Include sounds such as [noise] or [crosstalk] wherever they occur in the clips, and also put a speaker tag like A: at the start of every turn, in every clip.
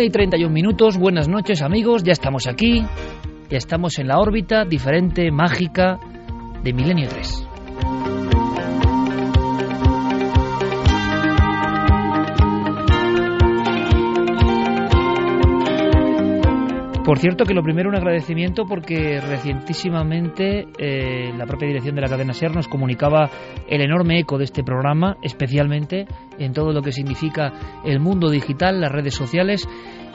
A: Una y 31 minutos, buenas noches amigos, ya estamos aquí, ya estamos en la órbita diferente, mágica de Milenio 3. Por cierto que lo primero un agradecimiento porque recientísimamente eh, la propia dirección de la cadena SER nos comunicaba el enorme eco de este programa, especialmente en todo lo que significa el mundo digital, las redes sociales.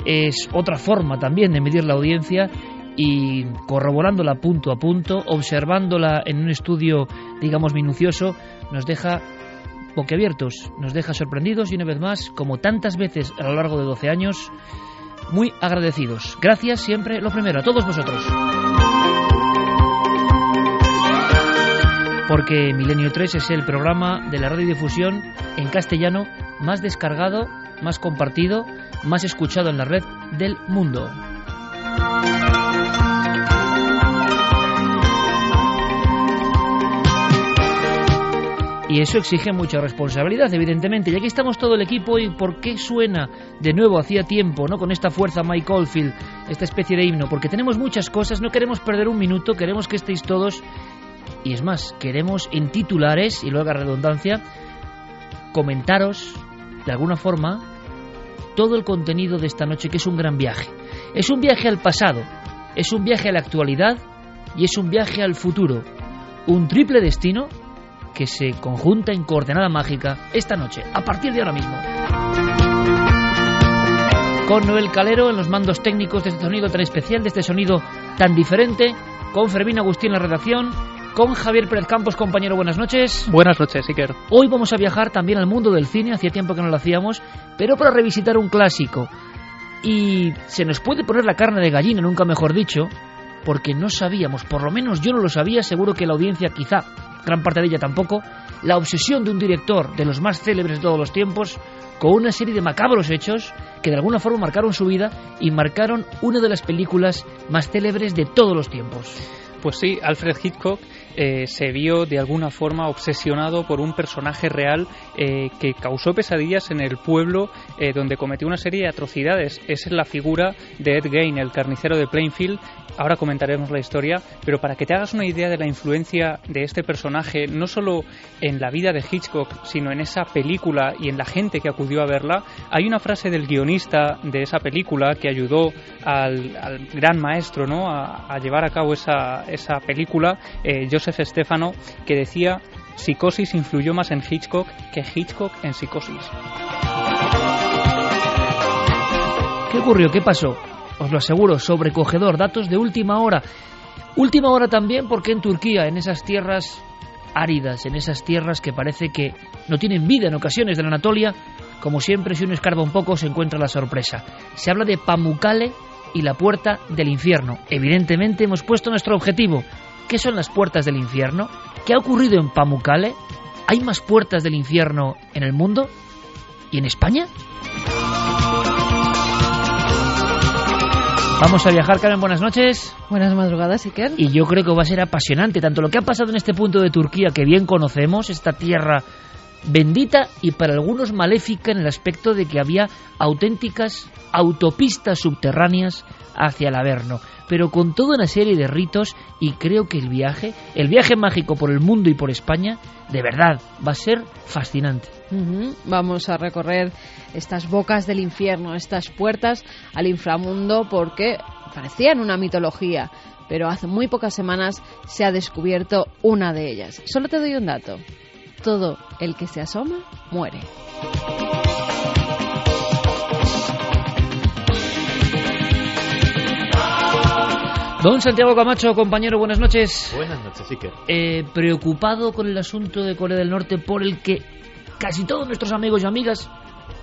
A: Es otra forma también de medir la audiencia y corroborándola punto a punto, observándola en un estudio, digamos, minucioso, nos deja boquiabiertos, nos deja sorprendidos y una vez más, como tantas veces a lo largo de 12 años, muy agradecidos. Gracias siempre, lo primero, a todos vosotros. Porque Milenio 3 es el programa de la radiodifusión en castellano más descargado, más compartido, más escuchado en la red del mundo. Y eso exige mucha responsabilidad, evidentemente. Y aquí estamos todo el equipo. ¿Y por qué suena de nuevo hacía tiempo, no con esta fuerza Mike Oldfield, esta especie de himno? Porque tenemos muchas cosas, no queremos perder un minuto, queremos que estéis todos. Y es más, queremos en titulares, y luego a redundancia, comentaros, de alguna forma, todo el contenido de esta noche, que es un gran viaje. Es un viaje al pasado, es un viaje a la actualidad y es un viaje al futuro. Un triple destino que se conjunta en coordenada mágica esta noche, a partir de ahora mismo. Con Noel Calero en los mandos técnicos de este sonido tan especial, de este sonido tan diferente, con Fermín Agustín en la redacción, con Javier Pérez Campos, compañero, buenas noches.
B: Buenas noches, Iker.
A: Hoy vamos a viajar también al mundo del cine, hacía tiempo que no lo hacíamos, pero para revisitar un clásico. Y se nos puede poner la carne de gallina, nunca mejor dicho, porque no sabíamos, por lo menos yo no lo sabía, seguro que la audiencia quizá gran parte de ella tampoco, la obsesión de un director de los más célebres de todos los tiempos con una serie de macabros hechos que de alguna forma marcaron su vida y marcaron una de las películas más célebres de todos los tiempos.
B: Pues sí, Alfred Hitchcock eh, se vio de alguna forma obsesionado por un personaje real eh, que causó pesadillas en el pueblo eh, donde cometió una serie de atrocidades. Es la figura de Ed Gein, el carnicero de Plainfield. Ahora comentaremos la historia, pero para que te hagas una idea de la influencia de este personaje, no solo en la vida de Hitchcock, sino en esa película y en la gente que acudió a verla, hay una frase del guionista de esa película que ayudó al, al gran maestro ¿no? a, llevar a cabo esa, esa película, Stefano, que decía Psicosis influyó más en Hitchcock que Hitchcock en Psicosis.
A: ¿Qué ocurrió? ¿Qué pasó? Os lo aseguro, sobrecogedor, datos de última hora. Última hora también porque en Turquía, en esas tierras áridas, en esas tierras que parece que no tienen vida en ocasiones de la Anatolia, como siempre, si uno escarba un poco se encuentra la sorpresa. Se habla de Pamukkale y la puerta del infierno. Evidentemente hemos puesto nuestro objetivo. ¿Qué son las puertas del infierno? ¿Qué ha ocurrido en Pamukkale? ¿Hay más puertas del infierno en el mundo? ¿Y en España? Vamos a viajar, Carmen, buenas noches.
C: Buenas madrugadas, Iker.
A: Y yo creo que va a ser apasionante, tanto lo que ha pasado en este punto de Turquía, que bien conocemos, esta tierra bendita y para algunos maléfica en el aspecto de que había auténticas autopistas subterráneas hacia el Averno, pero con toda una serie de ritos y creo que el viaje, el viaje mágico por el mundo y por España, de verdad va a ser fascinante.
C: Vamos a recorrer estas bocas del infierno, estas puertas al inframundo, porque parecían una mitología, pero hace muy pocas semanas se ha descubierto una de ellas. Solo te doy un dato. Todo el que se asoma muere.
A: Don Santiago Camacho, compañero, buenas noches.
D: Buenas noches, Iker.
A: Eh, preocupado con el asunto de Corea del Norte por el que casi todos nuestros amigos y amigas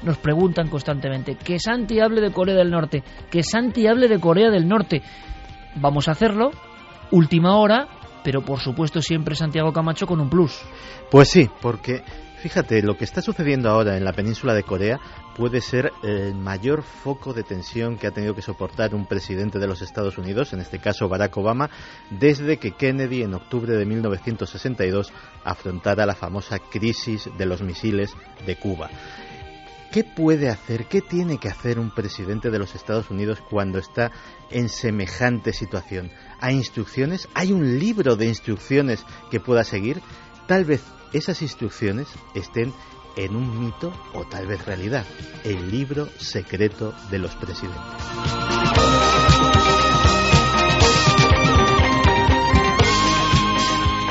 A: nos preguntan constantemente que Santi hable de Corea del Norte, que Santi hable de Corea del Norte. Vamos a hacerlo, última hora, pero por supuesto siempre Santiago Camacho con un plus.
D: Pues sí, porque fíjate, lo que está sucediendo ahora en la península de Corea puede ser el mayor foco de tensión que ha tenido que soportar un presidente de los Estados Unidos, en este caso Barack Obama, desde que Kennedy en octubre de 1962 afrontara la famosa crisis de los misiles de Cuba. ¿Qué puede hacer, qué tiene que hacer un presidente de los Estados Unidos cuando está en semejante situación? ¿Hay instrucciones? ¿Hay un libro de instrucciones que pueda seguir? Tal vez esas instrucciones estén en un mito o tal vez realidad, el libro secreto de los presidentes.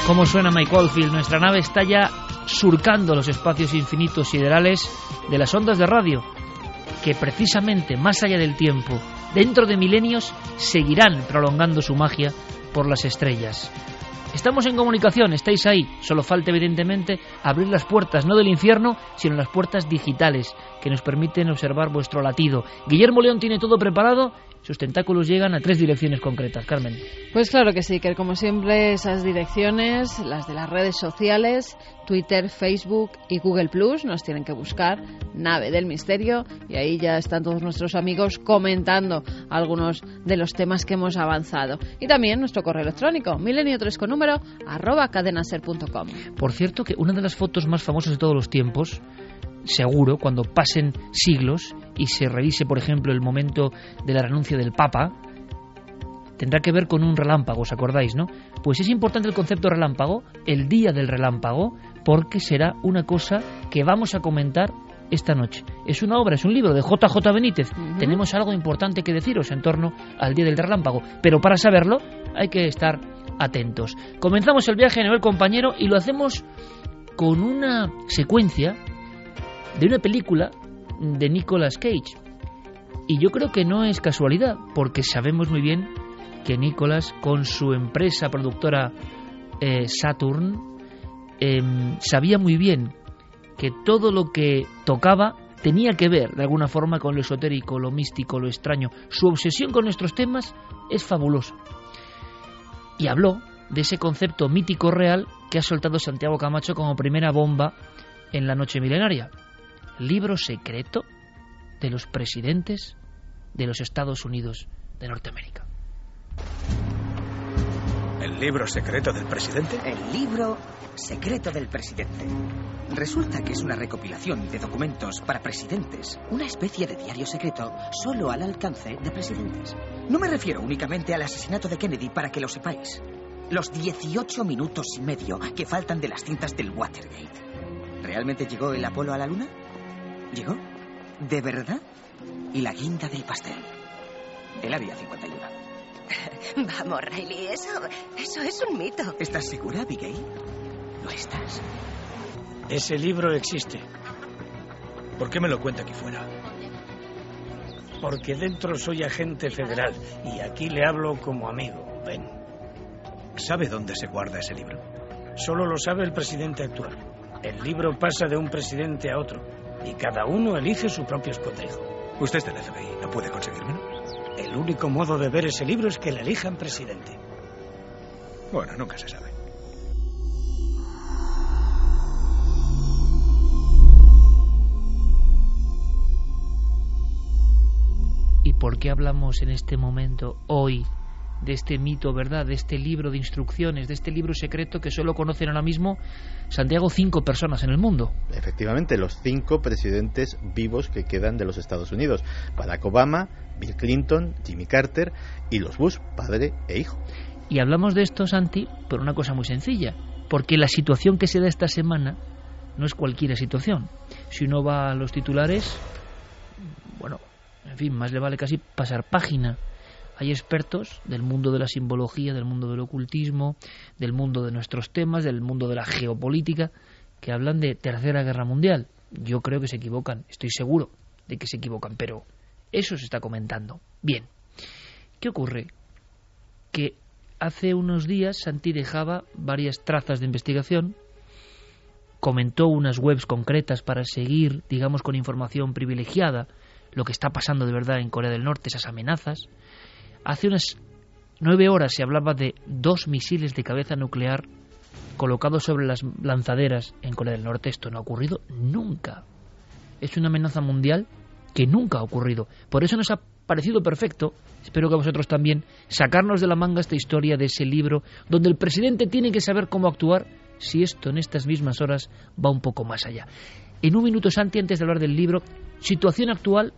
A: ¿Cómo suena Mike Oldfield? Nuestra nave está ya surcando los espacios infinitos siderales de las ondas de radio, que precisamente más allá del tiempo, dentro de milenios, seguirán prolongando su magia por las estrellas. Estamos en comunicación, estáis ahí. Solo falta, evidentemente, abrir las puertas, no del infierno, sino las puertas digitales, que nos permiten observar vuestro latido. Guillermo León tiene todo preparado sus tentáculos llegan a tres direcciones concretas. Carmen.
C: Pues claro que sí, que como siempre esas direcciones, las de las redes sociales, Twitter, Facebook y Google Plus, nos tienen que buscar Nave del Misterio y ahí ya están todos nuestros amigos comentando algunos de los temas que hemos avanzado. Y también nuestro correo electrónico, milenio3 con número, arroba cadenaser.com.
A: Por cierto que una de las fotos más famosas de todos los tiempos seguro, cuando pasen siglos y se revise, por ejemplo, el momento de la renuncia del Papa, tendrá que ver con un relámpago, ¿os acordáis, no? Pues es importante el concepto relámpago, el día del relámpago, porque será una cosa que vamos a comentar esta noche. Es una obra, es un libro de JJ Benítez. Tenemos algo importante que deciros en torno al día del relámpago, pero para saberlo hay que estar atentos. Comenzamos el viaje a nivel compañero y lo hacemos con una secuencia de una película de Nicolas Cage. Y yo creo que no es casualidad, porque sabemos muy bien que Nicolas, con su empresa productora eh, Saturn, em, sabía muy bien que todo lo que tocaba tenía que ver de alguna forma con lo esotérico, lo místico, lo extraño. Su obsesión con nuestros temas es fabulosa. Y habló de ese concepto mítico real que ha soltado Santiago Camacho como primera bomba en la noche milenaria libro secreto de los presidentes de los Estados Unidos de Norteamérica.
E: ¿El libro secreto del presidente?
F: El libro secreto del presidente. Resulta que es una recopilación de documentos para presidentes, una especie de diario secreto solo al alcance de presidentes. No me refiero únicamente al asesinato de Kennedy para que lo sepáis. Los 18 minutos y medio que faltan de las cintas del Watergate. ¿Realmente llegó el Apolo a la Luna? ¿Llegó? ¿De verdad? Y la guinda del pastel. El área 51. [laughs]
G: Vamos, Riley, eso, eso es un mito.
F: ¿Estás segura, Abigail? ¿Lo estás?
E: Ese libro existe. ¿Por qué me lo cuenta aquí fuera? Porque dentro soy agente federal y aquí le hablo como amigo. Ven. ¿Sabe dónde se guarda ese libro? Solo lo sabe el presidente actual. El libro pasa de un presidente a otro y cada uno elige su propio escondrijo. Usted es del FBI, ¿no puede conseguirme? El único modo de ver ese libro es que le elijan presidente. Bueno, nunca se sabe.
A: ¿por qué hablamos en este momento, hoy, de este mito, ¿verdad? De este libro de instrucciones, de este libro secreto que solo conocen ahora mismo, Santiago, cinco personas en el mundo.
D: Efectivamente, los cinco presidentes vivos que quedan de los Estados Unidos. Barack Obama, Bill Clinton, Jimmy Carter y los Bush, padre e hijo.
A: Y hablamos de esto, Santi, por una cosa muy sencilla. Porque la situación que se da esta semana no es cualquier situación. Si uno va a los titulares, bueno, en fin, más le vale casi pasar página hay expertos del mundo de la simbología, del mundo del ocultismo, del mundo de nuestros temas, del mundo de la geopolítica, que hablan de Tercera Guerra Mundial. Yo creo que se equivocan, estoy seguro de que se equivocan, pero eso se está comentando. Bien, ¿qué ocurre? Que hace unos días Santi dejaba varias trazas de investigación, comentó unas webs concretas para seguir, digamos, con información privilegiada lo que está pasando de verdad en Corea del Norte, esas amenazas, Hace unas nueve horas se hablaba de dos misiles de cabeza nuclear colocados sobre las lanzaderas en Corea del Norte. Esto no ha ocurrido nunca. Es una amenaza mundial que nunca ha ocurrido. Por eso nos ha parecido perfecto, espero que a vosotros también, sacarnos de la manga esta historia de ese libro donde el presidente tiene que saber cómo actuar si esto en estas mismas horas va un poco más allá. En un minuto, Santi, antes de hablar del libro, situación actual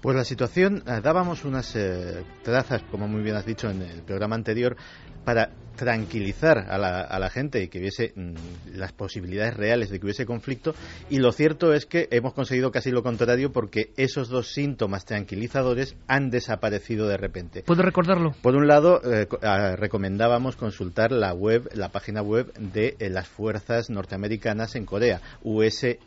D: pues la situación, eh, dábamos unas eh, trazas, como muy bien has dicho en el programa anterior, para tranquilizar a la, gente y que hubiese mm, las posibilidades reales de que hubiese conflicto. Y lo cierto es que hemos conseguido casi lo contrario porque esos dos síntomas tranquilizadores han desaparecido de repente.
A: ¿Puedo recordarlo?
D: Por un lado, eh, ah, recomendábamos consultar la web, la página web de las fuerzas norteamericanas en Corea, usfk.mil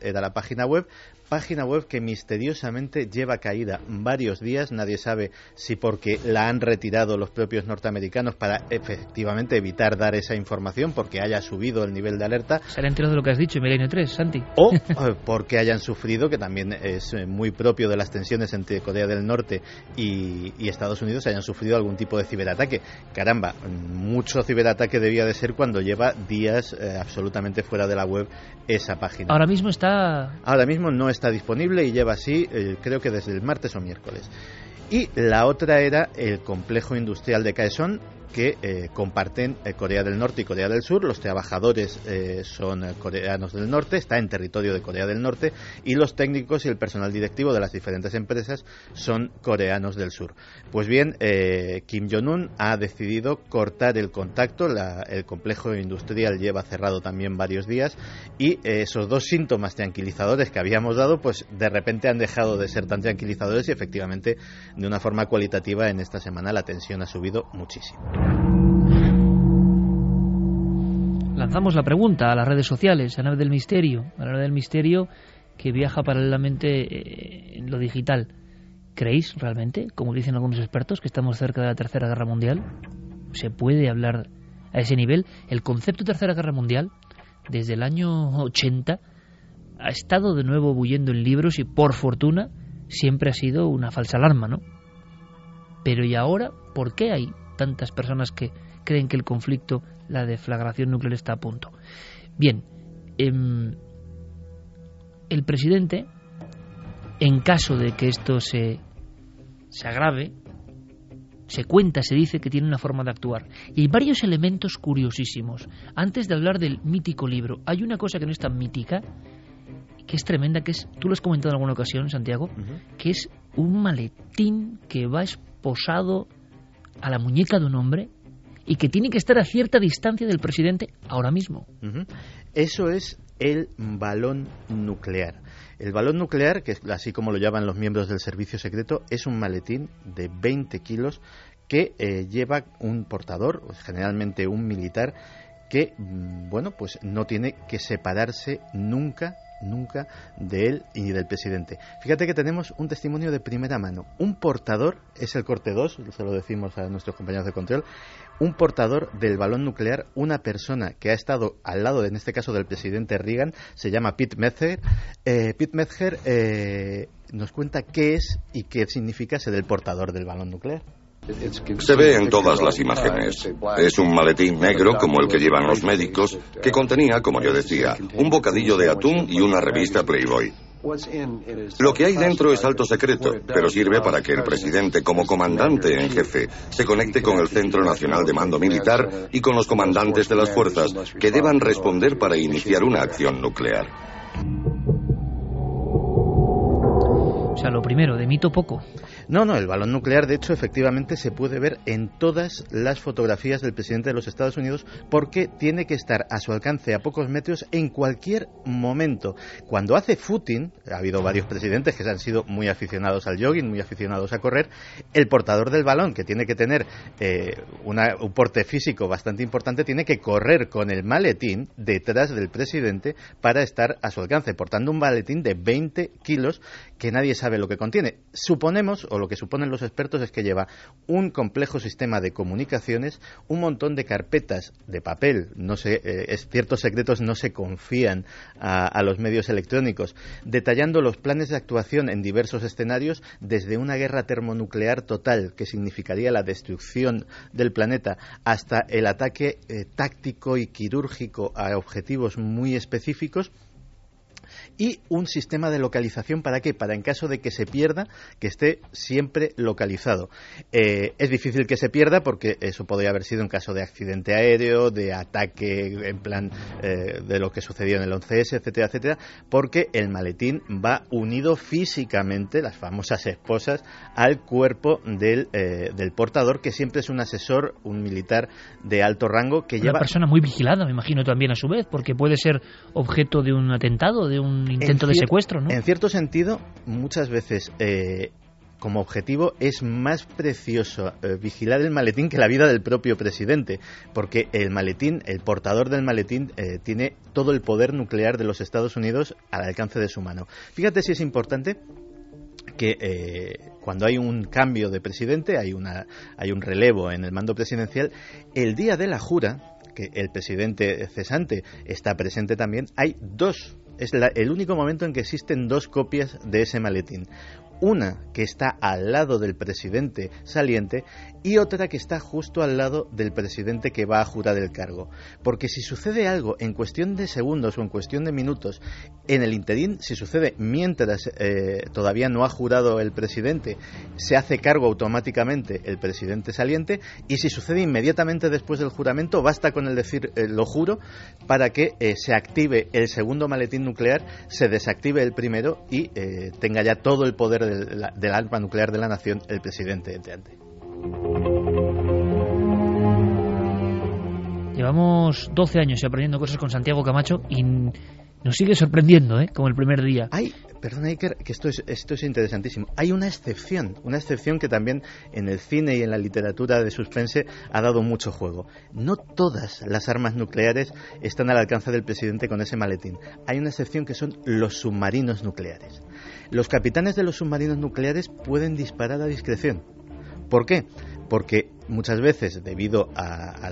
D: era la página web página web que misteriosamente lleva caída varios días. Nadie sabe si porque la han retirado los propios norteamericanos para efectivamente evitar dar esa información, porque haya subido el nivel de alerta.
A: Se han enterado de lo que has dicho, Milenio 3, Santi.
D: O eh, porque hayan sufrido, que también es eh, muy propio de las tensiones entre Corea del Norte y, Estados Unidos, hayan sufrido algún tipo de ciberataque. Caramba, mucho ciberataque debía de ser cuando lleva días eh, absolutamente fuera de la web esa página.
A: Ahora mismo está.
D: Ahora mismo no está disponible y lleva así, eh, creo que desde el martes o miércoles. Y la otra era el complejo industrial de Kaesong, que eh, comparten eh, Corea del Norte y Corea del Sur. Los trabajadores eh, son coreanos del norte, está en territorio de Corea del Norte, y los técnicos y el personal directivo de las diferentes empresas son coreanos del sur. Pues bien, Kim Jong-un ha decidido cortar el contacto, el complejo industrial lleva cerrado también varios días, y esos dos síntomas tranquilizadores que habíamos dado, pues de repente han dejado de ser tan tranquilizadores y efectivamente, de una forma cualitativa, en esta semana la tensión ha subido muchísimo.
A: Lanzamos la pregunta a las redes sociales, a la nave del misterio, a la nave del misterio que viaja paralelamente eh, en lo digital. ¿Creéis realmente, como dicen algunos expertos, que estamos cerca de la Tercera Guerra Mundial? ¿Se puede hablar a ese nivel? El concepto de Tercera Guerra Mundial, desde el año 80, ha estado de nuevo bullendo en libros y, por fortuna, siempre ha sido una falsa alarma, ¿no? Pero ¿y ahora por qué hay tantas personas que creen que el conflicto, la deflagración nuclear está a punto. Bien, em, el presidente, en caso de que esto se, se agrave, se cuenta, se dice que tiene una forma de actuar. Y hay varios elementos curiosísimos. Antes de hablar del mítico libro, hay una cosa que no es tan mítica, que es tremenda, que es, tú lo has comentado en alguna ocasión, Santiago, que es un maletín que va esposado a la muñeca de un hombre y que tiene que estar a cierta distancia del presidente ahora mismo.
D: Eso es el balón nuclear. El balón nuclear, que así como lo llaman los miembros del servicio secreto, es un maletín de 20 kilos que eh, lleva un portador, generalmente un militar, que, mm, bueno, pues no tiene que separarse nunca nunca de él y del presidente. Fíjate que tenemos un testimonio de primera mano. Un portador, es el corte 2, se lo decimos a nuestros compañeros de control, un portador del balón nuclear, una persona que ha estado al lado, en este caso, del presidente Reagan, se llama Pete Metzger. Eh, Pete Metzger eh, nos cuenta qué es y qué significa ser el portador del balón nuclear.
H: Se ve en todas las imágenes. Es un maletín negro como el que llevan los médicos, que contenía, como yo decía, un bocadillo de atún y una revista Playboy. Lo que hay dentro es alto secreto, pero sirve para que el presidente, como comandante en jefe, se conecte con el Centro Nacional de Mando Militar y con los comandantes de las fuerzas que deban responder para iniciar una acción nuclear.
A: O sea, lo primero, de mito poco.
D: No, no, el balón nuclear, de hecho, efectivamente se puede ver en todas las fotografías del presidente de los Estados Unidos porque tiene que estar a su alcance a pocos metros en cualquier momento. Cuando hace footing, ha habido varios presidentes que han sido muy aficionados al jogging, muy aficionados a correr, el portador del balón, que tiene que tener eh, un porte físico bastante importante, tiene que correr con el maletín detrás del presidente para estar a su alcance, portando un maletín de 20 kilos que nadie sabe lo que contiene. Suponemos, lo que suponen los expertos es que lleva un complejo sistema de comunicaciones, un montón de carpetas de papel, no sé, eh, ciertos secretos no se confían a, los medios electrónicos, detallando los planes de actuación en diversos escenarios, desde una guerra termonuclear total, que significaría la destrucción del planeta, hasta el ataque eh, táctico y quirúrgico a objetivos muy específicos y un sistema de localización para qué? Para en caso de que se pierda, que esté siempre localizado. Eh, es difícil que se pierda porque eso podría haber sido en caso de accidente aéreo, de ataque en plan eh, de lo que sucedió en el 11S, etcétera, etcétera, porque el maletín va unido físicamente, las famosas esposas, al cuerpo del, eh, del portador, que siempre es un asesor, un militar de alto rango que
A: Una
D: lleva...
A: persona muy vigilada, me imagino también a su vez, porque puede ser objeto de un atentado, de un intento de secuestro, ¿no?
D: En cierto sentido, muchas veces eh, como objetivo es más precioso eh, vigilar el maletín que la vida del propio presidente, porque el maletín, el portador del maletín, eh, tiene todo el poder nuclear de los Estados Unidos al alcance de su mano. Fíjate si es importante que cuando hay un cambio de presidente, hay, una, hay un relevo en el mando presidencial, el día de la jura, que el presidente cesante está presente también, hay dos es el único momento en que existen dos copias de ese maletín una que está al lado del presidente saliente y otra que está justo al lado del presidente que va a jurar el cargo. Porque si sucede algo en cuestión de segundos o en cuestión de minutos, en el interín, si sucede mientras eh, todavía no ha jurado el presidente, se hace cargo automáticamente el presidente saliente y si sucede inmediatamente después del juramento, basta con el decir eh, lo juro para que eh, se active el segundo maletín nuclear, se desactive el primero y tenga ya todo el poder del, arma nuclear de la nación el presidente entrante.
A: Llevamos 12 años aprendiendo cosas con Santiago Camacho y nos sigue sorprendiendo, ¿eh? Como el primer día.
D: Hay, perdona Iker, que esto es, esto es interesantísimo. Hay una excepción, una excepción que también en el cine y en la literatura de suspense ha dado mucho juego. No todas las armas nucleares están al alcance del presidente con ese maletín. Hay una excepción que son los submarinos nucleares. Los capitanes de los submarinos nucleares pueden disparar a discreción. ¿Por qué? Porque muchas veces, debido a,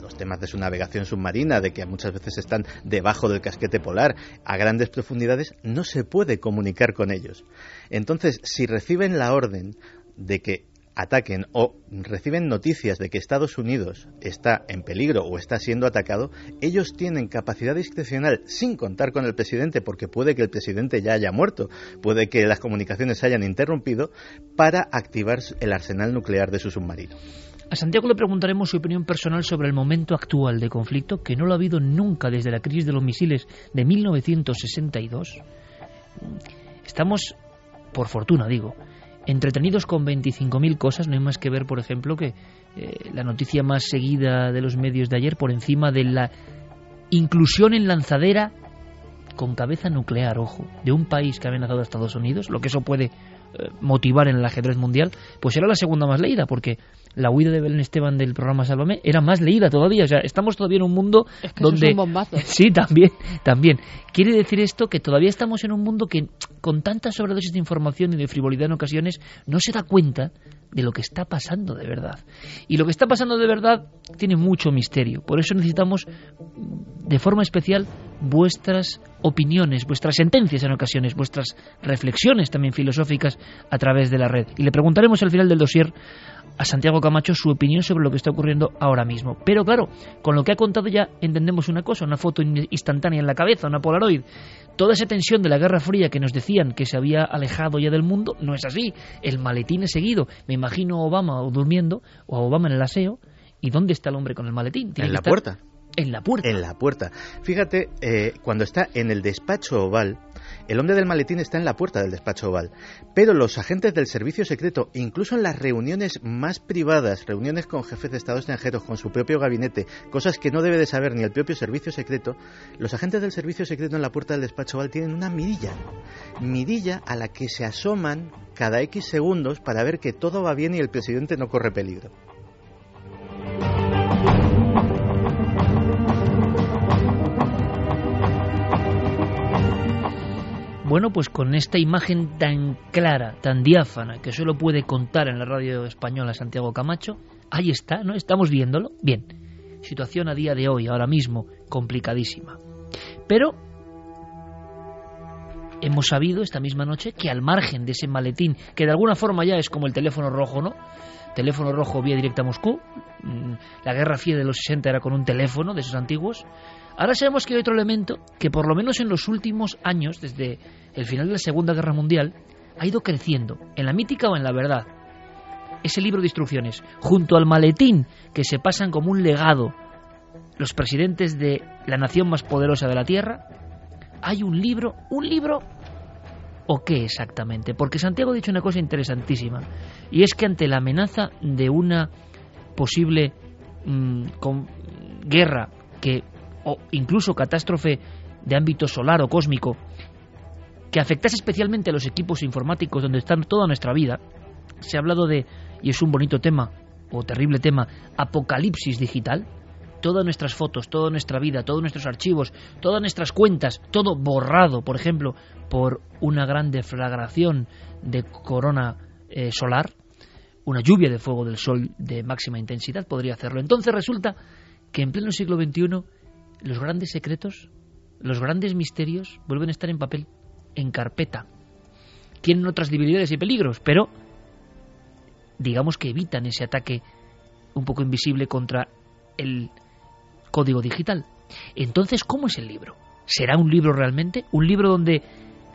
D: los temas de su navegación submarina, de que muchas veces están debajo del casquete polar, a grandes profundidades, no se puede comunicar con ellos. Entonces, si reciben la orden de que ataquen o reciben noticias de que Estados Unidos está en peligro o está siendo atacado, ellos tienen capacidad discrecional sin contar con el presidente, porque puede que el presidente ya haya muerto, puede que las comunicaciones se hayan interrumpido, para activar el arsenal nuclear de su submarino.
A: A Santiago le preguntaremos su opinión personal sobre el momento actual de conflicto, que no lo ha habido nunca desde la crisis de los misiles de 1962. Estamos, por fortuna digo, entretenidos con 25.000 cosas. No hay más que ver, por ejemplo, que eh, la noticia más seguida de los medios de ayer por encima de la inclusión en lanzadera con cabeza nuclear, ojo, de un país que ha amenazado a Estados Unidos, lo que eso puede eh, motivar en el ajedrez mundial, pues era la segunda más leída, porque la huida de Belén Esteban del programa Sálvame era más leída todavía. O sea, estamos todavía en un mundo donde.
C: Es un bombazo. [laughs]
A: Sí, también, también. Quiere decir esto que todavía estamos en un mundo que, con tanta sobredosis de información y de frivolidad en ocasiones, no se da cuenta de lo que está pasando de verdad. Y lo que está pasando de verdad tiene mucho misterio. Por eso necesitamos, de forma especial, vuestras opiniones, vuestras sentencias en ocasiones, vuestras reflexiones también filosóficas a través de la red. Y le preguntaremos al final del dossier a Santiago Camacho su opinión sobre lo que está ocurriendo ahora mismo. Pero claro, con lo que ha contado ya entendemos una cosa, una foto instantánea en la cabeza, una Polaroid. Toda esa tensión de la Guerra Fría que nos decían que se había alejado ya del mundo, no es así. El maletín es seguido. Me imagino a Obama durmiendo o a Obama en el aseo. ¿Y dónde está el hombre con el maletín?
D: en la puerta.
A: En la puerta.
D: En la puerta. Fíjate, eh, cuando está en el despacho oval, el hombre del maletín está en la puerta del despacho oval, pero los agentes del servicio secreto, incluso en las reuniones más privadas, reuniones con jefes de Estado extranjeros, con su propio gabinete, cosas que no debe de saber ni el propio servicio secreto, los agentes del servicio secreto en la puerta del despacho oval tienen una mirilla, mirilla a la que se asoman cada X segundos para ver que todo va bien y el presidente no corre peligro.
A: Bueno, pues con esta imagen tan clara, tan diáfana, que solo puede contar en la radio española Santiago Camacho, ahí está, ¿no? Estamos viéndolo. Bien, situación a día de hoy, ahora mismo, complicadísima. Pero hemos sabido esta misma noche que al margen de ese maletín, que de alguna forma ya es como el teléfono rojo, ¿no? Teléfono rojo vía directa a Moscú. Mm, la Guerra Fría de los 60 era con un teléfono de esos antiguos. Ahora sabemos que hay otro elemento que por lo menos en los últimos años, desde el final de la Segunda Guerra Mundial, ha ido creciendo, en la mítica o en la verdad. Ese libro de instrucciones, junto al maletín que se pasan como un legado los presidentes de la nación más poderosa de la Tierra, hay un libro, un libro o qué exactamente? Porque Santiago ha dicho una cosa interesantísima, y es que ante la amenaza de una posible mm, guerra que o incluso catástrofe de ámbito solar o cósmico que afectase especialmente a los equipos informáticos donde está toda nuestra vida, se ha hablado de, y es un bonito tema, o terrible tema, apocalipsis digital, todas nuestras fotos, toda nuestra vida, todos nuestros archivos, todas nuestras cuentas, todo borrado, por ejemplo, por una gran deflagración de corona eh, solar, una lluvia de fuego del sol de máxima intensidad podría hacerlo. Entonces resulta que en pleno siglo XXI los grandes secretos, los grandes misterios vuelven a estar en papel, en carpeta. Tienen otras debilidades y peligros, pero digamos que evitan ese ataque un poco invisible contra el código digital. Entonces, ¿cómo es el libro? ¿Será un libro realmente? ¿Un libro donde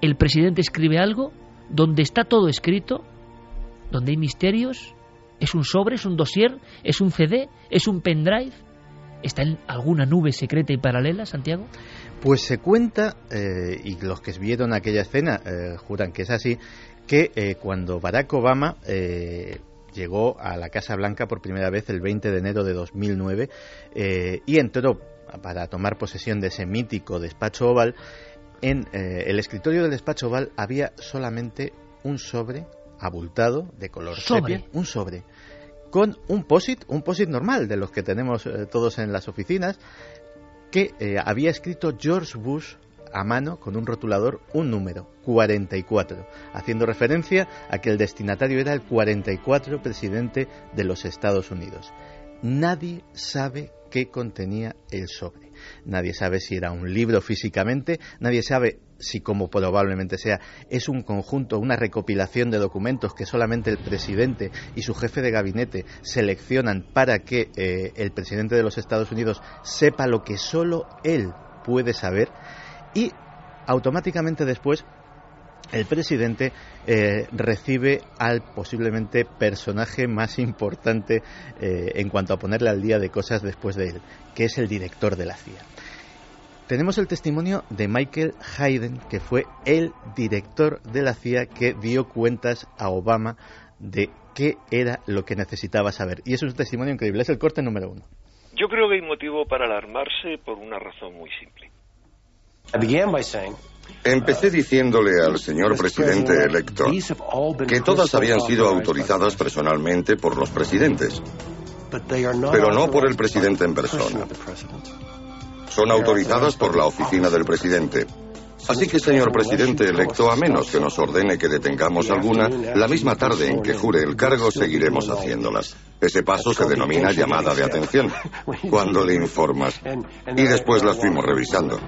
A: el presidente escribe algo? ¿Donde está todo escrito? ¿Donde hay misterios? ¿Es un sobre? ¿Es un dossier? ¿Es un CD? ¿Es un pendrive? ¿Está en alguna nube secreta y paralela, Santiago?
D: Pues se cuenta, eh, y los que vieron aquella escena eh, juran que es así, que eh, cuando Barack Obama llegó a la Casa Blanca por primera vez el 20 de enero de 2009 y entró para tomar posesión de ese mítico despacho oval, en el escritorio del despacho oval había solamente un sobre abultado de color
A: ¿Sobre?
D: un sobre con un POSIT, un POSIT normal de los que tenemos eh, todos en las oficinas, que eh, había escrito George Bush a mano con un rotulador un número, 44, haciendo referencia a que el destinatario era el 44 presidente de los Estados Unidos. Nadie sabe qué contenía el sobre. Nadie sabe si era un libro físicamente, nadie sabe si como probablemente sea, es un conjunto, una recopilación de documentos que solamente el presidente y su jefe de gabinete seleccionan para que eh, el presidente de los Estados Unidos sepa lo que solo él puede saber y automáticamente después el presidente eh, recibe al posiblemente personaje más importante eh, en cuanto a ponerle al día de cosas después de él, que es el director de la CIA. Tenemos el testimonio de Michael Hayden, que fue el director de la CIA que dio cuentas a Obama de qué era lo que necesitaba saber. Y es un testimonio increíble, es el corte número uno.
I: Yo creo que hay motivo para alarmarse por una razón muy simple.
H: Empecé diciéndole al señor presidente electo que todas habían sido autorizadas personalmente por los presidentes, pero no por el presidente en persona son autorizadas por la oficina del presidente. Así que, señor presidente electo, a menos que nos ordene que detengamos alguna, la misma tarde en que jure el cargo seguiremos haciéndolas. Ese paso se denomina llamada de atención, cuando le informas. Y después las fuimos revisando.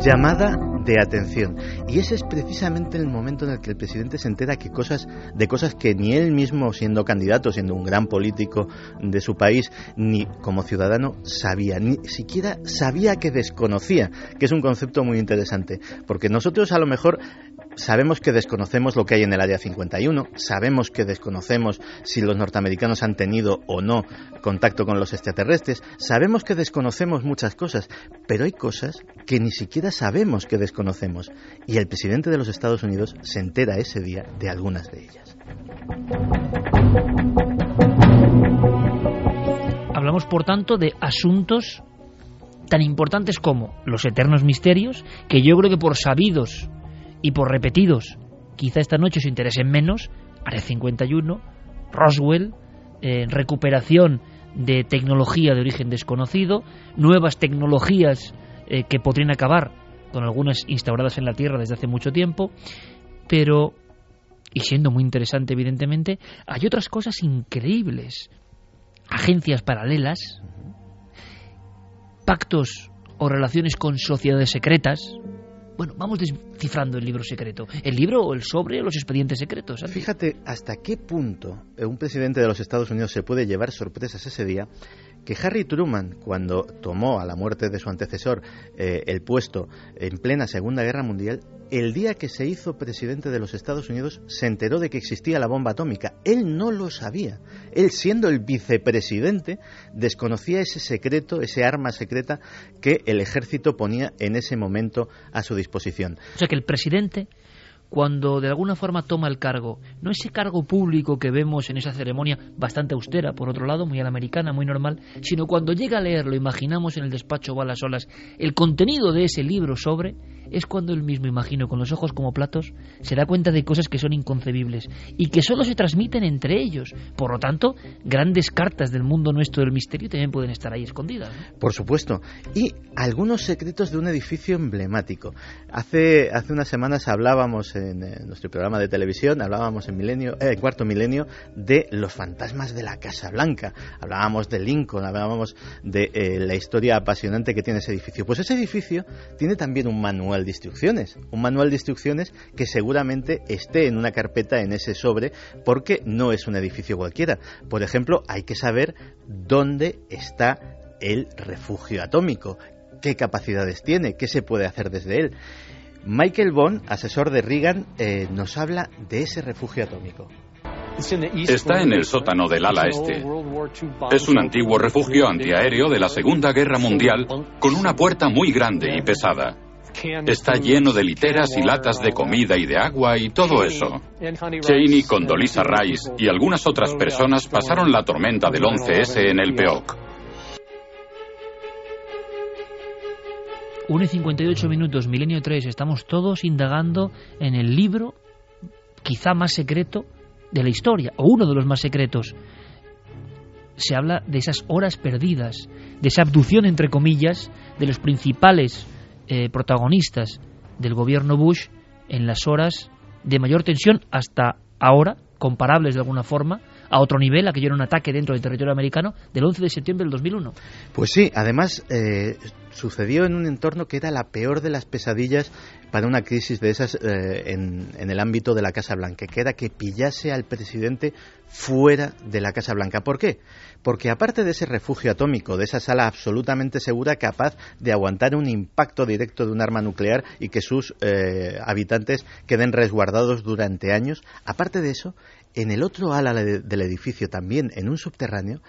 D: Llamada de atención. Y ese es precisamente el momento en el que el presidente se entera que cosas, de cosas que ni él mismo, siendo candidato, siendo un gran político de su país, ni como ciudadano sabía, ni siquiera sabía que desconocía, que es un concepto muy interesante. Porque nosotros a lo mejor sabemos que desconocemos lo que hay en el Área 51, sabemos que desconocemos si los norteamericanos han tenido o no contacto con los extraterrestres, sabemos que desconocemos muchas cosas, pero hay cosas que ni siquiera sabemos que desconocemos. Y el presidente de los Estados Unidos se entera ese día de algunas de ellas.
A: Hablamos, por tanto, de asuntos tan importantes como los eternos misterios, que yo creo que por sabidos y por repetidos, quizá esta noche os interesen menos, Área 51, Roswell, eh, recuperación de tecnología de origen desconocido, nuevas tecnologías eh, que podrían acabar con algunas instauradas en la Tierra desde hace mucho tiempo, pero, y siendo muy interesante evidentemente, hay otras cosas increíbles, agencias paralelas, pactos o relaciones con sociedades secretas, bueno, vamos descifrando el libro secreto. ¿El libro o el sobre o los expedientes secretos?
D: Fíjate hasta qué punto un presidente de los Estados Unidos se puede llevar sorpresas ese día que Harry Truman, cuando tomó a la muerte de su antecesor eh, el puesto en plena Segunda Guerra Mundial, el día que se hizo presidente de los Estados Unidos se enteró de que existía la bomba atómica. Él no lo sabía. Él, siendo el vicepresidente, desconocía ese secreto, ese arma secreta que el ejército ponía en ese momento a su disposición.
A: O sea que el presidente cuando de alguna forma toma el cargo, no ese cargo público que vemos en esa ceremonia bastante austera, por otro lado, muy a la americana, muy normal, sino cuando llega a leerlo, imaginamos en el despacho o a las olas, el contenido de ese libro sobre, es cuando él mismo, imagino, con los ojos como platos, se da cuenta de cosas que son inconcebibles y que solo se transmiten entre ellos. Por lo tanto, grandes cartas del mundo nuestro del misterio también pueden estar ahí escondidas.
D: Por supuesto. Y algunos secretos de un edificio emblemático. Hace, hace unas semanas hablábamos en, nuestro programa de televisión, hablábamos en milenio, eh, Cuarto Milenio, de los fantasmas de la Casa Blanca. Hablábamos de Lincoln, hablábamos de eh, la historia apasionante que tiene ese edificio. Pues ese edificio tiene también un manual de instrucciones, un manual de instrucciones que seguramente esté en una carpeta en ese sobre porque no es un edificio cualquiera. Por ejemplo, hay que saber dónde está el refugio atómico, qué capacidades tiene, qué se puede hacer desde él. Michael Bond, asesor de Reagan, eh, nos habla de ese refugio atómico.
J: Está en el sótano del ala este. Es un antiguo refugio antiaéreo de la Segunda Guerra Mundial con una puerta muy grande y pesada. Está lleno de literas y latas de comida y de agua y todo eso. Cheney, Condoleezza Rice y algunas otras personas pasaron la tormenta del 11S en el Peoc.
A: 1 y 58 minutos, Milenio 3, estamos todos indagando en el libro quizá más secreto de la historia, o uno de los más secretos. Se habla de esas horas perdidas, de esa abducción, entre comillas, de los principales eh, protagonistas del gobierno Bush en las horas de mayor tensión hasta ahora, comparables de alguna forma, a otro nivel, aquello era un ataque dentro del territorio americano, del 11 de septiembre del 2001.
D: Pues sí, además eh, sucedió en un entorno que era la peor de las pesadillas para una crisis de esas eh, en, en, el ámbito de la Casa Blanca, que era que pillase al presidente fuera de la Casa Blanca. ¿Por qué? Porque aparte de ese refugio atómico, de esa sala absolutamente segura, capaz de aguantar un impacto directo de un arma nuclear y que sus eh, habitantes queden resguardados durante años, aparte de eso, en el otro ala del edificio, también en un subterráneo,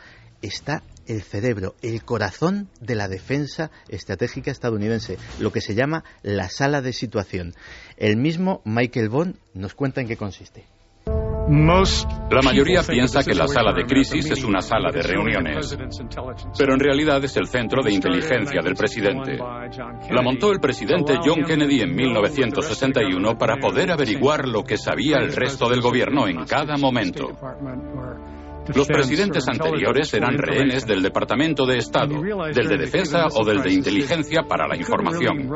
D: está el cerebro, el corazón de la defensa estratégica estadounidense, lo que se llama la sala de situación. El mismo Michael Bond nos cuenta en qué consiste.
J: La mayoría piensa que la sala de crisis es una sala de reuniones, pero en realidad es el centro de inteligencia del presidente. La montó el presidente John Kennedy en 1961 para poder averiguar lo que sabía el resto del gobierno en cada momento. Los presidentes anteriores eran rehenes del Departamento de Estado, del de Defensa o del de Inteligencia para la Información.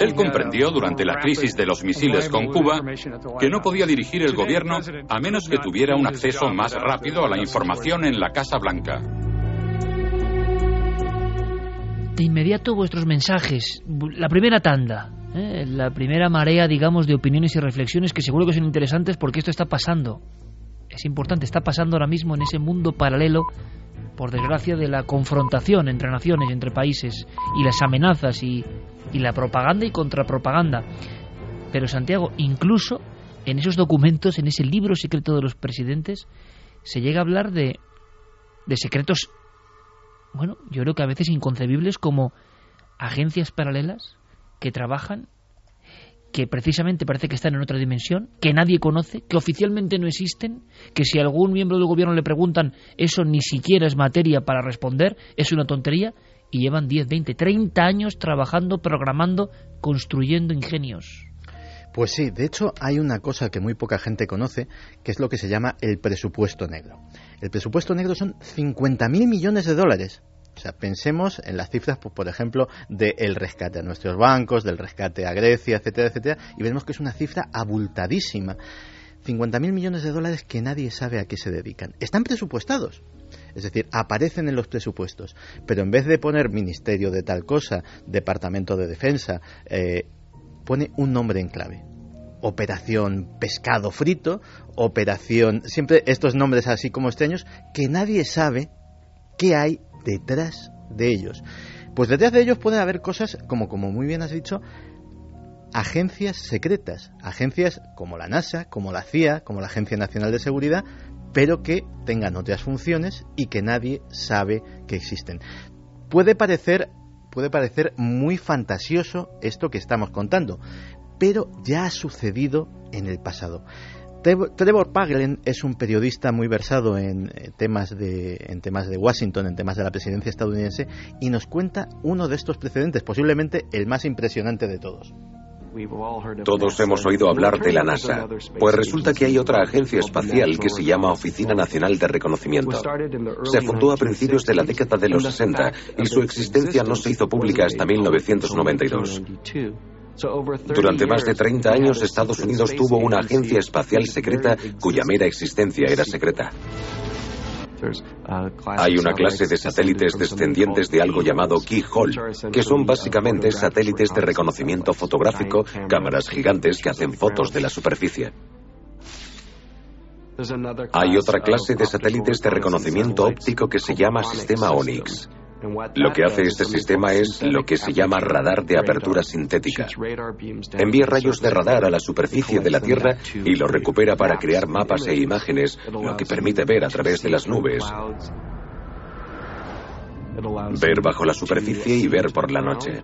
J: Él comprendió durante la crisis de los misiles con Cuba que no podía dirigir el gobierno a menos que tuviera un acceso más rápido a la información en la Casa Blanca.
A: De inmediato vuestros mensajes, la primera tanda, ¿eh? la primera marea, digamos, de opiniones y reflexiones que seguro que son interesantes porque esto está pasando. Es importante, está pasando ahora mismo en ese mundo paralelo, por desgracia, de la confrontación entre naciones, entre países, y las amenazas y, y la propaganda y contrapropaganda. Pero Santiago, incluso en esos documentos, en ese libro secreto de los presidentes, se llega a hablar de, de secretos, bueno, yo creo que a veces inconcebibles como agencias paralelas que trabajan, que precisamente parece que están en otra dimensión, que nadie conoce, que oficialmente no existen, que si algún miembro del gobierno le preguntan, eso ni siquiera es materia para responder, es una tontería, y llevan 10, 20, 30 años trabajando, programando, construyendo ingenios.
D: Pues sí, de hecho hay una cosa que muy poca gente conoce, que es lo que se llama el presupuesto negro. El presupuesto negro son 50.000 millones de dólares. O sea, pensemos en las cifras, pues, por ejemplo, del rescate a nuestros bancos, del rescate a Grecia, etcétera, etcétera, y veremos que es una cifra abultadísima. 50.000 millones de dólares que nadie sabe a qué se dedican. Están presupuestados. Es decir, aparecen en los presupuestos. Pero en vez de poner Ministerio de tal cosa, Departamento de Defensa, eh, pone un nombre en clave. Operación pescado frito, operación... Siempre estos nombres así como extraños que nadie sabe qué hay detrás de ellos. Pues detrás de ellos pueden haber cosas como, como muy bien has dicho, agencias secretas, agencias como la NASA, como la CIA, como la Agencia Nacional de Seguridad, pero que tengan otras funciones y que nadie sabe que existen. Puede parecer puede parecer muy fantasioso esto que estamos contando, pero ya ha sucedido en el pasado. Trevor Paglen es un periodista muy versado en eh, temas, de, en temas de Washington, en temas de la presidencia estadounidense, y nos cuenta uno de estos precedentes, posiblemente el más impresionante de todos.
K: Todos hemos oído hablar de la NASA, pues resulta que hay otra agencia espacial que se llama Oficina Nacional de Reconocimiento. Se fundó a principios de la década de los 60 y su existencia no se hizo pública hasta 1992. Durante más de 30 años Estados Unidos tuvo una agencia espacial secreta cuya mera existencia era secreta. Hay una clase de satélites descendientes de algo llamado Keyhole, que son básicamente satélites de reconocimiento fotográfico, cámaras gigantes que hacen fotos de la superficie. Hay otra clase de satélites de reconocimiento óptico que se llama sistema ONYX. Lo que hace este sistema es lo que se llama radar de apertura sintética. Envía rayos de radar a la superficie de la Tierra y lo recupera para crear mapas e imágenes, lo que permite ver a través de las nubes, ver bajo la superficie y ver por la noche.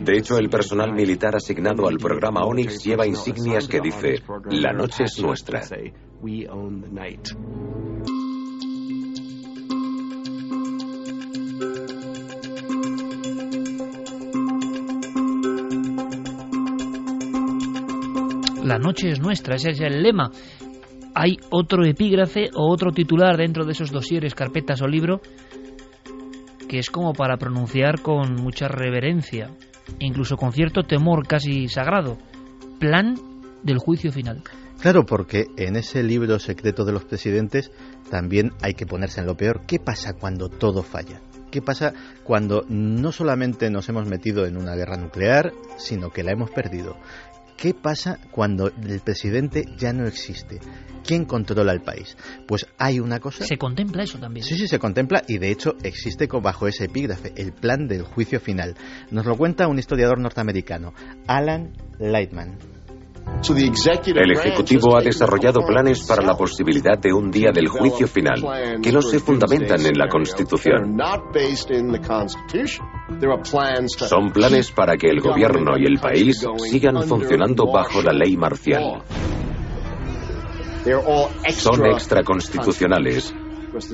K: De hecho, el personal militar asignado al programa ONYX lleva insignias que dice, la noche es nuestra.
A: La noche es nuestra, ese es el lema. Hay otro epígrafe o otro titular dentro de esos dosieres, carpetas o libro que es como para pronunciar con mucha reverencia, incluso con cierto temor casi sagrado. Plan del juicio final.
D: Claro, porque en ese libro secreto de los presidentes también hay que ponerse en lo peor. ¿Qué pasa cuando todo falla? ¿Qué pasa cuando no solamente nos hemos metido en una guerra nuclear, sino que la hemos perdido? ¿Qué pasa cuando el presidente ya no existe? ¿Quién controla el país? Pues hay una cosa.
A: Se contempla eso también.
D: Sí, sí, se contempla y de hecho existe bajo ese epígrafe, el plan del juicio final. Nos lo cuenta un historiador norteamericano, Alan Lightman.
K: El Ejecutivo ha desarrollado planes para la posibilidad de un día del juicio final que no se fundamentan en la Constitución. Son planes para que el gobierno y el país sigan funcionando bajo la ley marcial. Son extraconstitucionales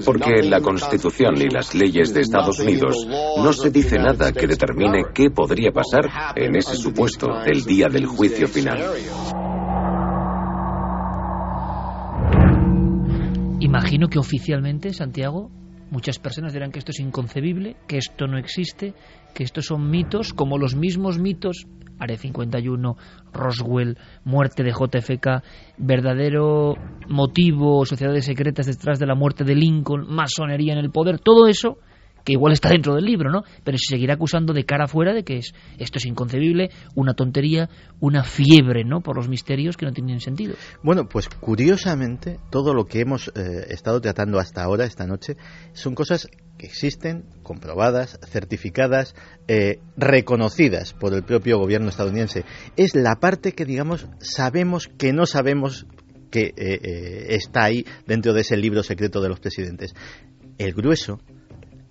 K: porque en la Constitución y las leyes de Estados Unidos no se dice nada que determine qué podría pasar en ese supuesto del día del juicio final.
A: Imagino que oficialmente, Santiago, muchas personas dirán que esto es inconcebible, que esto no existe, que estos son mitos, como los mismos mitos Are 51, Roswell, muerte de JFK, verdadero motivo, sociedades secretas detrás de la muerte de Lincoln, masonería en el poder, todo eso igual está dentro del libro, ¿no? Pero se seguirá acusando de cara afuera de que es, esto es inconcebible, una tontería, una fiebre, ¿no? Por los misterios que no tienen sentido.
D: Bueno, pues curiosamente, todo lo que hemos eh, estado tratando hasta ahora, esta noche, son cosas que existen, comprobadas, certificadas, eh, reconocidas por el propio gobierno estadounidense. Es la parte que, digamos, sabemos que no sabemos que eh, está ahí dentro de ese libro secreto de los presidentes. El grueso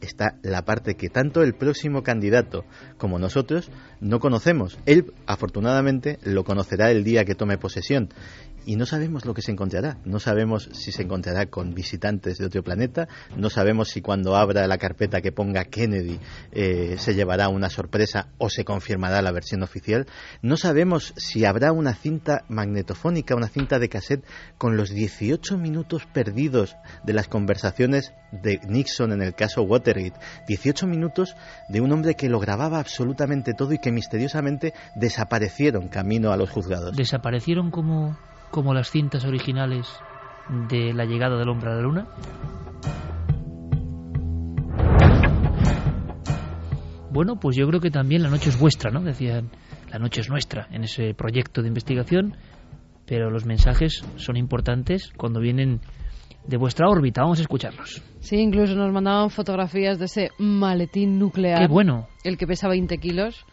D: está la parte que tanto el próximo candidato como nosotros no conocemos. Él, afortunadamente, lo conocerá el día que tome posesión y no sabemos lo que se encontrará. No sabemos si se encontrará con visitantes de otro planeta, no sabemos si cuando abra la carpeta que ponga Kennedy eh, se llevará una sorpresa o se confirmará la versión oficial, no sabemos si habrá una cinta magnetofónica, una cinta de cassette con los 18 minutos perdidos de las conversaciones de Nixon en el caso Watergate, 18 minutos de un hombre que lo grababa absolutamente todo y que misteriosamente desaparecieron camino a los juzgados.
A: ¿Desaparecieron como como las cintas originales de la llegada del hombre a la luna? Bueno, pues yo creo que también la noche es vuestra, ¿no? Decían, la noche es nuestra en ese proyecto de investigación, pero los mensajes son importantes cuando vienen de vuestra órbita. Vamos a escucharlos.
C: Sí, incluso nos mandaban fotografías de ese maletín nuclear.
A: Qué bueno.
C: El que pesa 20 kilos.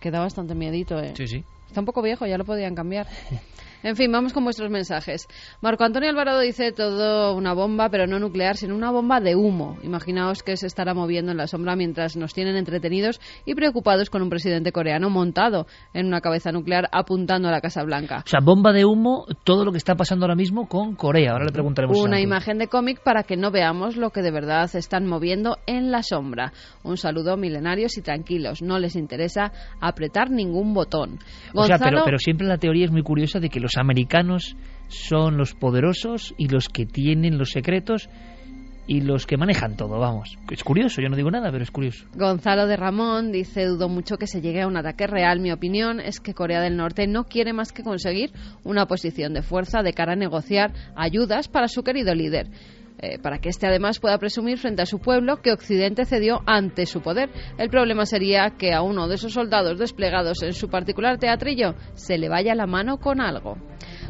C: Queda bastante miedito, ¿eh?
A: Sí, sí.
C: Está un poco viejo, ya lo podían cambiar. [laughs] En fin, vamos con vuestros mensajes. Marco Antonio Alvarado dice todo una bomba, pero no nuclear, sino una bomba de humo. Imaginaos que se estará moviendo en la sombra mientras nos tienen entretenidos y preocupados con un presidente coreano montado en una cabeza nuclear apuntando a la Casa Blanca.
A: O sea, bomba de humo, todo lo que está pasando ahora mismo con Corea. Ahora le preguntaremos.
C: Una imagen de cómic para que no veamos lo que de verdad están moviendo en la sombra. Un saludo milenarios y tranquilos. No les interesa apretar ningún botón.
A: O sea, pero, pero siempre la teoría es muy curiosa de que los americanos son los poderosos y los que tienen los secretos y los que manejan todo, vamos. Es curioso, yo no digo nada, pero es curioso.
C: Gonzalo de Ramón dice, dudo mucho que se llegue a un ataque real. Mi opinión es que Corea del Norte no quiere más que conseguir una posición de fuerza de cara a negociar ayudas para su querido líder. Eh, para que éste además pueda presumir frente a su pueblo que Occidente cedió ante su poder. El problema sería que a uno de esos soldados desplegados en su particular teatrillo se le vaya la mano con algo.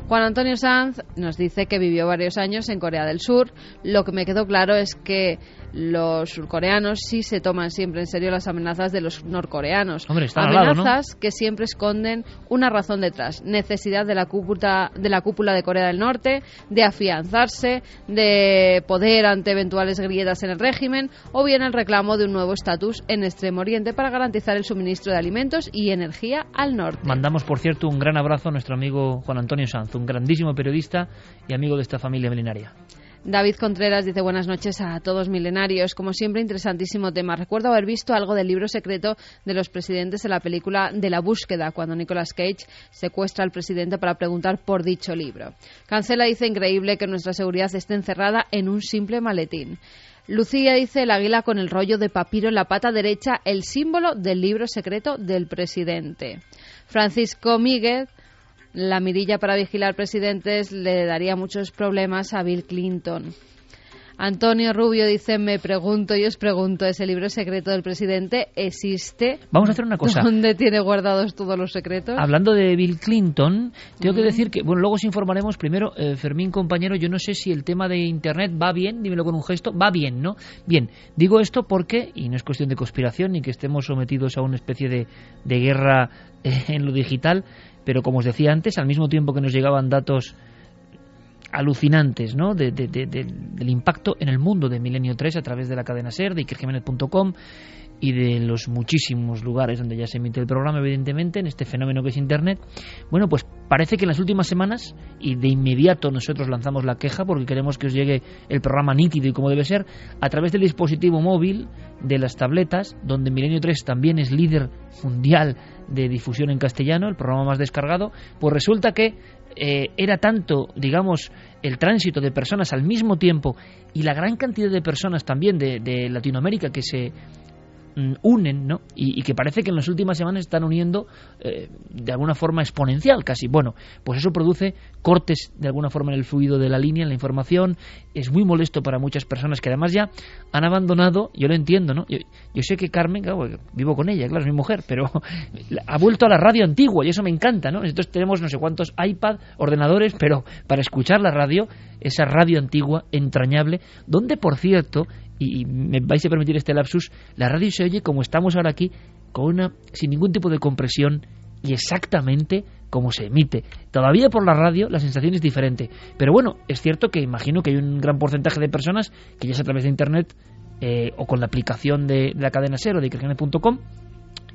C: Juan Antonio Sanz nos dice que vivió varios años en Corea del Sur. Lo que me quedó claro es que los surcoreanos sí se toman siempre en serio las amenazas de los norcoreanos. amenazas que siempre esconden una razón detrás. Necesidad de la, cúpula, de la cúpula de Corea del Norte, de afianzarse, de poder ante eventuales grietas en el régimen o bien el reclamo de un nuevo estatus en Extremo Oriente para garantizar el suministro de alimentos y energía al norte.
A: Mandamos, por cierto, un gran abrazo a nuestro amigo Juan Antonio Sanz, un grandísimo periodista y amigo de esta familia milenaria.
C: David Contreras dice buenas noches a todos milenarios. Como siempre, interesantísimo tema. Recuerdo haber visto algo del libro secreto de los presidentes en la película De la búsqueda, cuando Nicolas Cage secuestra al presidente para preguntar por dicho libro. Cancela dice increíble que nuestra seguridad esté encerrada en un simple maletín. Lucía dice el águila con el rollo de papiro en la pata derecha, el símbolo del libro secreto del presidente. Francisco Míguez la mirilla para vigilar presidentes le daría muchos problemas a Bill Clinton. Antonio Rubio dice, me pregunto y os pregunto, ¿ese libro secreto del presidente existe?
A: Vamos a hacer una cosa.
C: ¿Dónde tiene guardados todos los secretos?
A: Hablando de Bill Clinton, tengo que decir que, bueno, luego os informaremos. Primero, eh, Fermín, compañero, yo no sé si el tema de Internet va bien, dímelo con un gesto, va bien, ¿no? Bien, digo esto porque, y no es cuestión de conspiración ni que estemos sometidos a una especie de, de guerra eh, en lo digital, pero como os decía antes, al mismo tiempo que nos llegaban datos alucinantes ¿no? De, del impacto en el mundo de Milenio 3 a través de la cadena SER, de ikerjiménez.com y de los muchísimos lugares donde ya se emite el programa, evidentemente, en este fenómeno que es Internet. Bueno, pues parece que en las últimas semanas, y de inmediato nosotros lanzamos la queja porque queremos que os llegue el programa nítido y como debe ser, a través del dispositivo móvil, de las tabletas, donde Milenio 3 también es líder mundial de difusión en castellano, el programa más descargado, pues resulta que eh, era tanto, digamos, el tránsito de personas al mismo tiempo y la gran cantidad de personas también de, Latinoamérica que se unen, ¿no? Y, que parece que en las últimas semanas están uniendo eh, de alguna forma exponencial, casi. Bueno, pues eso produce cortes de alguna forma en el fluido de la línea, en la información. Es muy molesto para muchas personas que además ya han abandonado, yo lo entiendo, ¿no? Yo, sé que Carmen, claro, vivo con ella, claro, es mi mujer, pero [laughs] ha vuelto a la radio antigua y eso me encanta, ¿no? Nosotros tenemos no sé cuántos iPad, ordenadores, pero para escuchar la radio, esa radio antigua, entrañable, donde por cierto, y me vais a permitir este lapsus, la radio se oye como estamos ahora aquí, con una, sin ningún tipo de compresión y exactamente como se emite. Todavía por la radio la sensación es diferente. Pero bueno, es cierto que imagino que hay un gran porcentaje de personas que ya sea a través de Internet eh, o con la aplicación de, la cadena SER o de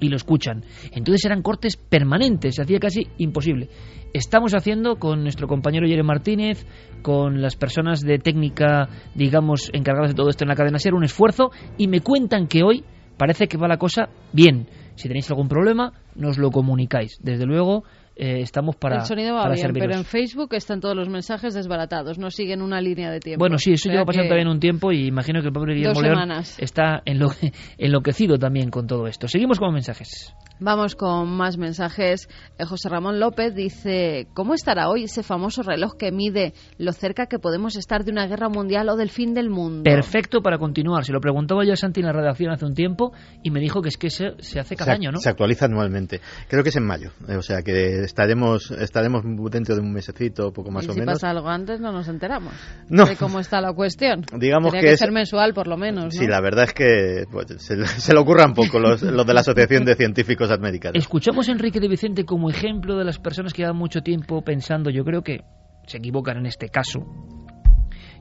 A: y lo escuchan. Entonces eran cortes permanentes, se hacía casi imposible. Estamos haciendo con nuestro compañero Jeremy Martínez, con las personas de técnica, digamos, encargadas de todo esto en la cadena SER, un esfuerzo y me cuentan que hoy parece que va la cosa bien. Si tenéis algún problema, nos lo comunicáis. Desde luego, eh, estamos para.
C: El sonido va bien, pero en Facebook están todos los mensajes desbaratados, no siguen una línea de tiempo.
A: Bueno, sí, eso lleva pasando también un tiempo y imagino que el pobre Guillermo León está [laughs] enloquecido también con todo esto. Seguimos con mensajes.
C: Vamos con más mensajes. Eh, José Ramón López dice, ¿cómo estará hoy ese famoso reloj que mide lo cerca que podemos estar de una guerra mundial o del fin del mundo?
A: Perfecto para continuar. Se lo preguntaba yo a Santi en la redacción hace un tiempo y me dijo que es que se, se hace cada año, ¿no?
D: Se actualiza anualmente. Creo que es en mayo. Eh, o sea que estaremos estaremos dentro de un mesecito, poco más o
C: si
D: menos.
C: Si pasa algo antes no nos enteramos de cómo está la cuestión. [laughs]
D: Digamos
C: que,
D: es...
C: ser mensual por lo menos. ¿no?
D: Sí, la verdad es que pues, se, [laughs] se, le ocurran poco los, los de la Asociación de Científicos
A: Escuchamos a Enrique de Vicente como ejemplo de las personas que llevan mucho tiempo pensando, yo creo que se equivocan en este caso,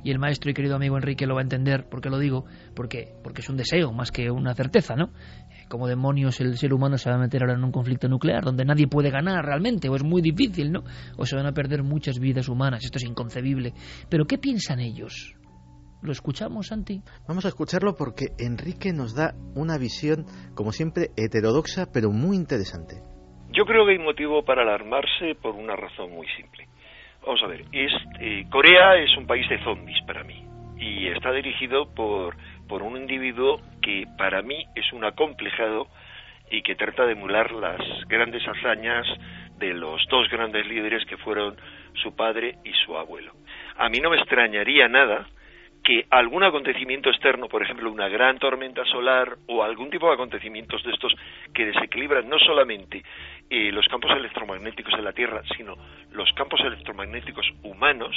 A: y el maestro y querido amigo Enrique lo va a entender, porque lo digo, porque, porque es un deseo más que una certeza, ¿no? Como demonios el ser humano se va a meter ahora en un conflicto nuclear donde nadie puede ganar realmente, o es muy difícil, ¿no? O se van a perder muchas vidas humanas, esto es inconcebible. Pero ¿qué piensan ellos? ¿Lo escuchamos, Santi?
D: Vamos a escucharlo porque Enrique nos da una visión, como siempre, heterodoxa, pero muy interesante.
I: Yo creo que hay motivo para alarmarse por una razón muy simple. Vamos a ver, eh, Corea es un país de zombies para mí y está dirigido por, por un individuo que para mí es un acomplejado y que trata de emular las grandes hazañas de los dos grandes líderes que fueron su padre y su abuelo. A mí no me extrañaría nada que algún acontecimiento externo, por ejemplo una gran tormenta solar o algún tipo de acontecimientos de estos que desequilibran no solamente eh, los campos electromagnéticos de la Tierra, sino los campos electromagnéticos humanos,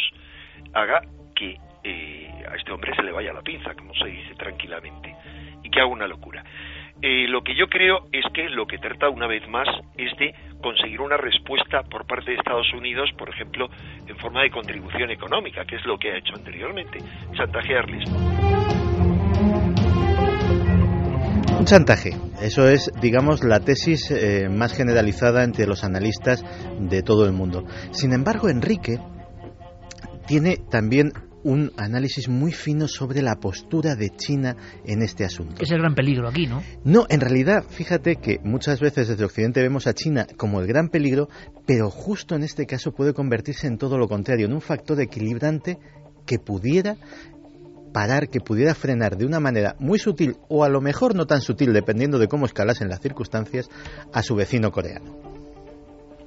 I: haga que eh, a este hombre se le vaya la pinza, como se dice tranquilamente, y que haga una locura. Eh, lo que yo creo es que lo que trata una vez más es de conseguir una respuesta por parte de Estados Unidos, por ejemplo, en forma de contribución económica, que es lo que ha hecho anteriormente, chantajearles.
D: Un chantaje, eso es, digamos, la tesis eh, más generalizada entre los analistas de todo el mundo. Sin embargo, Enrique tiene también un análisis muy fino sobre la postura de China en este asunto.
A: Es el gran peligro aquí, ¿no?
D: No, en realidad, fíjate que muchas veces desde Occidente vemos a China como el gran peligro, pero justo en este caso puede convertirse en todo lo contrario, en un factor equilibrante que pudiera parar, que pudiera frenar de una manera muy sutil o a lo mejor no tan sutil, dependiendo de cómo escalasen las circunstancias, a su vecino coreano.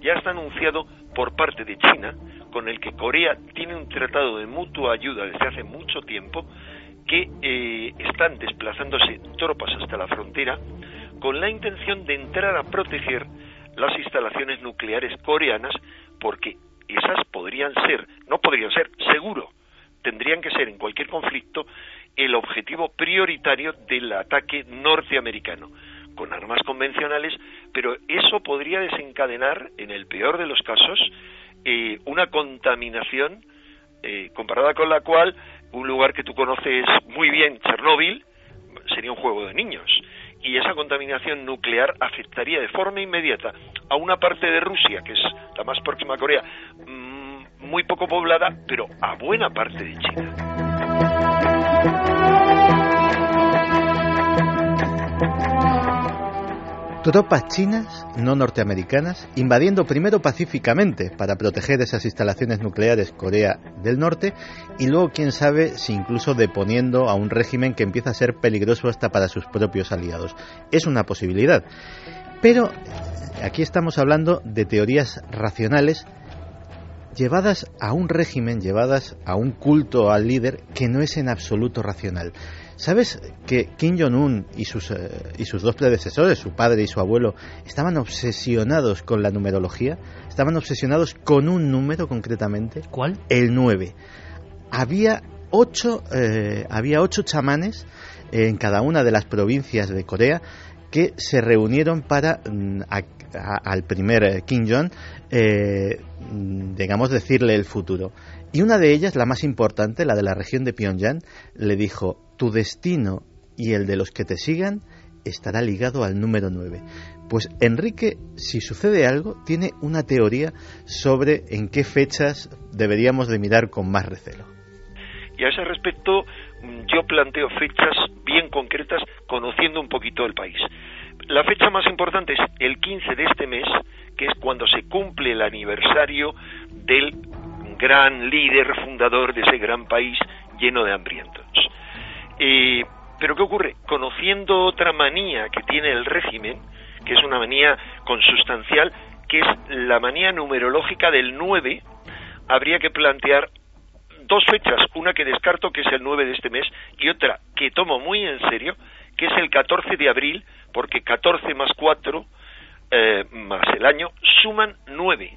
I: Ya está anunciado por parte de China con el que Corea tiene un tratado de mutua ayuda desde hace mucho tiempo que eh, están desplazándose tropas hasta la frontera con la intención de entrar a proteger las instalaciones nucleares coreanas porque esas podrían ser, no podrían ser, seguro, tendrían que ser en cualquier conflicto el objetivo prioritario del ataque norteamericano con armas convencionales, pero eso podría desencadenar, en el peor de los casos, eh, una contaminación eh, comparada con la cual un lugar que tú conoces muy bien, Chernóbil, sería un juego de niños. Y esa contaminación nuclear afectaría de forma inmediata a una parte de Rusia, que es la más próxima a Corea, mm, muy poco poblada, pero a buena parte de China.
D: Tropas chinas, no norteamericanas, invadiendo primero pacíficamente para proteger esas instalaciones nucleares Corea del Norte y luego, quién sabe, si incluso deponiendo a un régimen que empieza a ser peligroso hasta para sus propios aliados. Es una posibilidad. Pero aquí estamos hablando de teorías racionales llevadas a un régimen, llevadas a un culto al líder que no es en absoluto racional. ¿Sabes que Kim Jong-un y sus, eh, y sus dos predecesores, su padre y su abuelo, estaban obsesionados con la numerología? Estaban obsesionados con un número concretamente.
A: ¿Cuál?
D: El 9. Había ocho, eh, había ocho chamanes en cada una de las provincias de Corea que se reunieron para mm, al primer eh, Kim Jong, mm, digamos, decirle el futuro. Y una de ellas, la más importante, la de la región de Pyongyang, le dijo, tu destino y el de los que te sigan estará ligado al número 9. Pues Enrique, si sucede algo, tiene una teoría sobre en qué fechas deberíamos de mirar con más recelo.
I: Y a ese respecto, yo planteo fechas bien concretas, conociendo un poquito el país. La fecha más importante es el 15 de este mes, que es cuando se cumple el aniversario del gran líder fundador de ese gran país lleno de hambrientos. Eh, pero ¿qué ocurre? Conociendo otra manía que tiene el régimen, que es una manía consustancial, que es la manía numerológica del 9, habría que plantear dos fechas, una que descarto que es el 9 de este mes y otra que tomo muy en serio, que es el 14 de abril, porque 14 más 4 eh, más el año suman 9.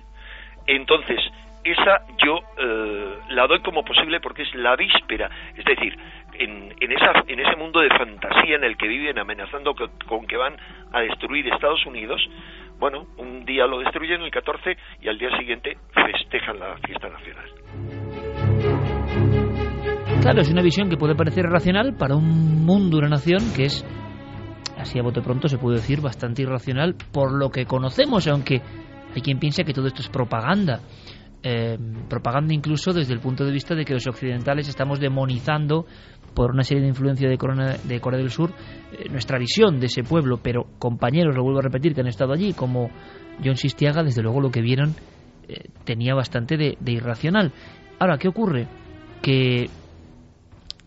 I: Entonces, esa yo eh, la doy como posible porque es la víspera, es decir, en, en, esa, en ese mundo de fantasía en el que viven amenazando con que van a destruir Estados Unidos, bueno, un día lo destruyen el 14 y al día siguiente festejan la fiesta nacional.
A: Claro, es una visión que puede parecer racional para un mundo, una nación que es, así a bote pronto se puede decir, bastante irracional por lo que conocemos, aunque hay quien piensa que todo esto es propaganda. Eh, propaganda incluso desde el punto de vista de que los occidentales estamos demonizando por una serie de influencia de, de Corea del Sur eh, nuestra visión de ese pueblo, pero compañeros, lo vuelvo a repetir, que han estado allí, como John Sistiaga, desde luego lo que vieron eh, tenía bastante de, de irracional. Ahora, ¿qué ocurre? Que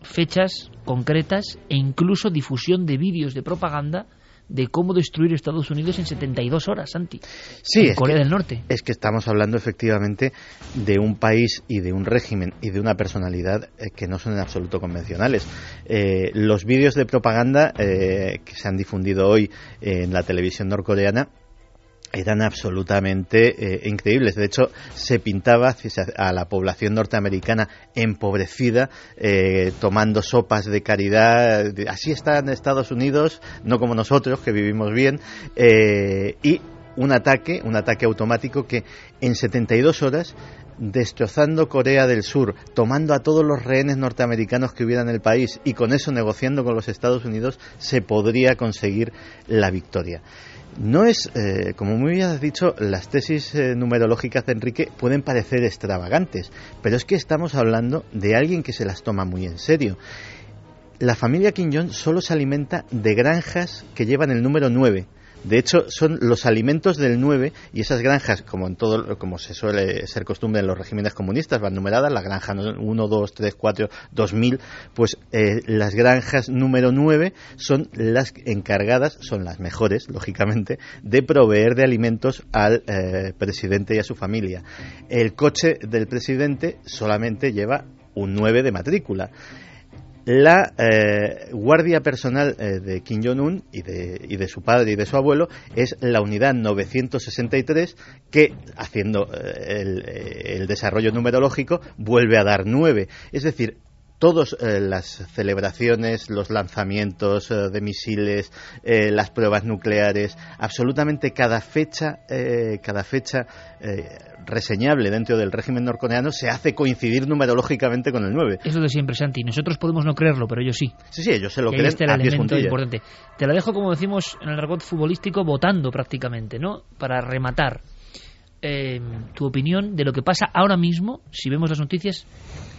A: fechas concretas e incluso difusión de vídeos de propaganda de cómo destruir Estados Unidos en 72 horas, Santi.
D: Sí,
A: en Corea del Norte.
D: Es que estamos hablando efectivamente de un país y de un régimen y de una personalidad eh, que no son en absoluto convencionales. Eh, los vídeos de propaganda eh, que se han difundido hoy en la televisión norcoreana eran absolutamente eh, increíbles. De hecho, se pintaba a la población norteamericana empobrecida, eh, tomando sopas de caridad. Así está en Estados Unidos, no como nosotros, que vivimos bien. Eh, y un ataque, un ataque automático que en 72 horas destrozando Corea del Sur, tomando a todos los rehenes norteamericanos que hubiera en el país y con eso negociando con los Estados Unidos, se podría conseguir la victoria. No es, eh, como muy bien has dicho, las tesis eh, numerológicas de Enrique pueden parecer extravagantes, pero es que estamos hablando de alguien que se las toma muy en serio. La familia Kim Jong solo se alimenta de granjas que llevan el número 9 de hecho, son los alimentos del 9 y esas granjas, como en todo, como se suele ser costumbre en los regímenes comunistas, van numeradas, la granja 1, 2, 3, 4, 2000, pues eh, las granjas número 9 son las encargadas, son las mejores, [laughs] lógicamente, de proveer de alimentos al eh, presidente y a su familia. El coche del presidente solamente lleva un 9 de matrícula la eh, guardia personal eh, de Kim Jong-un y de, y de, su padre y de su abuelo es la unidad 963 que, haciendo eh, el, el, desarrollo numerológico, vuelve a dar 9. Es decir, todas las celebraciones, los lanzamientos de misiles, las pruebas nucleares, absolutamente cada fecha, cada fecha reseñable dentro del régimen norcoreano se hace coincidir numerológicamente con el 9.
A: Es lo de siempre, Santi. Nosotros podemos no creerlo, pero ellos sí.
D: Sí, sí, ellos se lo creen
A: este el elemento importante. Te la dejo, como decimos en el argot futbolístico, votando prácticamente, ¿no? Para rematar. Eh, tu opinión de lo que pasa ahora mismo, si vemos las noticias,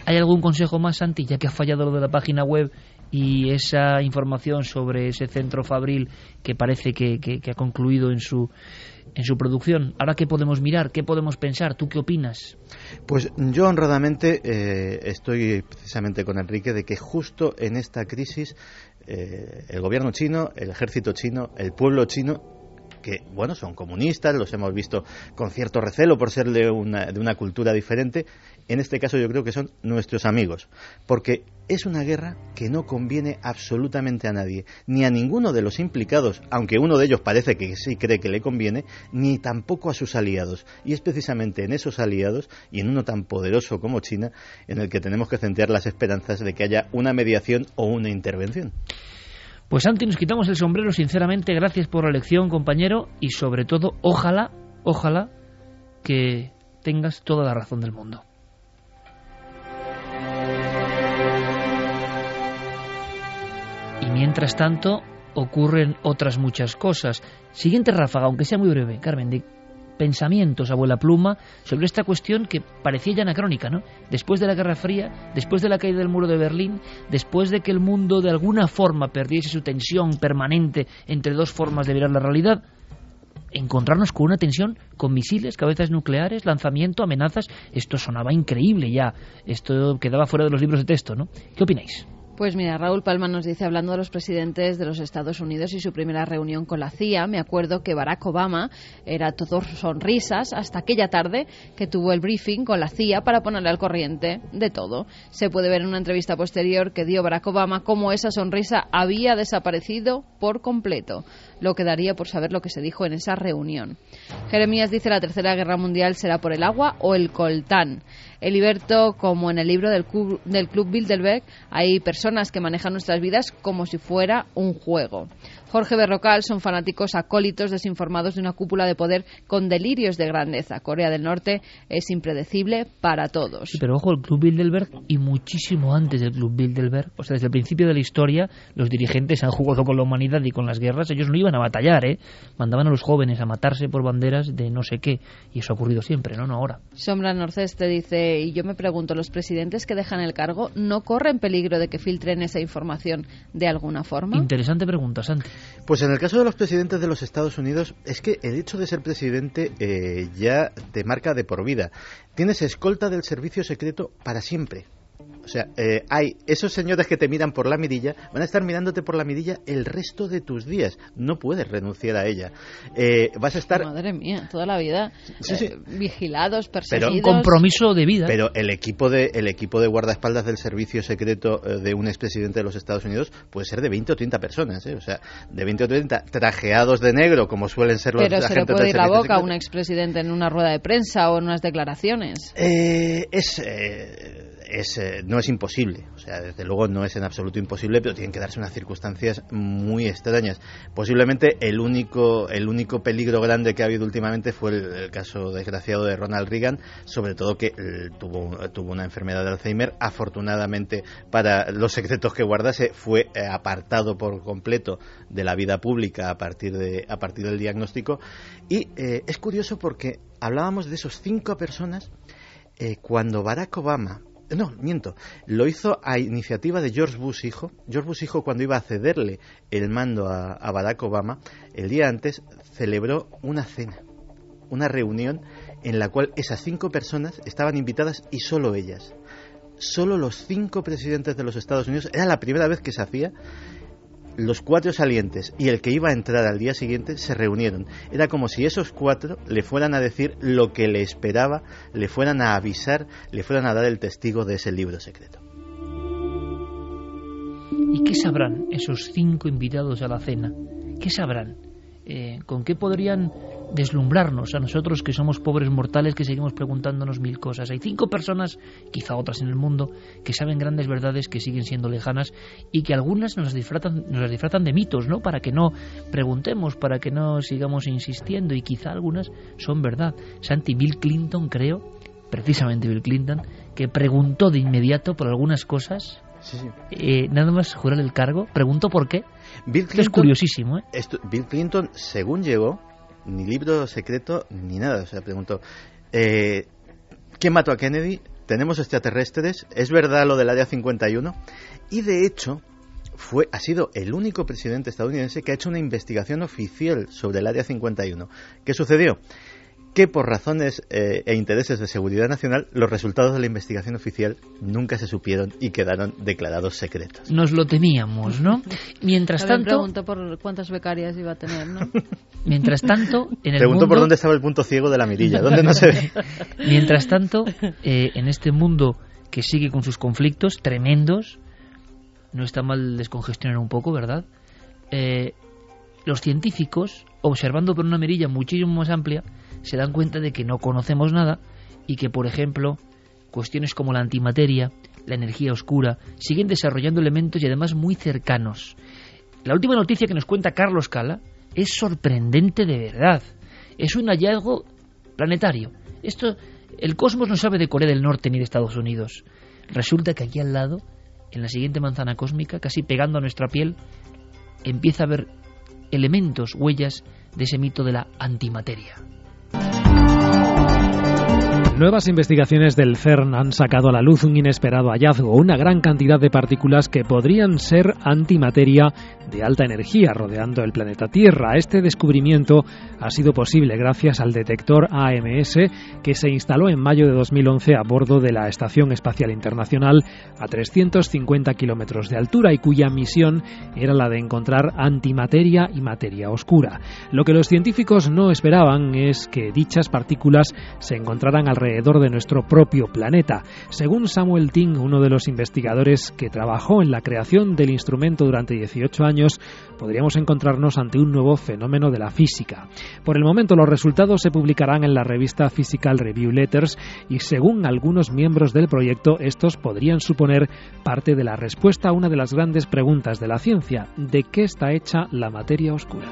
A: ¿hay algún consejo más, Santi, ya que ha fallado lo de la página web y esa información sobre ese centro fabril que parece que, ha concluido en su en su producción. Ahora, ¿qué podemos mirar? ¿Qué podemos pensar? ¿Tú qué opinas?
D: Pues yo honradamente eh, estoy precisamente con Enrique de que justo en esta crisis eh, el gobierno chino, el ejército chino, el pueblo chino que, bueno, son comunistas, los hemos visto con cierto recelo por ser de una, de una cultura diferente, en este caso yo creo que son nuestros amigos, porque es una guerra que no conviene absolutamente a nadie, ni a ninguno de los implicados, aunque uno de ellos parece que sí cree que le conviene, ni tampoco a sus aliados. Y es precisamente en esos aliados y en uno tan poderoso como China en el que tenemos que centrar las esperanzas de que haya una mediación o una intervención.
A: Pues Santi, nos quitamos el sombrero, sinceramente, gracias por la lección, compañero, y sobre todo, ojalá, ojalá que tengas toda la razón del mundo. Y mientras tanto, ocurren otras muchas cosas. Siguiente ráfaga, aunque sea muy breve, Carmen, pensamientos, abuela pluma, sobre esta cuestión que parecía ya anacrónica, ¿no? Después de la Guerra Fría, después de la caída del muro de Berlín, después de que el mundo de alguna forma perdiese su tensión permanente entre dos formas de mirar la realidad, encontrarnos con una tensión con misiles, cabezas nucleares, lanzamiento, amenazas, esto sonaba increíble ya, esto quedaba fuera de los libros de texto, ¿no? ¿Qué opináis?
C: Pues mira, Raúl Palma nos dice, hablando de los presidentes de los Estados Unidos y su primera reunión con la CIA, me acuerdo que Barack Obama era todo sonrisas hasta aquella tarde que tuvo el briefing con la CIA para ponerle al corriente de todo. Se puede ver en una entrevista posterior que dio Barack Obama cómo esa sonrisa había desaparecido por completo. Lo quedaría por saber lo que se dijo en esa reunión. Jeremías dice la Tercera Guerra Mundial será por el agua o el coltán. Eliberto, como en el libro del Club, del Club Bilderberg, hay personas que manejan nuestras vidas como si fuera un juego. Jorge Berrocal son fanáticos acólitos desinformados de una cúpula de poder con delirios de grandeza. Corea del Norte es impredecible para todos.
A: Sí, pero ojo, el Club Bilderberg y muchísimo antes del Club Bilderberg, o sea, desde el principio de la historia, los dirigentes han jugado con la humanidad y con las guerras. Ellos no iban a batallar, ¿eh? Mandaban a los jóvenes a matarse por banderas de no sé qué. Y eso ha ocurrido siempre, ¿no? No ahora.
C: Sombra Norceste dice, y yo me pregunto, ¿los presidentes que dejan el cargo no corren peligro de que filtren esa información de alguna forma?
A: Interesante pregunta, Santi.
D: Pues en el caso de los presidentes de los Estados Unidos es que el hecho de ser presidente eh, ya te marca de por vida. Tienes escolta del servicio secreto para siempre. O sea, eh, hay esos señores que te miran por la mirilla, van a estar mirándote por la mirilla el resto de tus días. No puedes renunciar a ella. Eh, vas a estar.
C: Madre mía, toda la vida eh, vigilados, perseguidos.
A: Pero un compromiso de vida.
D: Pero el equipo de el equipo de guardaespaldas del servicio secreto de un expresidente de los Estados Unidos puede ser de 20 o 30 personas, o sea, de 20 o 30 trajeados de negro, como suelen ser los
C: Pero se le puede ir la boca a un expresidente en una rueda de prensa o en unas declaraciones.
D: es es, eh, no es imposible, o sea, desde luego no es en absoluto imposible, pero tienen que darse unas circunstancias muy extrañas. Posiblemente el único, el único peligro grande que ha habido últimamente fue el, caso desgraciado de Ronald Reagan, sobre todo que eh, tuvo, tuvo una enfermedad de Alzheimer. Afortunadamente, para los secretos que guardase, fue eh, apartado por completo de la vida pública a partir, de, a partir del diagnóstico. Y es curioso porque hablábamos de esos cinco personas cuando Barack Obama no, miento. Lo hizo a iniciativa de George Bush hijo. George Bush hijo cuando iba a cederle el mando a, a Barack Obama, el día antes celebró una cena, una reunión en la cual esas cinco personas estaban invitadas y solo ellas. Solo los cinco presidentes de los Estados Unidos. Era la primera vez que se hacía los cuatro salientes y el que iba a entrar al día siguiente se reunieron. Era como si esos cuatro le fueran a decir lo que le esperaba, le fueran a avisar, le fueran a dar el testigo de ese libro secreto.
A: ¿Y qué sabrán esos cinco invitados a la cena? ¿Qué sabrán? Eh, ¿Con qué podrían deslumbrarnos a nosotros que somos pobres mortales que seguimos preguntándonos mil cosas. Hay cinco personas, quizá otras en el mundo, que saben grandes verdades que siguen siendo lejanas y que algunas nos las disfrazan, nos las disfrazan de mitos, ¿no? Para que no preguntemos, para que no sigamos insistiendo y quizá algunas son verdad. Santi Bill Clinton, creo, precisamente Bill Clinton, que preguntó de inmediato por algunas cosas eh, nada más jurar el cargo, preguntó por qué.
D: Bill
A: es curiosísimo. ¿eh?
D: Bill Clinton, según llegó, ni libro secreto, ni nada. O sea, preguntó, eh, ¿quién mató a Kennedy? ¿Tenemos extraterrestres? ¿Es verdad lo del Área 51? Y de hecho, fue, ha sido el único presidente estadounidense que ha hecho una investigación oficial sobre el Área 51. ¿Qué sucedió? Que por razones eh, e intereses de seguridad nacional los resultados de la investigación oficial nunca se supieron y quedaron declarados secretos.
A: Nos lo temíamos, ¿no? Mientras tanto...
C: preguntó por cuántas becarias iba a tener, ¿no? [laughs]
A: Mientras tanto, en el
D: Pregunto por dónde estaba el punto ciego de la mirilla, dónde no se ve. [laughs]
A: Mientras tanto, eh, en este mundo que sigue con sus conflictos tremendos, no está mal descongestionar un poco, ¿verdad? Eh, los científicos, observando por una mirilla muchísimo más amplia, se dan cuenta de que no conocemos nada y que, por ejemplo, cuestiones como la antimateria, la energía oscura, siguen desarrollando elementos y además muy cercanos. La última noticia que nos cuenta Carlos Cala es sorprendente de verdad. Es un hallazgo planetario. Esto, el cosmos no sabe de Corea del Norte ni de Estados Unidos. Resulta que aquí al lado, en la siguiente manzana cósmica, casi pegando a nuestra piel, empieza a haber elementos, huellas de ese mito de la antimateria.
L: Nuevas investigaciones del CERN han sacado a la luz un inesperado hallazgo, una gran cantidad de partículas que podrían ser antimateria de alta energía rodeando el planeta Tierra. Este descubrimiento ha sido posible gracias al detector AMS que se instaló en mayo de 2011 a bordo de la Estación Espacial Internacional a 350 kilómetros de altura y cuya misión era la de encontrar antimateria y materia oscura. Lo que los científicos no esperaban es que dichas partículas se encontraran alrededor de nuestro propio planeta. Según Samuel Ting, uno de los investigadores que trabajó en la creación del instrumento durante 18 años, podríamos encontrarnos ante un nuevo fenómeno de la física. Por el momento los resultados se publicarán en la revista Physical Review Letters y según algunos miembros del proyecto estos podrían suponer parte de la respuesta a una de las grandes preguntas de la ciencia, ¿de qué está hecha la materia oscura?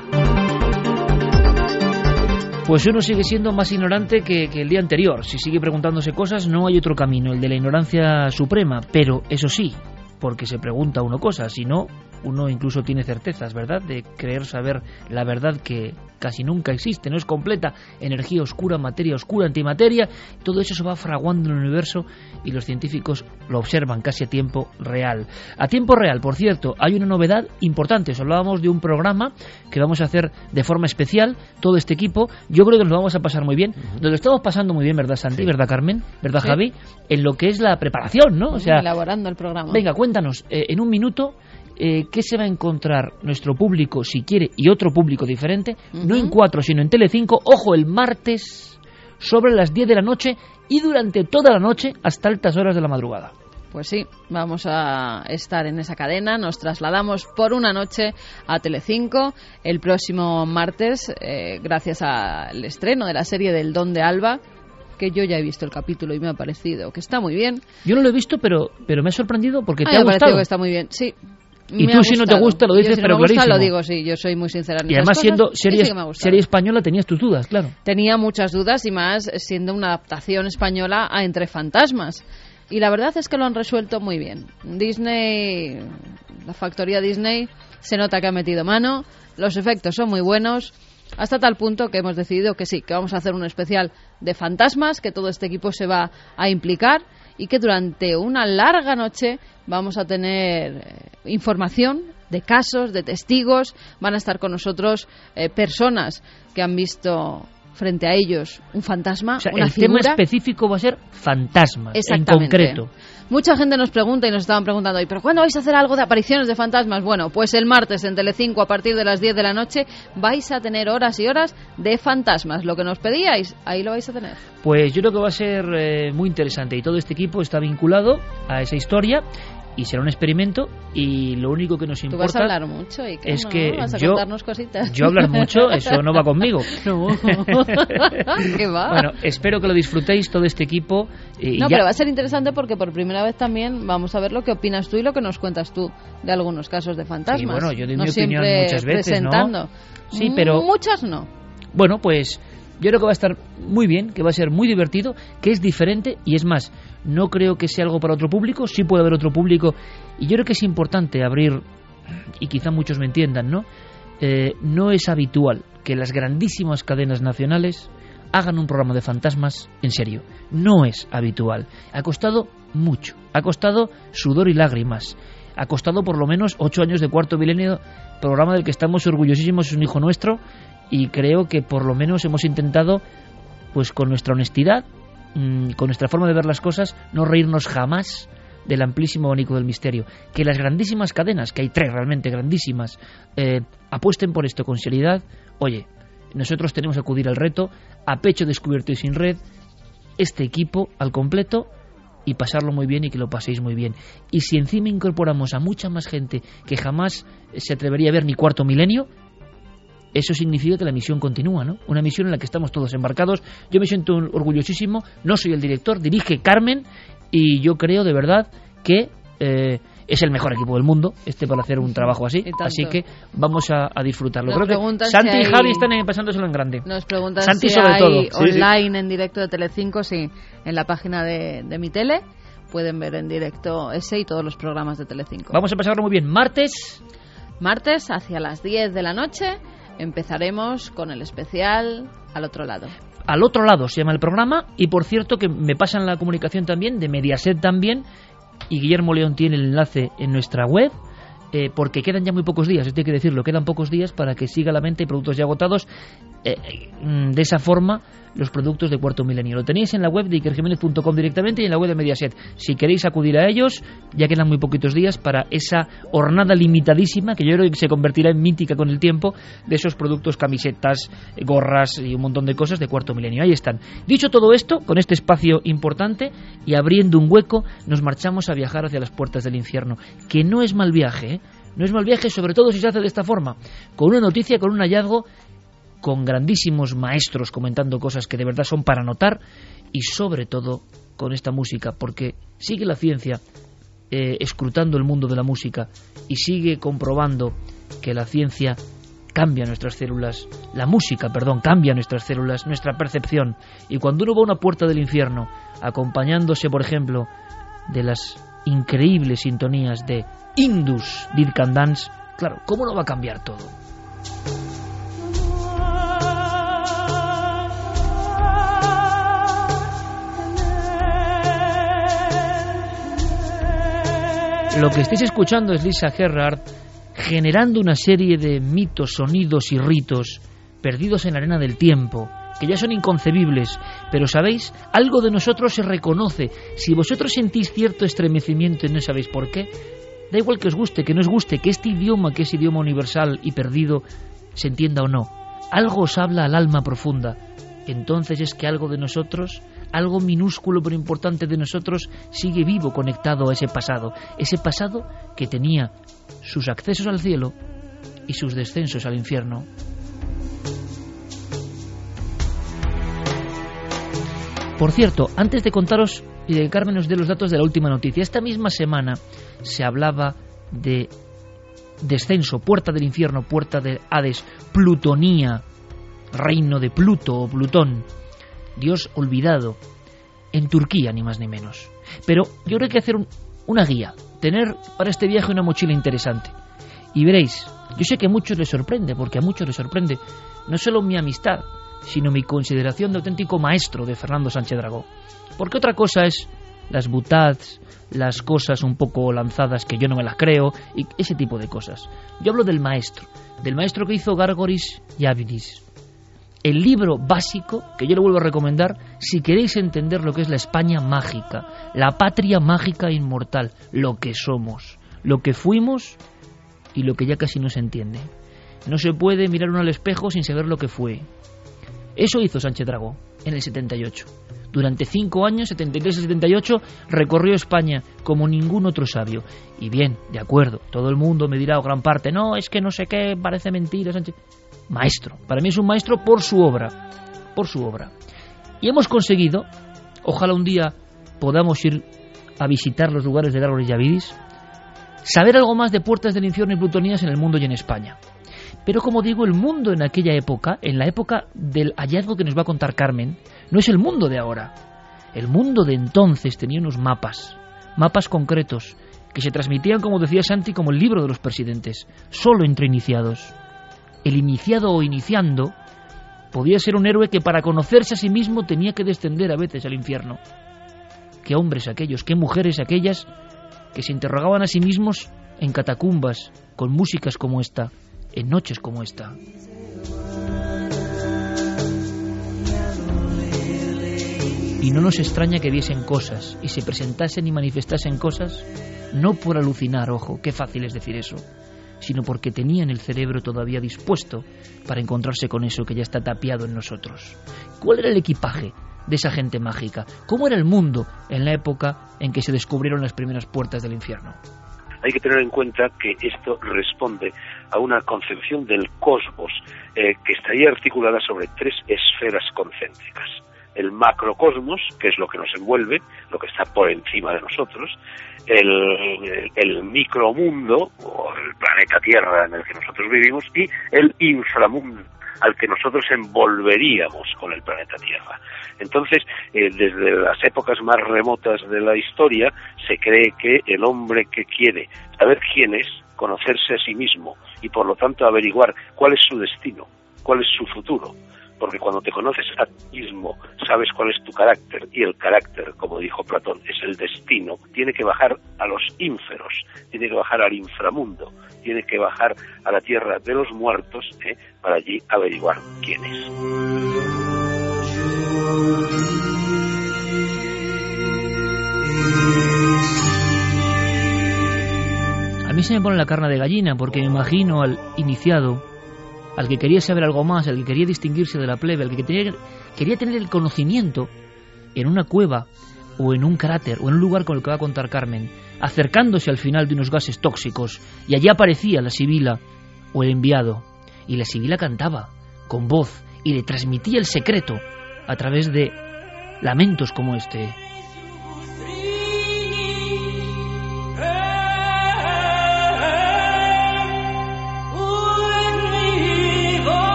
A: Pues uno sigue siendo más ignorante que, el día anterior. Si sigue preguntándose cosas, no hay otro camino, el de la ignorancia suprema. Pero eso sí, porque se pregunta uno cosas, si no, uno incluso tiene certezas, ¿verdad?, de creer saber la verdad que casi nunca existe, no es completa, energía oscura, materia oscura, antimateria, todo eso se va fraguando en el universo y los científicos lo observan casi a tiempo real. A tiempo real, por cierto, hay una novedad importante, os hablábamos de un programa que vamos a hacer de forma especial, todo este equipo, yo creo que nos lo vamos a pasar muy bien, nos lo estamos pasando muy bien, ¿verdad Santi? ¿Verdad Carmen? ¿Verdad Javi? En lo que es la preparación, ¿no?
C: O sea, elaborando el programa.
A: Venga, cuéntanos, eh, en un minuto, eh, qué se va a encontrar nuestro público si quiere y otro público diferente, no en 4 sino en Telecinco, ojo, el martes sobre las 10 de la noche y durante toda la noche hasta altas horas de la madrugada.
C: Pues sí, vamos a estar en esa cadena. Nos trasladamos por una noche a Telecinco el próximo martes, eh, gracias al estreno de la serie del Don de Alba, que yo ya he visto el capítulo y me ha parecido que está muy bien.
A: Yo no lo he visto, pero, pero me ha sorprendido porque te
C: ha,
A: ha gustado.
C: que está muy bien, sí.
A: Y tú si no te gusta lo dices,
C: si
A: pero
C: no me gusta,
A: clarísimo.
C: lo digo, sí, yo soy muy sincera en
A: y además
C: esas
A: siendo
C: cosas,
A: serie,
C: sí
A: serie española tenías tus dudas, claro.
C: Tenía muchas dudas y más siendo una adaptación española a Entre Fantasmas. Y la verdad es que lo han resuelto muy bien. Disney, la factoría Disney, se nota que ha metido mano, los efectos son muy buenos, hasta tal punto que hemos decidido que sí, que vamos a hacer un especial de fantasmas, que todo este equipo se va a implicar y que durante una larga noche vamos a tener eh, información de casos, de testigos, van a estar con nosotros eh, personas que han visto frente a ellos un fantasma,
A: O sea,
C: una
A: el
C: figura.
A: tema específico va a ser fantasmas, en concreto.
C: Mucha gente nos pregunta y nos estaban preguntando, ¿y pero cuándo vais a hacer algo de apariciones de fantasmas? Bueno, pues el martes en Telecinco a partir de las 10 de la noche vais a tener horas y horas de fantasmas. Lo que nos pedíais, ahí lo vais a tener.
A: Pues yo creo que va a ser eh, muy interesante y todo este equipo está vinculado a esa historia y será un experimento y lo único que nos
C: Tú
A: importa
C: vas a hablar mucho y que
A: es
C: no,
A: que
C: vas a
A: yo,
C: contarnos cositas.
A: yo hablar mucho, eso no va [laughs] conmigo.
C: No. [laughs] ¿Qué va?
A: Bueno, espero que lo disfrutéis todo este equipo. y
C: No,
A: ya-
C: pero va a ser interesante porque por primera vez también vamos a ver lo que opinas tú y lo que nos cuentas tú de algunos casos de fantasmas.
A: Sí, bueno, yo doy
C: no
A: mi opinión muchas veces, ¿no?
C: presentando.
A: Sí, pero-
C: Muchas no.
A: Bueno, pues yo creo que va a estar muy bien, que va a ser muy divertido, que es diferente y es más, no creo que sea algo para otro público, sí puede haber otro público y yo creo que es importante abrir, y quizá muchos me entiendan, ¿no? Eh, no es habitual que las grandísimas cadenas nacionales hagan un programa de fantasmas en serio. No es habitual. Ha costado mucho, ha costado sudor y lágrimas. ha costado por lo menos ocho años de cuarto milenio, programa del que estamos orgullosísimos, es un hijo nuestro, y creo que por lo menos hemos intentado, pues con nuestra honestidad, mm, con nuestra forma de ver las cosas, no reírnos jamás del amplísimo abanico del misterio. Que las grandísimas cadenas, que hay tres realmente grandísimas, eh, apuesten por esto con seriedad. Oye, nosotros tenemos que acudir al reto, a pecho descubierto y sin red, este equipo al completo y pasarlo muy bien y que lo paséis muy bien. Y si encima incorporamos a mucha más gente que jamás se atrevería a ver ni cuarto milenio, eso significa que la misión continúa, ¿no? Una misión en la que estamos todos embarcados. Yo me siento orgullosísimo, no soy el director, dirige Carmen y yo creo de verdad que eh, es el mejor equipo del mundo este para hacer un trabajo así. Así que vamos a, disfrutarlo. Creo que Santi y Javi están pasándoselo en grande.
C: nos preguntan Santi si sobre todo. Online en directo de Telecinco sí en la página de, de mi tele. Pueden ver en directo ese y todos los programas de Telecinco.
A: Vamos a pasarlo muy bien. Martes.
C: Martes hacia las 10 de la noche empezaremos con el especial al otro lado
A: al otro lado se llama el programa y por cierto que me pasan la comunicación también de Mediaset también y Guillermo León tiene el enlace en nuestra web eh, porque quedan ya muy pocos días, esto hay que decirlo, quedan pocos días para que siga la mente y productos ya agotados. Eh, mm, de esa forma los productos de Cuarto Milenio. Lo tenéis en la web de ikerjiménez.com directamente y en la web de Mediaset. Si queréis acudir a ellos, ya quedan muy poquitos días para esa hornada limitadísima, que yo creo que se convertirá en mítica con el tiempo, de esos productos, camisetas, gorras y un montón de cosas de Cuarto Milenio. Ahí están. Dicho todo esto, con este espacio importante y abriendo un hueco, nos marchamos a viajar hacia las puertas del infierno. Que no es mal viaje, ¿eh? No es mal viaje, sobre todo si se hace de esta forma, con una noticia, con un hallazgo con grandísimos maestros comentando cosas que de verdad son para notar y sobre todo con esta música, porque sigue la ciencia eh, escrutando el mundo de la música y sigue comprobando que la ciencia cambia nuestras células, la música, perdón, cambia nuestras células, nuestra percepción. Y cuando uno va a una puerta del infierno, acompañándose, por ejemplo, de las increíbles sintonías de Indus Dance, claro, ¿cómo no va a cambiar todo? Lo que estáis escuchando es Lisa Gerrard generando una serie de mitos, sonidos y ritos perdidos en la arena del tiempo, que ya son inconcebibles, pero sabéis, algo de nosotros se reconoce. Si vosotros sentís cierto estremecimiento y no sabéis por qué, da igual que os guste, que no os guste, que este idioma, que es idioma universal y perdido, se entienda o no. Algo os habla al alma profunda. Entonces es que algo de nosotros algo minúsculo pero importante de nosotros sigue vivo conectado a ese pasado, ese pasado que tenía sus accesos al cielo y sus descensos al infierno. Por cierto, antes de contaros y de Carmen nos dé los datos de la última noticia, esta misma semana se hablaba de descenso, puerta del infierno, puerta de Hades, Plutonía, reino de Pluto o Plutón. Dios olvidado, en Turquía, ni más ni menos. Pero yo creo que hacer una guía, tener para este viaje una mochila interesante. Y veréis, yo sé que a muchos les sorprende, porque a muchos les sorprende no solo mi amistad, sino mi consideración de auténtico maestro de Fernando Sánchez Dragó. Porque otra cosa es las butads, las cosas un poco lanzadas que yo no me las creo, y ese tipo de cosas. Yo hablo del maestro, del maestro que hizo Gargoris y Avidis, el libro básico que yo le vuelvo a recomendar si queréis entender lo que es la España mágica, la patria mágica inmortal, lo que somos, lo que fuimos y lo que ya casi no se entiende. No se puede mirar uno al espejo sin saber lo que fue. Eso hizo Sánchez Dragó en el 78. Durante cinco años, 73 y 78, recorrió España como ningún otro sabio. Y bien, de acuerdo, todo el mundo me dirá o gran parte, no, es que no sé qué, parece mentira, Sánchez maestro. Para mí es un maestro por su obra, por su obra. Y hemos conseguido, ojalá un día podamos ir a visitar los lugares de Gárgoles y Avidis, saber algo más de puertas del infierno y plutonías en el mundo y en España. Pero como digo, el mundo en aquella época, en la época del hallazgo que nos va a contar Carmen, no es el mundo de ahora. El mundo de entonces tenía unos mapas, mapas concretos, que se transmitían, como decía Santi, como el libro de los presidentes, solo entre iniciados el iniciado o iniciando podía ser un héroe que para conocerse a sí mismo tenía que descender a veces al infierno. Qué hombres aquellos, qué mujeres aquellas que se interrogaban a sí mismos en catacumbas, con músicas como esta, en noches como esta. Y no nos extraña que viesen cosas y se presentasen y manifestasen cosas, no por alucinar, ojo, qué fácil es decir eso, sino porque tenían el cerebro todavía dispuesto para encontrarse con eso que ya está tapiado en nosotros. ¿Cuál era el equipaje de esa gente mágica? ¿Cómo era el mundo en la época en que se descubrieron las primeras puertas del infierno?
M: hay que tener en cuenta que esto responde a una concepción del cosmos eh, que estaría articulada sobre tres esferas concéntricas el macrocosmos, que es lo que nos envuelve, lo que está por encima de nosotros, el, micromundo, o el planeta Tierra en el que nosotros vivimos, y el inframundo, al que nosotros envolveríamos con el planeta Tierra. Entonces, eh, desde las épocas más remotas de la historia, se cree que el hombre que quiere saber quién es, conocerse a sí mismo y por lo tanto averiguar cuál es su destino, cuál es su futuro, porque cuando te conoces a ti mismo, sabes cuál es tu carácter, y el carácter, como dijo Platón, es el destino, tiene que bajar a los ínferos, tiene que bajar al inframundo, tiene que bajar a la tierra de los muertos, ¿eh? para allí averiguar quién es.
A: A mí se me pone la carne de gallina porque me imagino al iniciado al que quería saber algo más, al que quería distinguirse de la plebe, al que quería tener el conocimiento en una cueva o en un cráter o en un lugar con el que va a contar Carmen, acercándose al final de unos gases tóxicos, y allí aparecía la sibila o el enviado, y la sibila cantaba con voz y le transmitía el secreto a través de lamentos como este.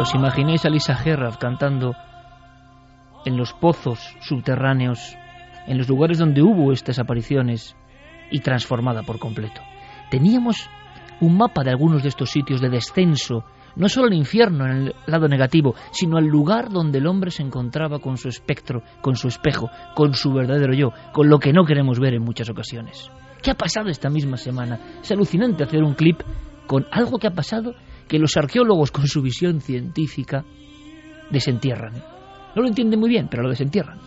A: Os imagináis a Lisa Gerrard cantando en los pozos subterráneos, en los lugares donde hubo estas apariciones y transformada por completo. Teníamos un mapa de algunos de estos sitios de descenso, no solo al infierno en el lado negativo, sino al lugar donde el hombre se encontraba con su espectro, con su espejo, con su verdadero yo, con lo que no queremos ver en muchas ocasiones. ¿Qué ha pasado esta misma semana? Es alucinante hacer un clip con algo que ha pasado que los arqueólogos con su visión científica desentierran. No lo entienden muy bien, pero lo desentierran.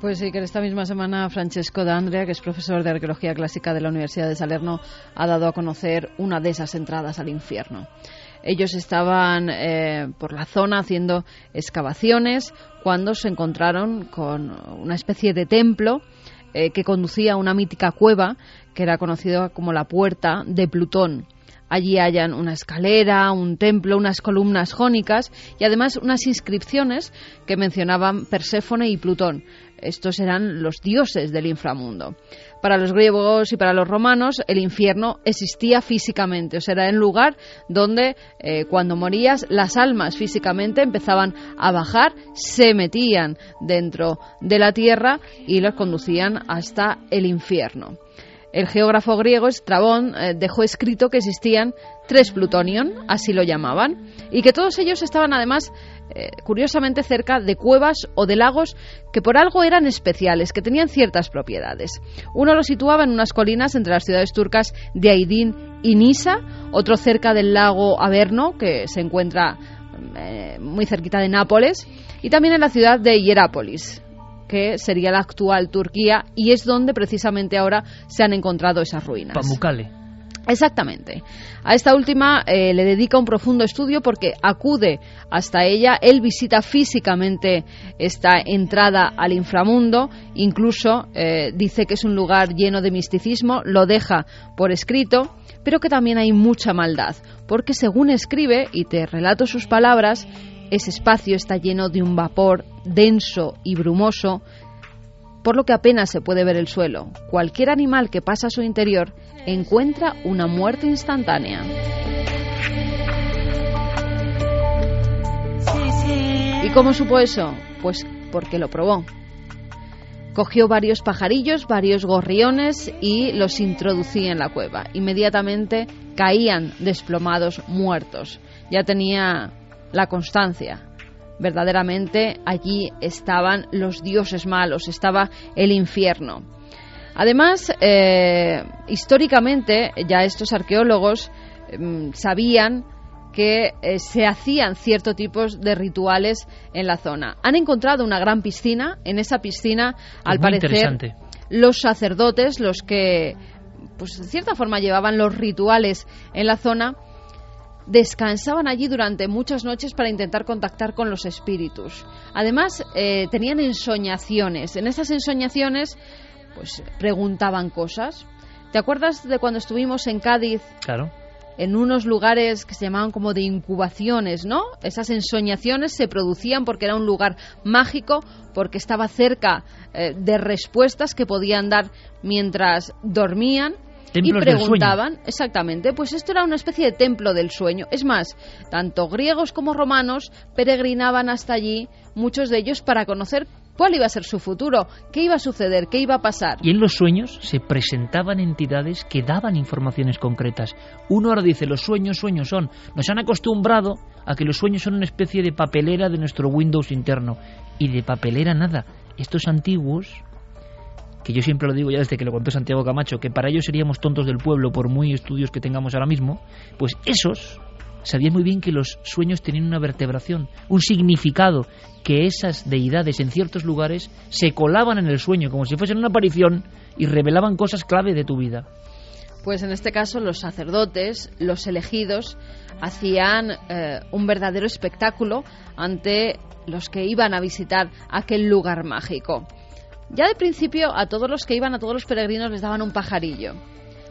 C: Pues sí, que esta misma semana Francesco D'Andrea, que es profesor de Arqueología Clásica de la Universidad de Salerno, ha dado a conocer una de esas entradas al infierno. Ellos estaban eh, por la zona haciendo excavaciones cuando se encontraron con una especie de templo eh, que conducía a una mítica cueva que era conocida como la Puerta de Plutón. Allí hayan una escalera, un templo, unas columnas jónicas y además unas inscripciones que mencionaban Perséfone y Plutón. Estos eran los dioses del inframundo. Para los griegos y para los romanos el infierno existía físicamente, o sea, era el lugar donde eh, cuando morías las almas físicamente empezaban a bajar, se metían dentro de la tierra y los conducían hasta el infierno. El geógrafo griego Estrabón eh, dejó escrito que existían tres plutonion, así lo llamaban, y que todos ellos estaban además eh, curiosamente cerca de cuevas o de lagos que por algo eran especiales, que tenían ciertas propiedades. Uno lo situaba en unas colinas entre las ciudades turcas de Aidín y Nisa, otro cerca del lago Averno, que se encuentra eh, muy cerquita de Nápoles, y también en la ciudad de Hierápolis que sería la actual Turquía y es donde precisamente ahora se han encontrado esas ruinas.
A: Pamukkale.
C: Exactamente. A esta última eh, le dedica un profundo estudio porque acude hasta ella, él visita físicamente esta entrada al inframundo, incluso eh, dice que es un lugar lleno de misticismo, lo deja por escrito, pero que también hay mucha maldad, porque según escribe, y te relato sus palabras, ese espacio está lleno de un vapor denso y brumoso, por lo que apenas se puede ver el suelo. Cualquier animal que pasa a su interior encuentra una muerte instantánea. ¿Y cómo supo eso? Pues porque lo probó. Cogió varios pajarillos, varios gorriones y los introducía en la cueva. Inmediatamente caían desplomados muertos. Ya tenía la constancia verdaderamente allí estaban los dioses malos, estaba el infierno. Además, eh, históricamente ya estos arqueólogos em, sabían que eh, se hacían ciertos tipos de rituales en la zona. Han encontrado una gran piscina. En esa piscina, al parecer, los sacerdotes, los que, pues en cierta forma, llevaban los rituales en la zona, descansaban allí durante muchas noches para intentar contactar con los espíritus. Además, eh, tenían ensoñaciones. En esas ensoñaciones, pues preguntaban cosas. ¿Te acuerdas de cuando estuvimos en Cádiz?
A: Claro
C: en unos lugares que se llamaban como de incubaciones, ¿no? Esas ensoñaciones se producían porque era un lugar mágico, porque estaba cerca eh, de respuestas que podían dar mientras dormían. Y preguntaban, exactamente, pues esto era una especie de templo del sueño. Es más, tanto griegos como romanos peregrinaban hasta allí, muchos de ellos para conocer cuál iba a ser su futuro, qué iba a suceder, qué iba a pasar.
A: Y en los sueños se presentaban entidades que daban informaciones concretas. Uno ahora dice, los sueños, sueños son. Nos han acostumbrado a que los sueños son una especie de papelera de nuestro Windows interno. Y de papelera nada. Estos antiguos, que yo siempre lo digo ya desde que lo contó Santiago Camacho, que para ellos seríamos tontos del pueblo por muy estudios que tengamos ahora mismo, pues esos sabían muy bien que los sueños tenían una vertebración, un significado, que esas deidades en ciertos lugares se colaban en el sueño como si fuesen una aparición y revelaban cosas clave de tu vida.
C: Pues en este caso los sacerdotes, los elegidos, hacían eh, un verdadero espectáculo ante los que iban a visitar aquel lugar mágico. Ya de principio a todos los que iban, a todos los peregrinos les daban un pajarillo,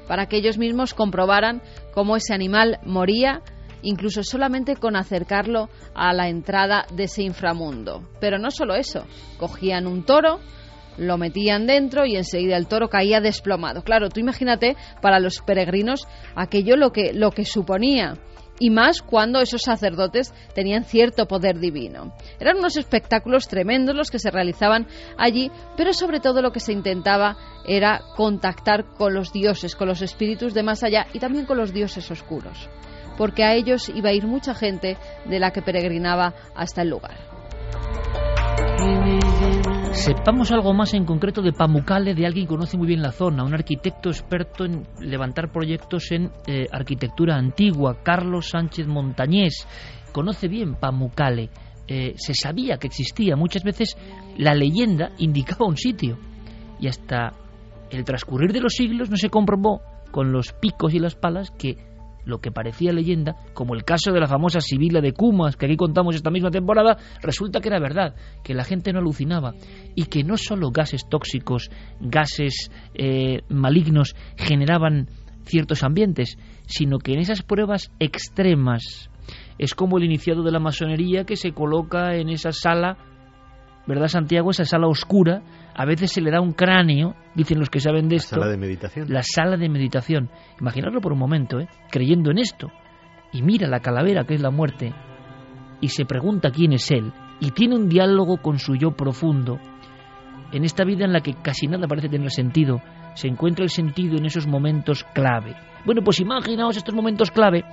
C: para que ellos mismos comprobaran cómo ese animal moría incluso solamente con acercarlo a la entrada de ese inframundo. Pero no solo eso, cogían un toro, lo metían dentro y enseguida el toro caía desplomado. Claro, tú imagínate para los peregrinos aquello lo que, lo que suponía y más cuando esos sacerdotes tenían cierto poder divino. Eran unos espectáculos tremendos los que se realizaban allí, pero sobre todo lo que se intentaba era contactar con los dioses, con los espíritus de más allá y también con los dioses oscuros porque a ellos iba a ir mucha gente de la que peregrinaba hasta el lugar.
A: Sepamos algo más en concreto de Pamukkale, de alguien que conoce muy bien la zona, un arquitecto experto en levantar proyectos en eh, arquitectura antigua, Carlos Sánchez Montañés. Conoce bien Pamukkale, eh, se sabía que existía, muchas veces la leyenda indicaba un sitio. Y hasta el transcurrir de los siglos no se comprobó con los picos y las palas que lo que parecía leyenda, como el caso de la famosa Sibila de Cumas, que aquí contamos esta misma temporada, resulta que era verdad, que la gente no alucinaba y que no solo gases tóxicos, gases eh, malignos generaban ciertos ambientes, sino que en esas pruebas extremas es como el iniciado de la masonería que se coloca en esa sala, ¿verdad Santiago? Esa sala oscura a veces se le da un cráneo, dicen los que saben de esto.
D: La sala de meditación.
A: La sala de meditación. Imaginadlo por un momento, ¿eh? creyendo en esto. Y mira la calavera que es la muerte y se pregunta quién es él y tiene un diálogo con su yo profundo. En esta vida en la que casi nada parece tener sentido, se encuentra el sentido en esos momentos clave. Bueno, pues imaginaos estos momentos clave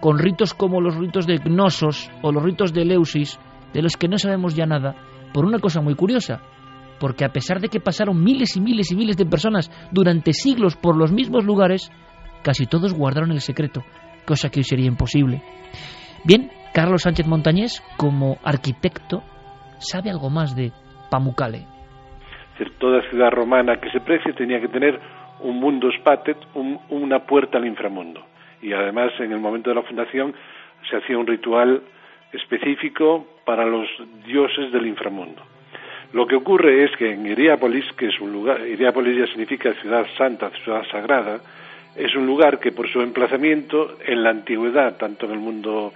A: con ritos como los ritos de Gnosos o los ritos de Eleusis, de los que no sabemos ya nada, por una cosa muy curiosa, porque a pesar de que pasaron miles y miles y miles de personas durante siglos por los mismos lugares, casi todos guardaron el secreto, cosa que hoy sería imposible. Bien, Carlos Sánchez Montañés, como arquitecto, sabe algo más de Pamukkale.
N: Toda ciudad romana que se precie tenía que tener un mundo patet, una puerta al inframundo. Y además, en el momento de la fundación, se hacía un ritual específico para los dioses del inframundo. Lo que ocurre es que en Iriápolis, que es un lugar, Iriápolis ya significa ciudad santa, ciudad sagrada, es un lugar que por su emplazamiento en la antigüedad, tanto en el mundo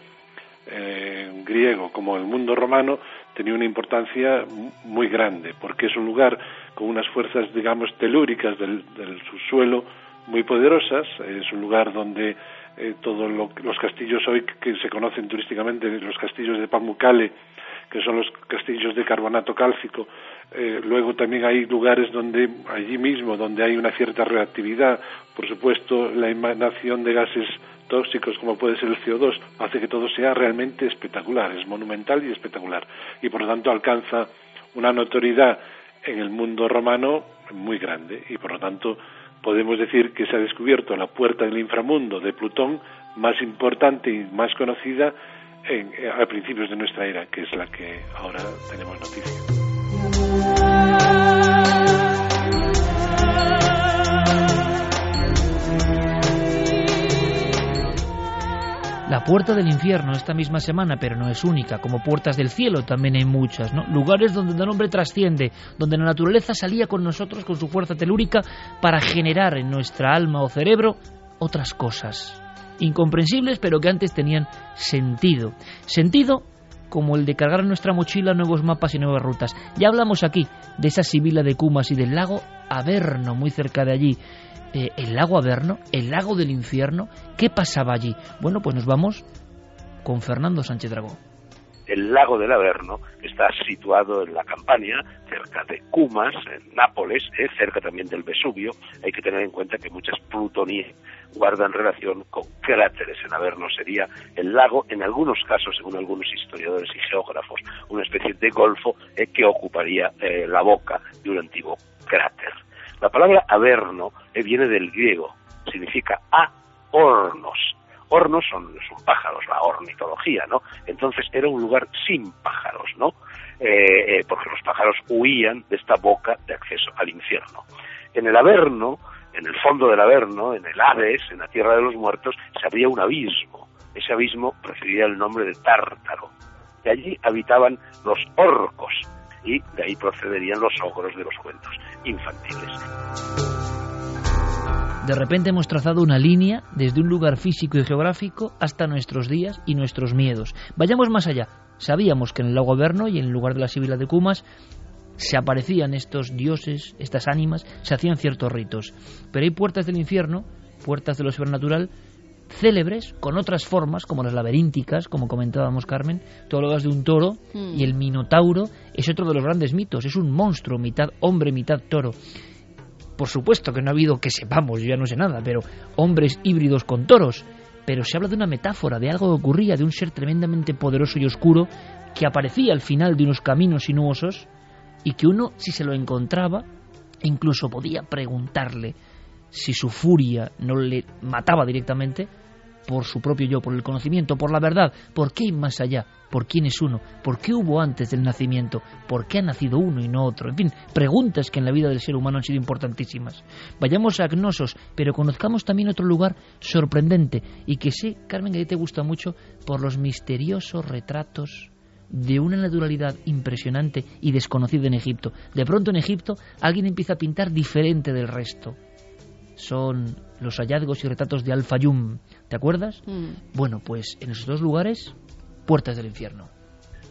N: eh, griego como en el mundo romano, tenía una importancia muy grande, porque es un lugar con unas fuerzas, digamos, telúricas del, subsuelo muy poderosas, es un lugar donde eh, todos los castillos hoy que se conocen turísticamente, los castillos de Pamukkale, que son los castillos de carbonato cálcico. Eh, luego también hay lugares donde, allí mismo, donde hay una cierta reactividad, por supuesto, la emanación de gases tóxicos como puede ser el CO2, hace que todo sea realmente espectacular, es monumental y espectacular. Y por lo tanto alcanza una notoriedad en el mundo romano muy grande y por lo tanto podemos decir que se ha descubierto la puerta del inframundo de Plutón más importante y más conocida eh, a principios de nuestra era, que es la que ahora tenemos noticia.
A: La puerta del infierno esta misma semana, pero no es única, como puertas del cielo también hay muchas, ¿no? Lugares donde el hombre trasciende, donde la naturaleza salía con nosotros con su fuerza telúrica para generar en nuestra alma o cerebro otras cosas incomprensibles, pero que antes tenían sentido. Sentido como el de cargar en nuestra mochila nuevos mapas y nuevas rutas. Ya hablamos aquí de esa sibila de Cumas y del lago Averno, muy cerca de allí. Eh, el lago Averno, el lago del infierno, ¿qué pasaba allí? Bueno, pues nos vamos con Fernando Sánchez Dragó.
M: El lago del Averno está situado en la Campania, cerca de Cumas, en Nápoles, eh, cerca también del Vesubio. Hay que tener en cuenta que muchas plutonías guardan relación con cráteres. En Averno sería el lago, en algunos casos, según algunos historiadores y geógrafos, una especie de golfo eh, que ocuparía eh, la boca de un antiguo cráter. La palabra Averno eh, viene del griego, significa a hornos. Hornos son, son, pájaros, la ornitología, ¿no? Entonces era un lugar sin pájaros, ¿no? Eh, eh, porque los pájaros huían de esta boca de acceso al infierno. En el Averno, en el fondo del Averno, en el Hades, en la Tierra de los Muertos, se abría un abismo. Ese abismo recibía el nombre de Tártaro. De allí habitaban los orcos y de ahí procederían los ogros de los cuentos infantiles.
A: De repente hemos trazado una línea desde un lugar físico y geográfico hasta nuestros días y nuestros miedos. Vayamos más allá. Sabíamos que en el lago Averno y en el lugar de la Sibila de Cumas se aparecían estos dioses, estas ánimas, se hacían ciertos ritos. Pero hay puertas del infierno, puertas de lo sobrenatural, célebres, con otras formas, como las laberínticas, como comentábamos Carmen, todo lo de un toro,
C: Hmm.
A: y el minotauro es otro de los grandes mitos, es un monstruo, mitad hombre, mitad toro. Por supuesto que no ha habido que sepamos, yo ya no sé nada, pero hombres híbridos con toros. Pero se habla de una metáfora, de algo que ocurría, de un ser tremendamente poderoso y oscuro que aparecía al final de unos caminos sinuosos y que uno, si se lo encontraba, incluso podía preguntarle si su furia no le mataba directamente por su propio yo, por el conocimiento, por la verdad, por qué hay más allá, por quién es uno, por qué hubo antes del nacimiento, por qué ha nacido uno y no otro, en fin, preguntas que en la vida del ser humano han sido importantísimas. Vayamos a Gnosos, pero conozcamos también otro lugar sorprendente y que sé, Carmen, que a ti te gusta mucho por los misteriosos retratos de una naturalidad impresionante y desconocida en Egipto. De pronto en Egipto alguien empieza a pintar diferente del resto. Son los hallazgos y retratos de Al-Fayum. ¿Te acuerdas?
C: Mm.
A: Bueno, pues en esos dos lugares, puertas del infierno.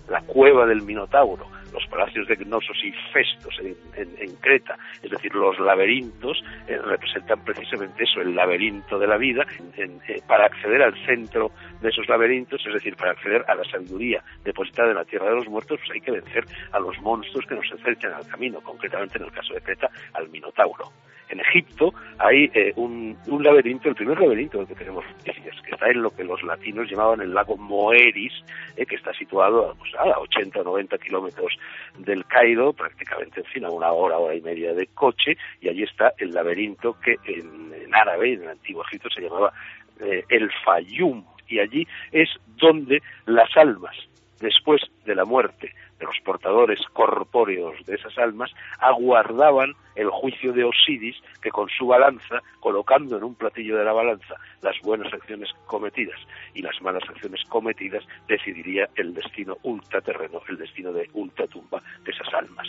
M: La cueva del Minotauro, los palacios de Gnosos y Festos en, Creta, es decir, los laberintos, eh, representan precisamente eso, el laberinto de la vida. En, eh, para acceder al centro de esos laberintos, es decir, para acceder a la sabiduría depositada en la tierra de los muertos, pues hay que vencer a los monstruos que nos acercan al camino, concretamente en el caso de Creta, al Minotauro. En Egipto hay eh, un, laberinto, el primer laberinto que tenemos noticias, que está en lo que los latinos llamaban el lago Moeris, eh, que está situado pues, a 80 o 90 kilómetros del Cairo, prácticamente en fin, a una hora, hora y media de coche, y allí está el laberinto que en, en árabe, en el antiguo Egipto, se llamaba eh, el Fayum, y allí es donde las almas, después de la muerte, de los portadores corpóreos de esas almas aguardaban el juicio de Osiris que con su balanza, colocando en un platillo de la balanza las buenas acciones cometidas y las malas acciones cometidas, decidiría el destino ultraterreno, el destino de ultratumba de esas almas.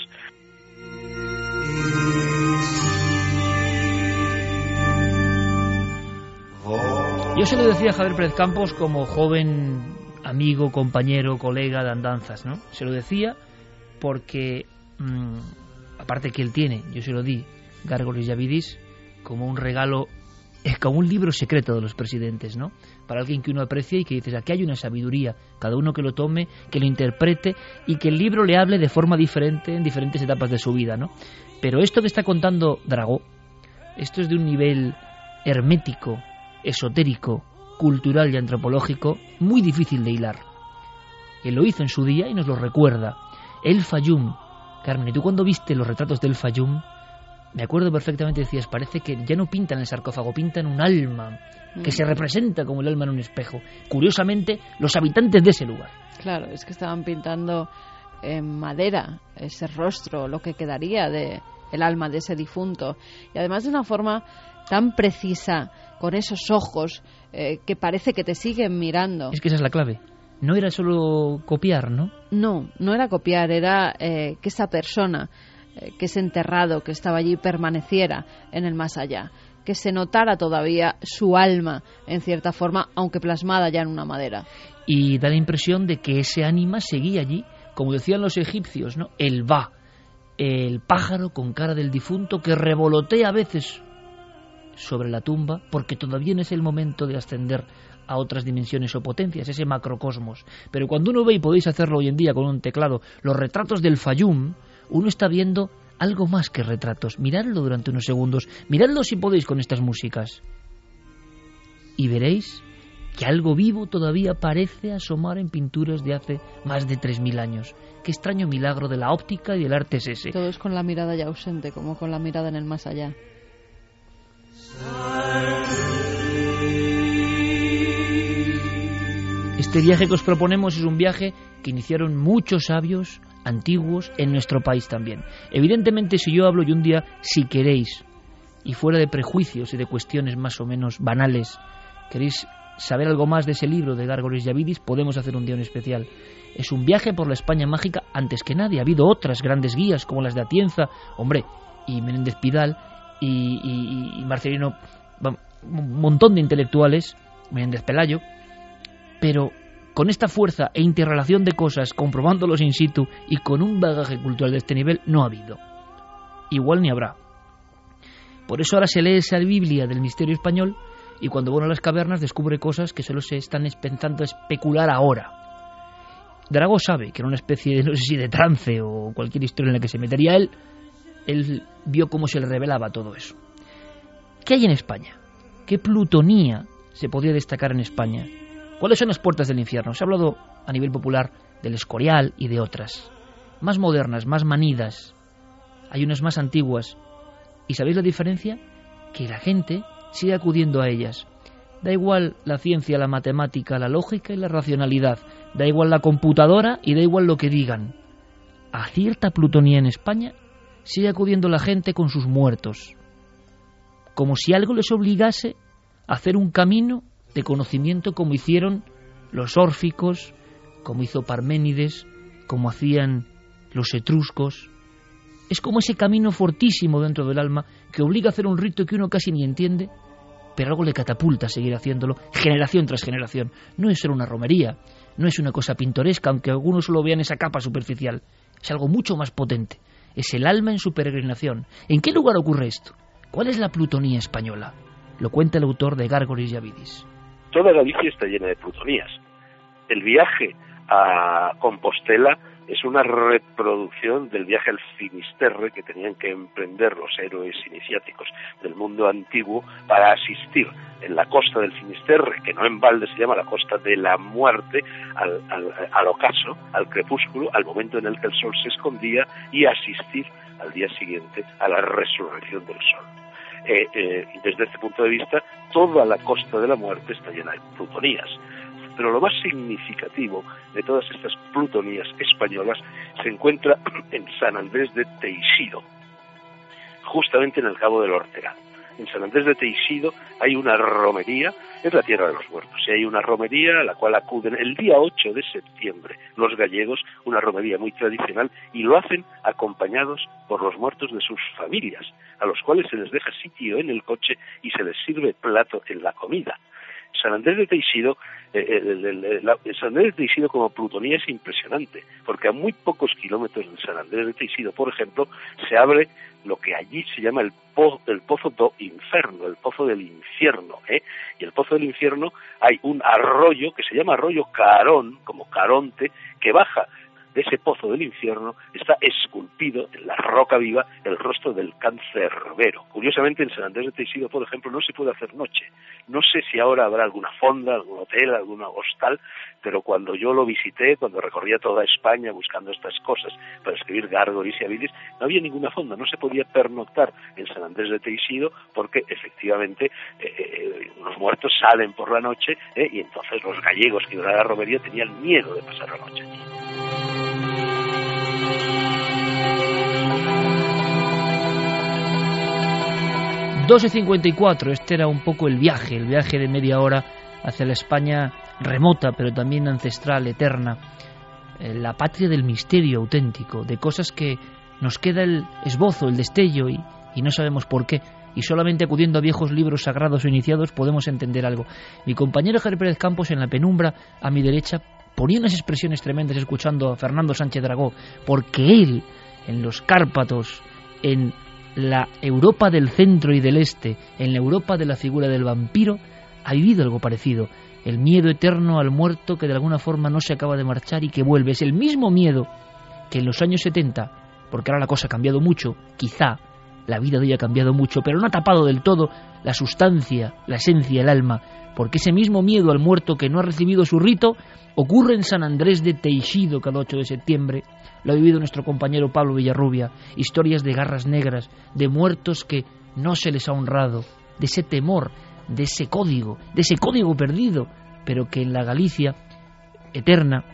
A: Yo se lo decía a Javier Pérez Campos como joven amigo, compañero, colega de andanzas, ¿no? Se lo decía porque, mmm, aparte que él tiene, yo se lo di, Gárgoles Yavidis, como un regalo, [laughs] es como un libro secreto de los presidentes, ¿no? Para alguien que uno aprecia y que dices, aquí hay una sabiduría, cada uno que lo tome, que lo interprete y que el libro le hable de forma diferente en diferentes etapas de su vida, ¿no? Pero esto que está contando Dragó, esto es de un nivel hermético, esotérico, cultural y antropológico muy difícil de hilar. Él lo hizo en su día y nos lo recuerda. El Fayum. Carmen, ¿y tú cuando viste los retratos del Fayum? Me acuerdo perfectamente, decías, parece que ya no pintan el sarcófago, pintan un alma, que se
C: Mm.
A: representa como el alma en un espejo. Curiosamente, los habitantes de ese lugar.
C: Claro, es que estaban pintando en madera ese rostro, lo que quedaría de el alma de ese difunto. Y además de una forma tan precisa, con esos ojos eh, que parece que te siguen mirando.
A: Es que esa es la clave. No era solo copiar, ¿no?
C: No, no era copiar, era eh, que esa persona eh, que es enterrado, que estaba allí, permaneciera en el más allá, que se notara todavía su alma, en cierta forma, aunque plasmada ya en una madera.
A: Y da la impresión de que ese ánima seguía allí, como decían los egipcios, ¿no? El va, el pájaro con cara del difunto que revolotea a veces sobre la tumba, porque todavía no es el momento de ascender a otras dimensiones o potencias, ese macrocosmos. Pero cuando uno ve, y podéis hacerlo hoy en día con un teclado, los retratos del Fayum, uno está viendo algo más que retratos. Miradlo durante unos segundos, miradlo si podéis con estas músicas. Y veréis que algo vivo todavía parece asomar en pinturas de hace más de 3.000 años. Qué extraño milagro de la óptica y del arte es ese.
C: Todo es con la mirada ya ausente, como con la mirada en el más allá.
A: Este viaje que os proponemos es un viaje que iniciaron muchos sabios antiguos en nuestro país también. Evidentemente, si yo hablo y un día, si queréis, y fuera de prejuicios y de cuestiones más o menos banales, queréis saber algo más de ese libro de Gárgoles Yavidis, podemos hacer un día en especial. Es un viaje por la España mágica antes que nadie. Ha habido otras grandes guías como las de Atienza, hombre, y Menéndez Pidal y, Marcelino, un montón de intelectuales, Menéndez Pelayo, pero con esta fuerza e interrelación de cosas, comprobándolos in situ y con un bagaje cultural de este nivel, no ha habido. Igual ni habrá. Por eso ahora se lee esa Biblia del misterio español y cuando va a las cavernas descubre cosas que solo se están pensando especular ahora. Drago sabe que era una especie de, no sé si de trance o cualquier historia en la que se metería él, él vio cómo se le revelaba todo eso. ¿Qué hay en España? ¿Qué plutonía se podría destacar en España? ¿Cuáles son las puertas del infierno? Se ha hablado a nivel popular del Escorial y de otras. Más modernas, más manidas. Hay unas más antiguas. ¿Y sabéis la diferencia? Que la gente sigue acudiendo a ellas. Da igual la ciencia, la matemática, la lógica y la racionalidad. Da igual la computadora y da igual lo que digan. A cierta plutonía en España sigue acudiendo la gente con sus muertos. Como si algo les obligase a hacer un camino de conocimiento como hicieron los órficos, como hizo Parménides, como hacían los etruscos. Es como ese camino fortísimo dentro del alma que obliga a hacer un rito que uno casi ni entiende, pero algo le catapulta a seguir haciéndolo generación tras generación. No es solo una romería, no es una cosa pintoresca, aunque algunos solo vean esa capa superficial. Es algo mucho más potente. Es el alma en su peregrinación. ¿En qué lugar ocurre esto? ¿Cuál es la plutonía española? Lo cuenta el autor de Gárgoris y Avidis
M: toda Galicia está llena de plutonías. El viaje a Compostela es una reproducción del viaje al Finisterre que tenían que emprender los héroes iniciáticos del mundo antiguo para asistir en la costa del Finisterre, que no en balde se llama la costa de la muerte, al, al, al ocaso, al crepúsculo, al momento en el que el sol se escondía y asistir al día siguiente a la resurrección del sol. Eh, eh, desde este punto de vista, toda la costa de la muerte está llena de plutonías. Pero lo más significativo de todas estas plutonías españolas se encuentra [clears throat] en San Andrés de Teixido, justamente en el Cabo del Ortega. En San Andrés de Teixido hay una romería, es la tierra de los muertos, y hay una romería a la cual acuden el día 8 de septiembre los gallegos, una romería muy tradicional, y lo hacen acompañados por los muertos de sus familias, a los cuales se les deja sitio en el coche y se les sirve plato en la comida. San Andrés de Teixido, eh, el, el, San Andrés de Teixido como plutonía es impresionante, porque a muy pocos kilómetros de San Andrés de Teixido, por ejemplo, se abre lo que allí se llama el, po, el pozo do inferno, el pozo del infierno, ¿eh? Y el pozo del infierno hay un arroyo que se llama arroyo Carón, como Caronte, que baja de ese pozo del infierno está esculpido en la roca viva el rostro del cancerbero. Curiosamente, en San Andrés de Teixido, por ejemplo, no se puede hacer noche. No sé si ahora habrá alguna fonda, algún hotel, alguna hostal, pero cuando yo lo visité, cuando recorría toda España buscando estas cosas para escribir Gargoris y Habilis, no había ninguna fonda, no se podía pernoctar en San Andrés de Teixido porque efectivamente eh, eh, los muertos salen por la noche eh, y entonces los gallegos que iban a la romería tenían miedo de pasar la noche allí.
A: 12.54, este era un poco el viaje, el viaje de media hora hacia la España remota, pero también ancestral, eterna, eh, la patria del misterio auténtico, de cosas que nos queda el esbozo, el destello y, no sabemos por qué. Y solamente acudiendo a viejos libros sagrados o iniciados podemos entender algo. Mi compañero Javier Pérez Campos en la penumbra, a mi derecha, ponía unas expresiones tremendas escuchando a Fernando Sánchez Dragó, porque él, en los Cárpatos, en la Europa del centro y del este, en la Europa de la figura del vampiro, ha vivido algo parecido. El miedo eterno al muerto que de alguna forma no se acaba de marchar y que vuelve. Es el mismo miedo que en los años 70, porque ahora la cosa ha cambiado mucho, quizá la vida de ella ha cambiado mucho, pero no ha tapado del todo la sustancia, la esencia, el alma, porque ese mismo miedo al muerto que no ha recibido su rito ocurre en San Andrés de Teixido cada 8 de septiembre, lo ha vivido nuestro compañero Pablo Villarrubia, historias de garras negras, de muertos que no se les ha honrado, de ese temor, de ese código, de ese código perdido, pero que en la Galicia eterna,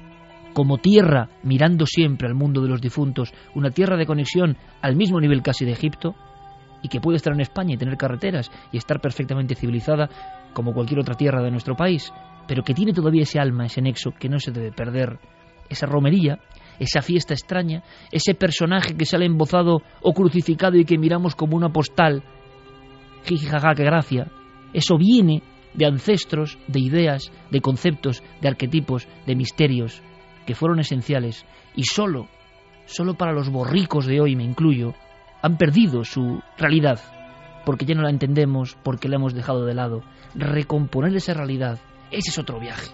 A: como tierra mirando siempre al mundo de los difuntos, una tierra de conexión al mismo nivel casi de Egipto, y que puede estar en España y tener carreteras y estar perfectamente civilizada como cualquier otra tierra de nuestro país, pero que tiene todavía ese alma, ese nexo que no se debe perder, esa romería esa fiesta extraña, ese personaje que sale embozado o crucificado y que miramos como una postal, jijijaja, qué gracia, eso viene de ancestros, de ideas, de conceptos, de arquetipos, de misterios, que fueron esenciales. Y solo, solo para los borricos de hoy, me incluyo, han perdido su realidad, porque ya no la entendemos, porque la hemos dejado de lado. Recomponer esa realidad, ese es otro viaje,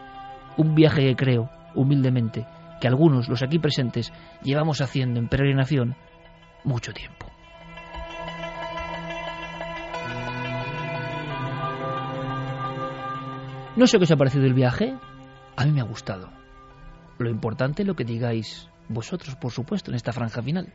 A: un viaje que creo, humildemente, que algunos, los aquí presentes, llevamos haciendo en peregrinación mucho tiempo. No sé qué os ha parecido el viaje, a mí me ha gustado. Lo importante es lo que digáis vosotros, por supuesto, en esta franja final.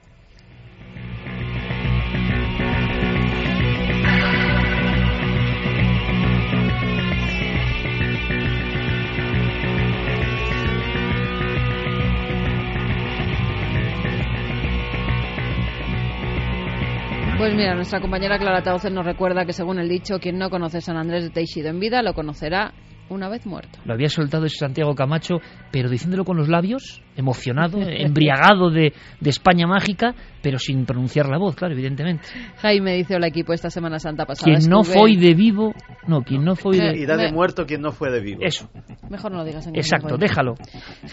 C: Pues mira, nuestra compañera Clara Taucer nos recuerda que según el dicho, quien no conoce San Andrés de Teixido en vida lo conocerá una vez muerto.
A: Lo había soltado ese Santiago Camacho, pero diciéndolo con los labios, emocionado, [laughs] embriagado de, de, España mágica, pero sin pronunciar la voz, claro, evidentemente.
C: Jaime dice el equipo esta Semana Santa pasada.
A: Quien no fue de vivo, no, quien no fue de...
D: Y da de muerto quien no fue de vivo.
A: Eso.
C: Mejor no lo digas en
A: Exacto, déjalo.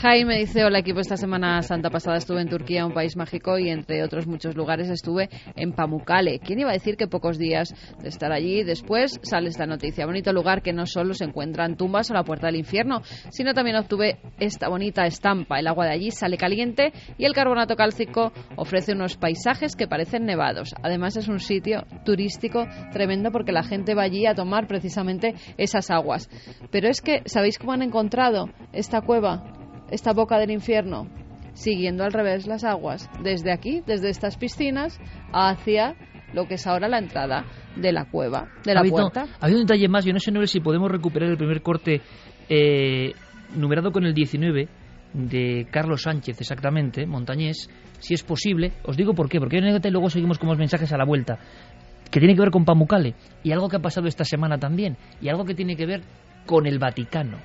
C: Jaime dice, hola equipo, esta Semana Santa pasada estuve en Turquía, un país mágico, y entre otros muchos lugares estuve en Pamukkale. ¿Quién iba a decir que pocos días de estar allí después sale esta noticia? Bonito lugar que no solo se encuentran tumbas o la puerta del infierno, sino también obtuve esta bonita estampa. El agua de allí sale caliente y el carbonato cálcico ofrece unos paisajes que parecen nevados. Además es un sitio turístico tremendo porque la gente va allí a tomar precisamente esas aguas. Pero es que, ¿sabéis cómo han encontrado esta cueva, esta boca del infierno? Siguiendo al revés las aguas, desde aquí, desde estas piscinas, hacia lo que es ahora la entrada de la cueva, de la
A: ha habido,
C: puerta.
A: Ha habido un detalle más, yo no sé si podemos recuperar el primer corte eh, numerado con el 19 de Carlos Sánchez, exactamente, montañés, si es posible. Os digo por qué, porque hay una anécdota y luego seguimos con los mensajes a la vuelta, que tiene que ver con Pamukkale, y algo que ha pasado esta semana también, y algo que tiene que ver con el Vaticano.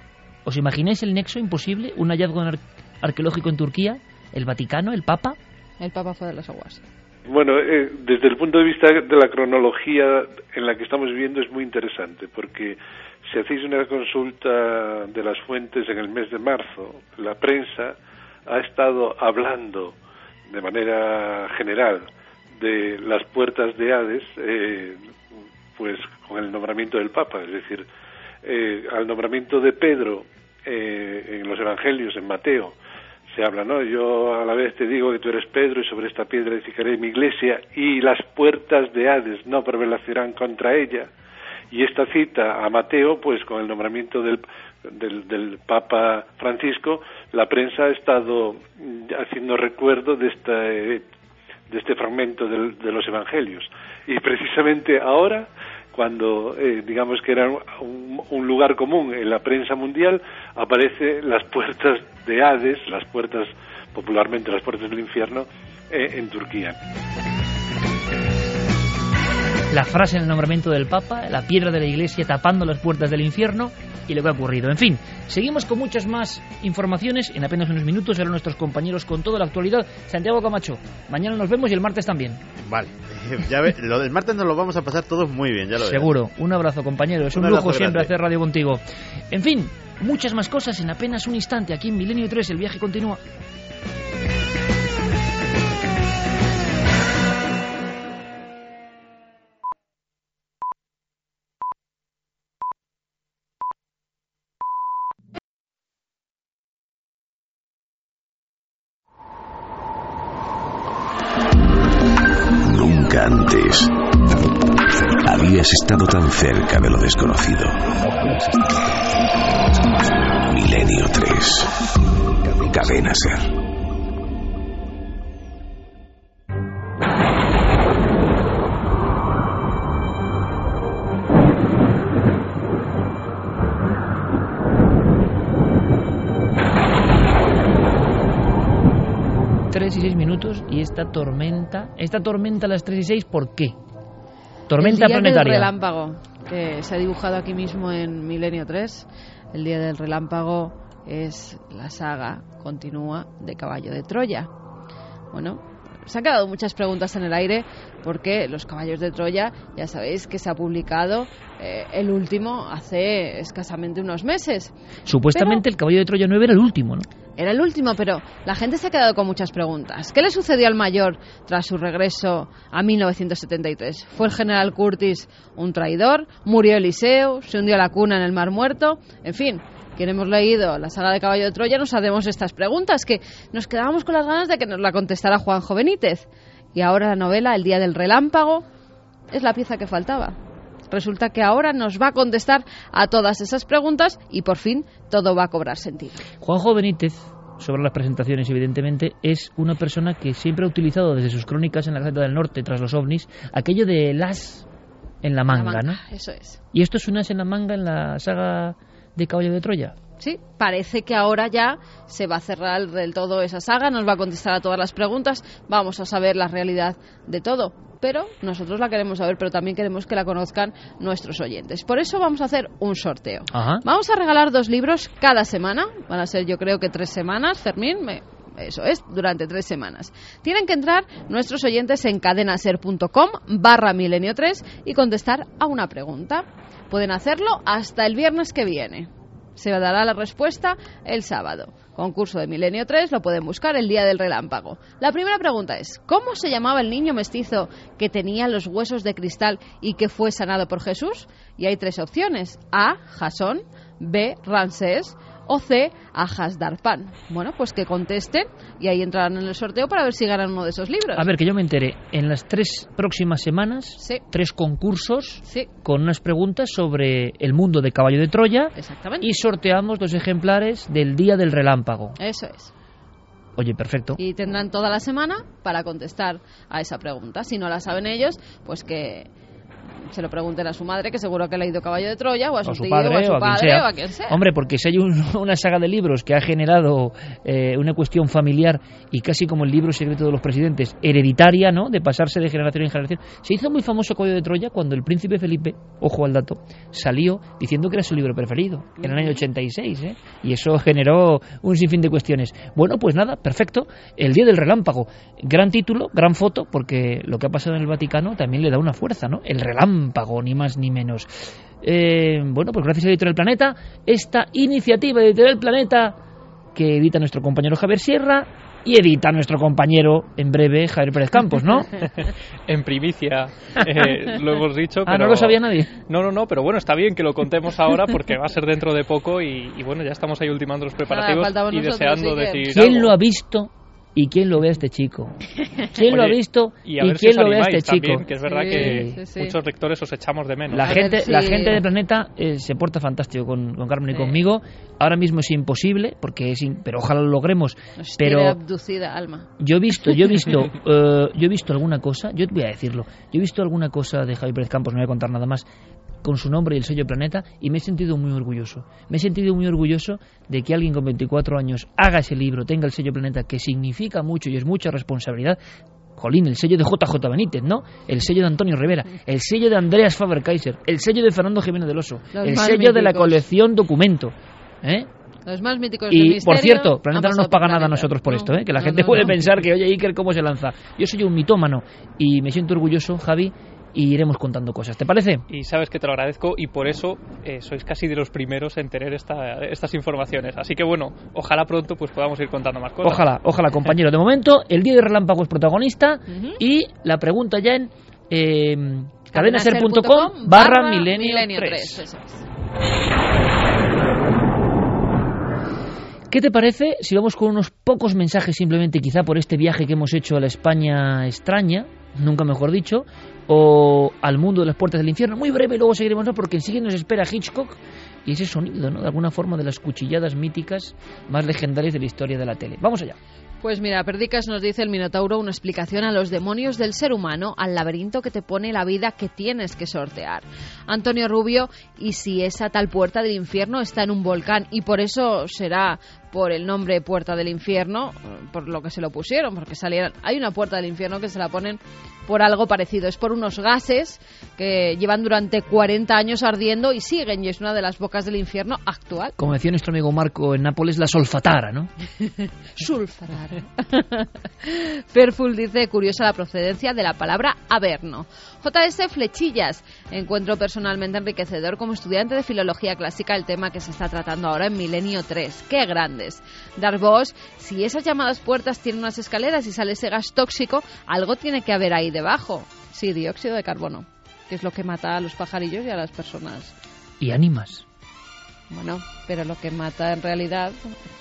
A: ¿Os imagináis el nexo imposible? Un hallazgo ar arqueológico en Turquía, el Vaticano, el Papa.
C: El Papa fue de las aguas.
N: Bueno, eh, desde el punto de vista de la cronología en la que estamos viviendo es muy interesante, porque si hacéis una consulta de las fuentes en el mes de marzo, la prensa ha estado hablando de manera general de las puertas de Hades, eh, pues con el nombramiento del Papa, es decir, eh, al nombramiento de Pedro eh, en los Evangelios, en Mateo, se habla, ¿no? Yo a la vez te digo que tú eres Pedro y sobre esta piedra edificaré mi iglesia y las puertas de Hades no prevalecerán contra ella. Y esta cita a Mateo, pues con el nombramiento del, del, del Papa Francisco, la prensa ha estado haciendo recuerdo de esta de este fragmento de los evangelios. Y precisamente ahora, cuando eh, digamos que era un, lugar común en la prensa mundial, aparece las puertas de Hades, las puertas, popularmente las puertas del infierno, eh, en Turquía.
A: La frase en el nombramiento del Papa, la piedra de la iglesia tapando las puertas del infierno, y lo que ha ocurrido. En fin, seguimos con muchas más informaciones. En apenas unos minutos serán nuestros compañeros con toda la actualidad. Santiago Camacho, mañana nos vemos y el martes también.
D: Vale, [laughs] ya ve, lo del martes nos lo vamos a pasar todos muy bien, ya lo
A: Seguro. Un abrazo, compañero. Es un, lujo siempre hacer radio contigo. En fin, muchas más cosas en apenas un instante. Aquí en Milenio 3 el viaje continúa.
O: Habías estado tan cerca de lo desconocido. Milenio 3. Cadena Ser.
A: y esta tormenta, esta tormenta a las 3 y 6, ¿por qué? Tormenta el día planetaria.
C: Del relámpago, que se ha dibujado aquí mismo en Milenio 3. El día del relámpago es la saga continúa de Caballo de Troya. Bueno, se han quedado muchas preguntas en el aire porque Los Caballos de Troya, ya sabéis que se ha publicado eh, el último hace escasamente unos meses.
A: Supuestamente el Caballo de Troya 9 era el último, ¿no?
C: Era el último, pero la gente se ha quedado con muchas preguntas. ¿Qué le sucedió al mayor tras su regreso a 1973? ¿Fue el general Curtis un traidor? ¿Murió Eliseo? ¿Se hundió la cuna en el Mar Muerto? En fin, quien hemos leído la saga de Caballo de Troya nos hacemos estas preguntas que nos quedábamos con las ganas de que nos la contestara Juanjo Benítez. Y ahora la novela El Día del Relámpago es la pieza que faltaba. Resulta que ahora nos va a contestar a todas esas preguntas y por fin todo va a cobrar sentido.
A: Juanjo Benítez, sobre las presentaciones, evidentemente, es una persona que siempre ha utilizado desde sus crónicas en la Gaceta del Norte, tras los ovnis, aquello de las en la manga, ¿no?
C: Eso es.
A: ¿Y esto es un as en la manga en la saga de Caballo de Troya?
C: Sí, parece que ahora ya se va a cerrar del todo esa saga, nos va a contestar a todas las preguntas, vamos a saber la realidad de todo pero nosotros la queremos saber, pero también queremos que la conozcan nuestros oyentes. Por eso vamos a hacer un sorteo. Vamos a regalar dos libros cada semana, van a ser yo creo que tres semanas, Fermín, eso es, durante tres semanas. Tienen que entrar nuestros oyentes en cadenaser.com barra milenio 3 y contestar a una pregunta. Pueden hacerlo hasta el viernes que viene. Se dará la respuesta el sábado. Concurso de Milenio 3, lo pueden buscar el día del relámpago. La primera pregunta es, ¿cómo se llamaba el niño mestizo que tenía los huesos de cristal y que fue sanado por Jesús? Y hay tres opciones. A, Jasón, B, Ramsés o C, Ajas Darpan. Bueno, pues que contesten y ahí entrarán en el sorteo para ver si ganan uno de esos libros.
A: A ver, que yo me entere. En las tres próximas semanas, tres concursos con unas preguntas sobre el mundo de Caballo de Troya.
C: Exactamente.
A: Y sorteamos dos ejemplares del Día del Relámpago.
C: Eso es.
A: Oye, perfecto.
C: Y tendrán toda la semana para contestar a esa pregunta. Si no la saben ellos, pues que se lo pregunten a su madre, que seguro que ha leído Caballo de Troya, o a su, tío,
A: padre,
C: o a su padre, o a quien sea.
A: Hombre, porque si hay [laughs] una saga de libros que ha generado eh, una cuestión familiar y casi como el libro secreto de los presidentes, hereditaria, ¿no? De pasarse de generación en generación. Se hizo muy famoso Caballo de Troya cuando el príncipe Felipe, ojo al dato, salió diciendo que era su libro preferido, en el año 86, ¿eh? Y eso [laughs] generó un sinfín de cuestiones. Bueno, pues nada, perfecto. El Día del Relámpago. Gran título, gran foto, porque lo que ha pasado en el Vaticano también le da una fuerza, ¿no? El relámpago ni más ni menos. Eh, bueno, pues gracias a Editorial Planeta, esta iniciativa de Editorial Planeta que edita nuestro compañero Javier Sierra, y edita nuestro compañero en breve, Javier Pérez Campos, ¿no? [laughs]
B: en primicia, eh, [laughs] lo hemos dicho.
A: Ah, no lo sabía nadie.
B: No, no, no, pero bueno, está bien que lo contemos ahora porque va a ser dentro de poco y, bueno, ya estamos ahí ultimando los preparativos y deseando decir.
A: ¿Quién lo ha visto ¿Y quién lo ve a este chico? ¿Quién lo ha visto? ¿Y, quién lo ve a este chico?
B: que es verdad que muchos lectores os echamos de menos.
A: La, gente, la gente de Planeta eh, se porta fantástico con, con Carmen y conmigo. Ahora mismo es imposible, porque es pero ojalá lo logremos. pero
C: abducida, Alma.
A: Yo he visto, yo he visto, uh, [laughs] yo he visto alguna cosa, yo voy a decirlo, yo he visto alguna cosa de Javier Pérez Campos, no voy a contar nada más, con su nombre y el sello Planeta y me he sentido muy orgulloso. Me he sentido muy orgulloso de que alguien con 24 años haga ese libro, tenga el sello Planeta, que significa mucho y es mucha responsabilidad. Jolín, el sello de JJ Benítez, ¿no? El sello de Antonio Rivera, el sello de Andreas Faber-Kaiser, el sello de Fernando Jiménez del Oso, el sello de la colección Documento. ¿eh?
C: Los más míticos
A: Y, por cierto, Planeta no nos paga nada a nosotros por esto, ¿eh? que la gente puede pensar que, oye, Iker, ¿cómo se lanza? Yo soy un mitómano y me siento orgulloso, Javi, y iremos contando cosas. ¿Te parece?
B: Y sabes que te lo agradezco y por eso eh, sois casi de los primeros en tener esta, estas informaciones. Así que bueno, ojalá pronto pues podamos ir contando más cosas.
A: Ojalá, ojalá, compañero. De momento, el día de relámpago es protagonista y la pregunta ya en eh, cadenaser.com barra milenio 3. ¿Qué te parece si vamos con unos pocos mensajes simplemente quizá por este viaje que hemos hecho a la España extraña, nunca mejor dicho, o al mundo de las puertas del infierno. Muy breve, luego seguiremos porque enseguida nos espera Hitchcock y ese sonido, ¿no? De alguna forma de las cuchilladas míticas más legendarias de la historia de la tele. Vamos allá.
C: Pues mira, Perdicas nos dice el Minotauro una explicación a los demonios del ser humano, al laberinto que te pone la vida que tienes que sortear. Antonio Rubio, y si esa tal puerta del infierno está en un volcán y por eso será por el nombre Puerta del Infierno, por lo que se lo pusieron, porque salieron. Hay una puerta del infierno que se la ponen por algo parecido. Es por unos gases que llevan durante 40 años ardiendo y siguen, y es una de las bocas del infierno actual.
A: Como decía nuestro amigo Marco en Nápoles, la solfatara, ¿no? [laughs]
C: Sulfatara. [laughs] Fairful dice, curiosa la procedencia de la palabra averno. JS Flechillas, encuentro personalmente enriquecedor como estudiante de filología clásica el tema que se está tratando ahora en Milenio 3. ¡Qué grandes! Darvos, si esas llamadas puertas tienen unas escaleras y sale ese gas tóxico, algo tiene que haber ahí debajo. Sí, dióxido de carbono, que es lo que mata a los pajarillos y a las personas.
A: Y ánimas.
C: Bueno, pero lo que mata en realidad,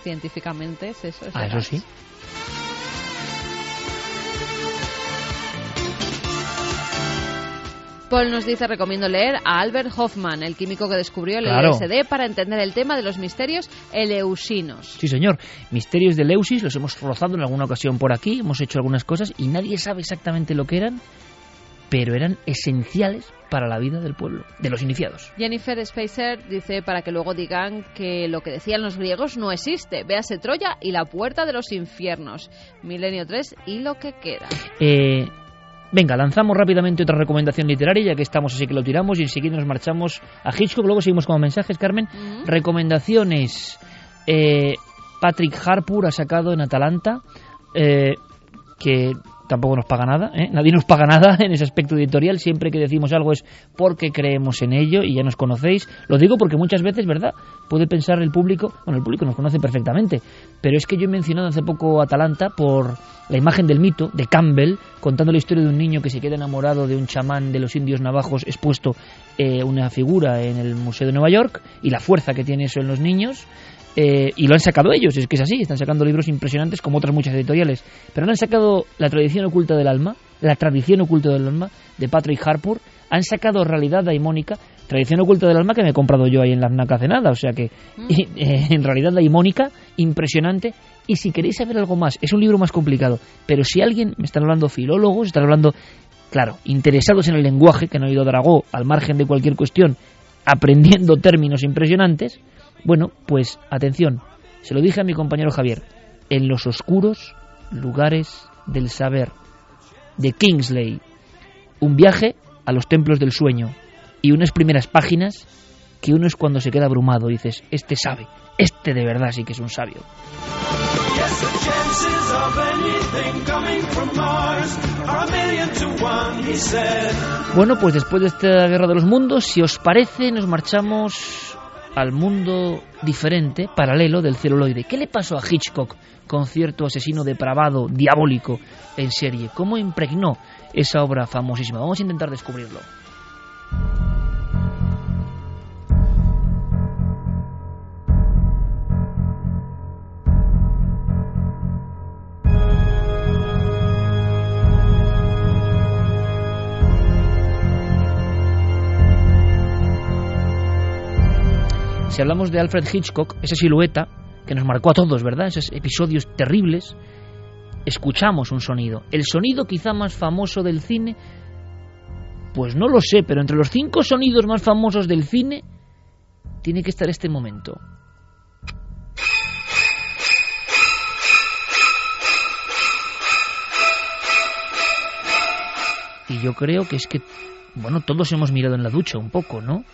C: científicamente, es eso.
A: ah, eso sí.
C: Paul nos dice, recomiendo leer a Albert Hoffman, el químico que descubrió el LSD para entender el tema de los misterios eleusinos.
A: Sí, señor. Misterios de Eleusis los hemos rozado en alguna ocasión por aquí, hemos hecho algunas cosas y nadie sabe exactamente lo que eran, pero eran esenciales para la vida del pueblo, de los iniciados.
C: Jennifer Spacer dice para que luego digan que lo que decían los griegos no existe. Véase Troya y la puerta de los infiernos. Milenio 3 y lo que queda.
A: Eh, Venga, lanzamos rápidamente otra recomendación literaria, ya que estamos así que lo tiramos y enseguida nos marchamos a Hitchcock. Luego seguimos con mensajes, Carmen. Recomendaciones. Eh, Patrick Harpur ha sacado en Atalanta, eh, que tampoco nos paga nada, ¿eh? nadie nos paga nada en ese aspecto editorial, siempre que decimos algo es porque creemos en ello y ya nos conocéis, lo digo porque muchas veces, ¿verdad? Puede pensar el público, bueno, el público nos conoce perfectamente, pero es que yo he mencionado hace poco Atalanta por la imagen del mito de Campbell, contando la historia de un niño que se queda enamorado de un chamán de los indios navajos expuesto eh, una figura en el Museo de Nueva York y la fuerza que tiene eso en los niños. Eh, y lo han sacado ellos, es que es así, están sacando libros impresionantes como otras muchas editoriales, pero han sacado La tradición oculta del alma, La tradición oculta del alma, de Patrick Harpur, han sacado Realidad daimónica, Tradición oculta del alma que me he comprado yo ahí en la FNAC hace nada, o sea que mm. [laughs] eh, en realidad daimónica, impresionante, y si queréis saber algo más, es un libro más complicado, pero si alguien, me están hablando filólogos, están hablando, claro, interesados en el lenguaje, que han oído Dragó, al margen de cualquier cuestión, aprendiendo términos impresionantes, bueno, pues atención, se lo dije a mi compañero Javier, en los oscuros lugares del saber, de Kingsley, un viaje a los templos del sueño y unas primeras páginas que uno es cuando se queda abrumado, dices, este sabe, este de verdad sí que es un sabio. Bueno, pues después de esta guerra de los mundos, si os parece, nos marchamos al mundo diferente, paralelo del celuloide. ¿Qué le pasó a Hitchcock con cierto asesino depravado, diabólico, en serie? ¿Cómo impregnó esa obra famosísima? Vamos a intentar descubrirlo. Si hablamos de Alfred Hitchcock, esa silueta que nos marcó a todos, ¿verdad? Esos episodios terribles, escuchamos un sonido. El sonido quizá más famoso del cine, pues no lo sé, pero entre los cinco sonidos más famosos del cine, tiene que estar este momento. Y yo creo que es que, bueno, todos hemos mirado en la ducha un poco, ¿no?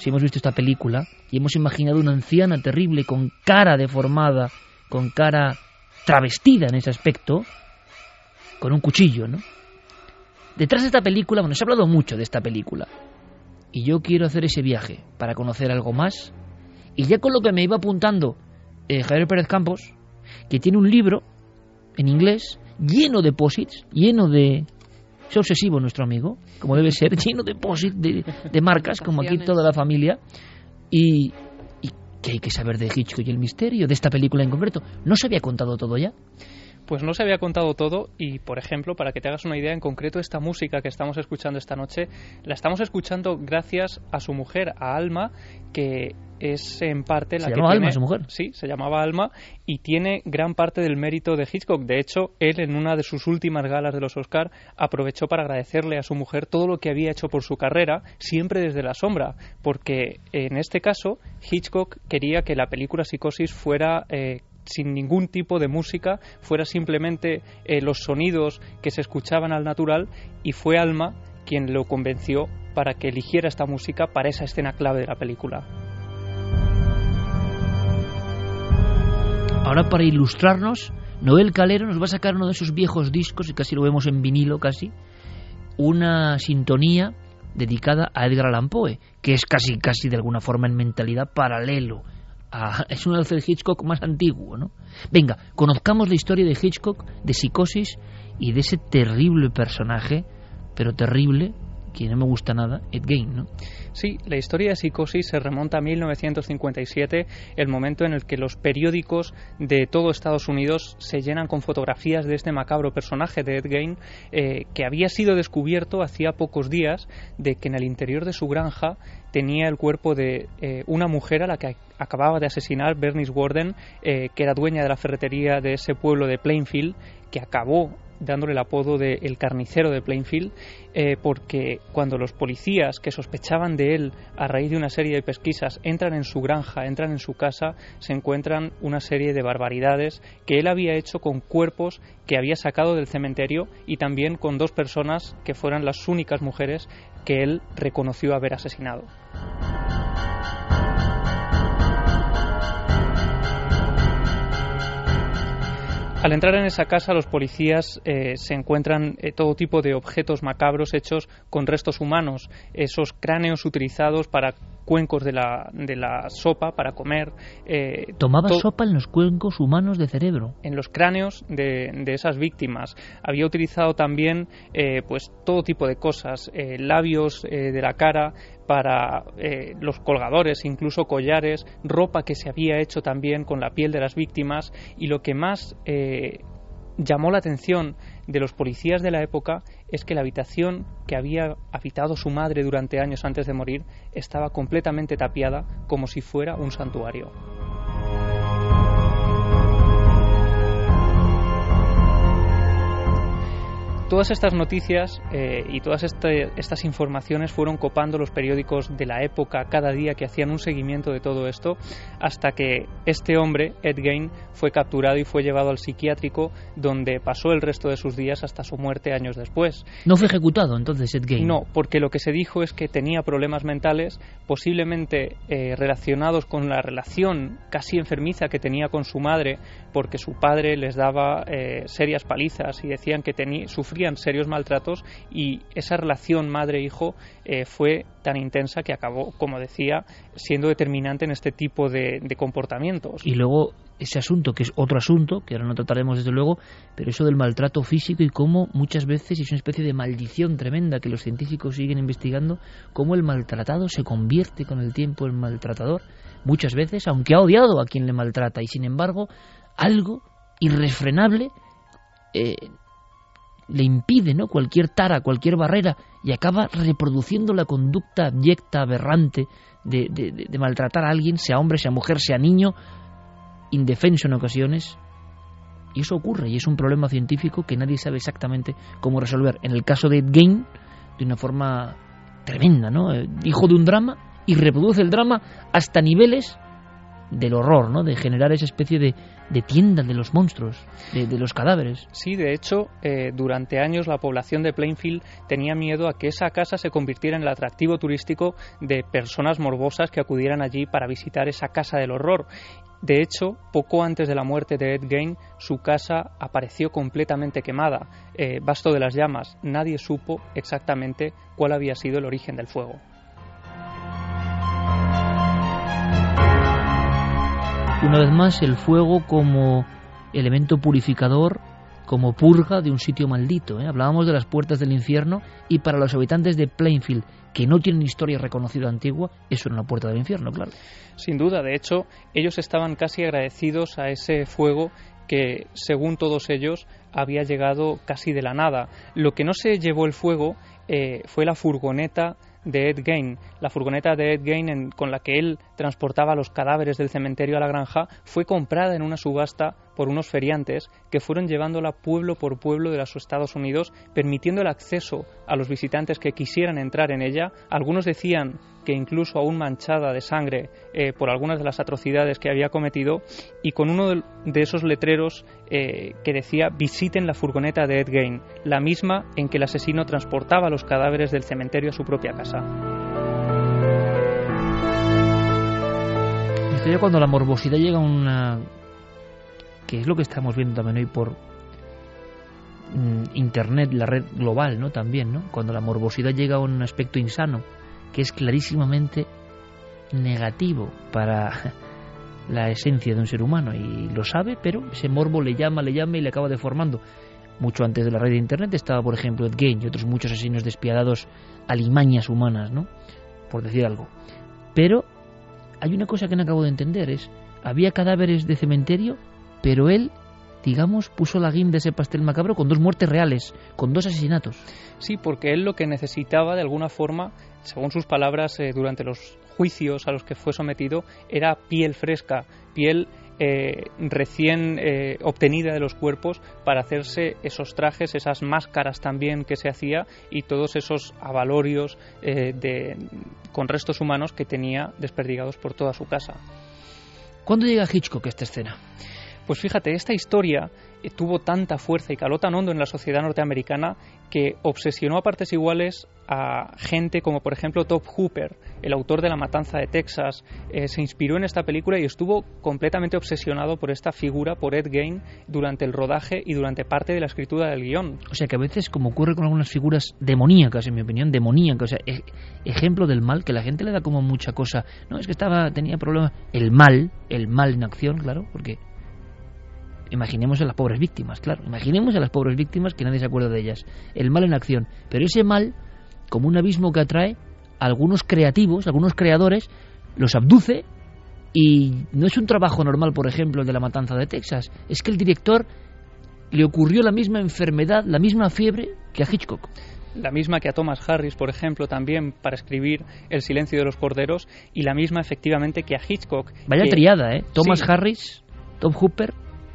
A: Si hemos visto esta película y hemos imaginado una anciana terrible con cara deformada, con cara travestida en ese aspecto, con un cuchillo, ¿no? Detrás de esta película, bueno, se ha hablado mucho de esta película. Y yo quiero hacer ese viaje para conocer algo más. Y ya con lo que me iba apuntando eh, Javier Pérez Campos, que tiene un libro en inglés lleno de posits, lleno de es obsesivo nuestro amigo, como debe ser, [laughs] lleno de de, de marcas, como aquí toda la familia. Y, y ¿qué hay que saber de Hitchcock y el misterio de esta película en concreto? ¿No se había contado todo ya?
B: Pues no se había contado todo y, por ejemplo, para que te hagas una idea, en concreto esta música que estamos escuchando esta noche, la estamos escuchando gracias a su mujer, a Alma, que es en parte la
A: ¿Se
B: que
A: llamaba
B: tiene,
A: Alma su mujer?
B: Sí, se llamaba Alma y tiene gran parte del mérito de Hitchcock. De hecho, él en una de sus últimas galas de los Oscar aprovechó para agradecerle a su mujer todo lo que había hecho por su carrera, siempre desde la sombra, porque en este caso Hitchcock quería que la película Psicosis fuera eh, sin ningún tipo de música, fuera simplemente eh, los sonidos que se escuchaban al natural y fue Alma quien lo convenció para que eligiera esta música para esa escena clave de la película.
A: Ahora para ilustrarnos, Noel Calero nos va a sacar uno de esos viejos discos, y casi lo vemos en vinilo casi, una sintonía dedicada a Edgar Allan Poe, que es casi casi de alguna forma en mentalidad paralelo. A, es un Alfred Hitchcock más antiguo, ¿no? Venga, conozcamos la historia de Hitchcock, de Psicosis y de ese terrible personaje, pero terrible, que no me gusta nada, Ed Gein, ¿no?
B: Sí, la historia de Psicosis se remonta a 1957, el momento en el que los periódicos de todo Estados Unidos se llenan con fotografías de este macabro personaje de Ed Gein, eh, que había sido descubierto hacía pocos días de que en el interior de su granja tenía el cuerpo de eh, una mujer a la que acababa de asesinar Bernice Warden, eh, que era dueña de la ferretería de ese pueblo de Plainfield, que acabó dándole el apodo de el carnicero de Plainfield, eh, porque cuando los policías que sospechaban de él a raíz de una serie de pesquisas entran en su granja, entran en su casa, se encuentran una serie de barbaridades que él había hecho con cuerpos que había sacado del cementerio y también con dos personas que fueran las únicas mujeres que él reconoció haber asesinado. Al entrar en esa casa, los policías eh, se encuentran eh, todo tipo de objetos macabros hechos con restos humanos, esos cráneos utilizados para cuencos de la, de la sopa para comer.
A: Eh, Tomaba sopa en los cuencos humanos de cerebro.
B: En los cráneos de, de esas víctimas. Había utilizado también pues todo tipo de cosas, labios de la cara, para eh, los colgadores, incluso collares, ropa que se había hecho también con la piel de las víctimas y lo que más eh, llamó la atención de los policías de la época es que la habitación que había habitado su madre durante años antes de morir estaba completamente tapiada como si fuera un santuario. Todas estas noticias eh, y todas este, estas informaciones fueron copando los periódicos de la época cada día que hacían un seguimiento de todo esto hasta que este hombre, Ed Gein, fue capturado y fue llevado al psiquiátrico donde pasó el resto de sus días hasta su muerte años después.
A: ¿No fue ejecutado entonces Ed Gein?
B: No, porque lo que se dijo es que tenía problemas mentales posiblemente eh, relacionados con la relación casi enfermiza que tenía con su madre porque su padre les daba eh, serias palizas y decían que tenía, sufría serios maltratos y esa relación madre-hijo eh, fue tan intensa que acabó, como decía, siendo determinante en este tipo de, de comportamientos.
A: Y luego ese asunto, que es otro asunto, que ahora no trataremos desde luego, pero eso del maltrato físico y cómo muchas veces es una especie de maldición tremenda que los científicos siguen investigando, cómo el maltratado se convierte con el tiempo en maltratador, muchas veces, aunque ha odiado a quien le maltrata, y sin embargo, algo irrefrenable eh, le impide ¿no? cualquier tara, cualquier barrera, y acaba reproduciendo la conducta abyecta, aberrante, de, de maltratar a alguien, sea hombre, sea mujer, sea niño, indefenso en ocasiones, y eso ocurre, y es un problema científico que nadie sabe exactamente cómo resolver. En el caso de Ed Gein, de una forma tremenda, ¿no? Eh, hijo de un drama y reproduce el drama hasta niveles del horror, ¿no? De generar esa especie de, de tienda de los monstruos, de, los cadáveres.
B: Sí, de hecho, eh, durante años la población de Plainfield tenía miedo a que esa casa se convirtiera en el atractivo turístico de personas morbosas que acudieran allí para visitar esa casa del horror. De hecho, poco antes de la muerte de Ed Gein, su casa apareció completamente quemada, eh, basto de las llamas. Nadie supo exactamente cuál había sido el origen del fuego.
A: Una vez más, el fuego como elemento purificador, como purga de un sitio maldito. ¿eh? Hablábamos de las puertas del infierno y para los habitantes de Plainfield, que no tienen historia reconocida antigua, eso era una puerta del infierno, claro.
B: Sin duda, de hecho, ellos estaban casi agradecidos a ese fuego que, según todos ellos, había llegado casi de la nada. Lo que no se llevó el fuego eh, fue la furgoneta de Ed Gein. La furgoneta de Ed Gein con la que él transportaba los cadáveres del cementerio a la granja fue comprada en una subasta por unos feriantes que fueron llevándola pueblo por pueblo de los Estados Unidos, permitiendo el acceso a los visitantes que quisieran entrar en ella. Algunos decían que incluso aún manchada de sangre eh, por algunas de las atrocidades que había cometido, y con uno de esos letreros eh, que decía visiten la furgoneta de Ed Gein, la misma en que el asesino transportaba los cadáveres del cementerio a su propia casa.
A: Esto ya cuando la morbosidad llega a una que es lo que estamos viendo también hoy por mm, internet, la red global, ¿no? También, ¿no? Cuando la morbosidad llega a un aspecto insano, que es clarísimamente negativo para [laughs] la esencia de un ser humano y lo sabe, pero ese morbo le llama, le llama y le acaba deformando. Mucho antes de la red de internet estaba, por ejemplo, Ed Gein y otros muchos asesinos despiadados, alimañas humanas, ¿no? Por decir algo. Pero hay una cosa que no acabo de entender, es había cadáveres de cementerio pero él digamos, puso la guinda de ese pastel macabro con dos muertes reales, con dos asesinatos.
B: Sí, porque él lo que necesitaba de alguna forma, según sus palabras eh, durante los juicios a los que fue sometido, era piel fresca, piel eh, recién eh, obtenida de los cuerpos para hacerse esos trajes, esas máscaras también que se hacía y todos esos avalorios de, con restos humanos que tenía desperdigados por toda su casa.
A: ¿Cuándo llega Hitchcock a esta escena?
B: Pues fíjate, esta historia tuvo tanta fuerza y caló tan hondo en la sociedad norteamericana que obsesionó a partes iguales a gente como por ejemplo Top Hooper, el autor de La Matanza de Texas, eh, se inspiró en esta película y estuvo completamente obsesionado por esta figura, por Ed Gein, durante el rodaje y durante parte de la escritura del guion.
A: O sea que a veces, como ocurre con algunas figuras demoníacas, en mi opinión, demoníacas, o sea, e, ejemplo del mal, que la gente le da como mucha cosa, no, es que estaba, tenía problemas, el mal, el mal en acción, claro, porque Imaginemos a las pobres víctimas, claro. Imaginemos a las pobres víctimas que nadie se acuerda de ellas. El mal en acción. Pero ese mal, como un abismo que atrae a algunos creativos, algunos creadores, los abduce y no es un trabajo normal, por ejemplo, el de la matanza de Texas. Es que el director le ocurrió la misma enfermedad, la misma fiebre que a Hitchcock.
B: La misma que a Thomas Harris, por ejemplo, también para escribir El silencio de los corderos, y la misma efectivamente que a Hitchcock.
A: Vaya triada, ¿eh? Thomas Harris, Tom Hooper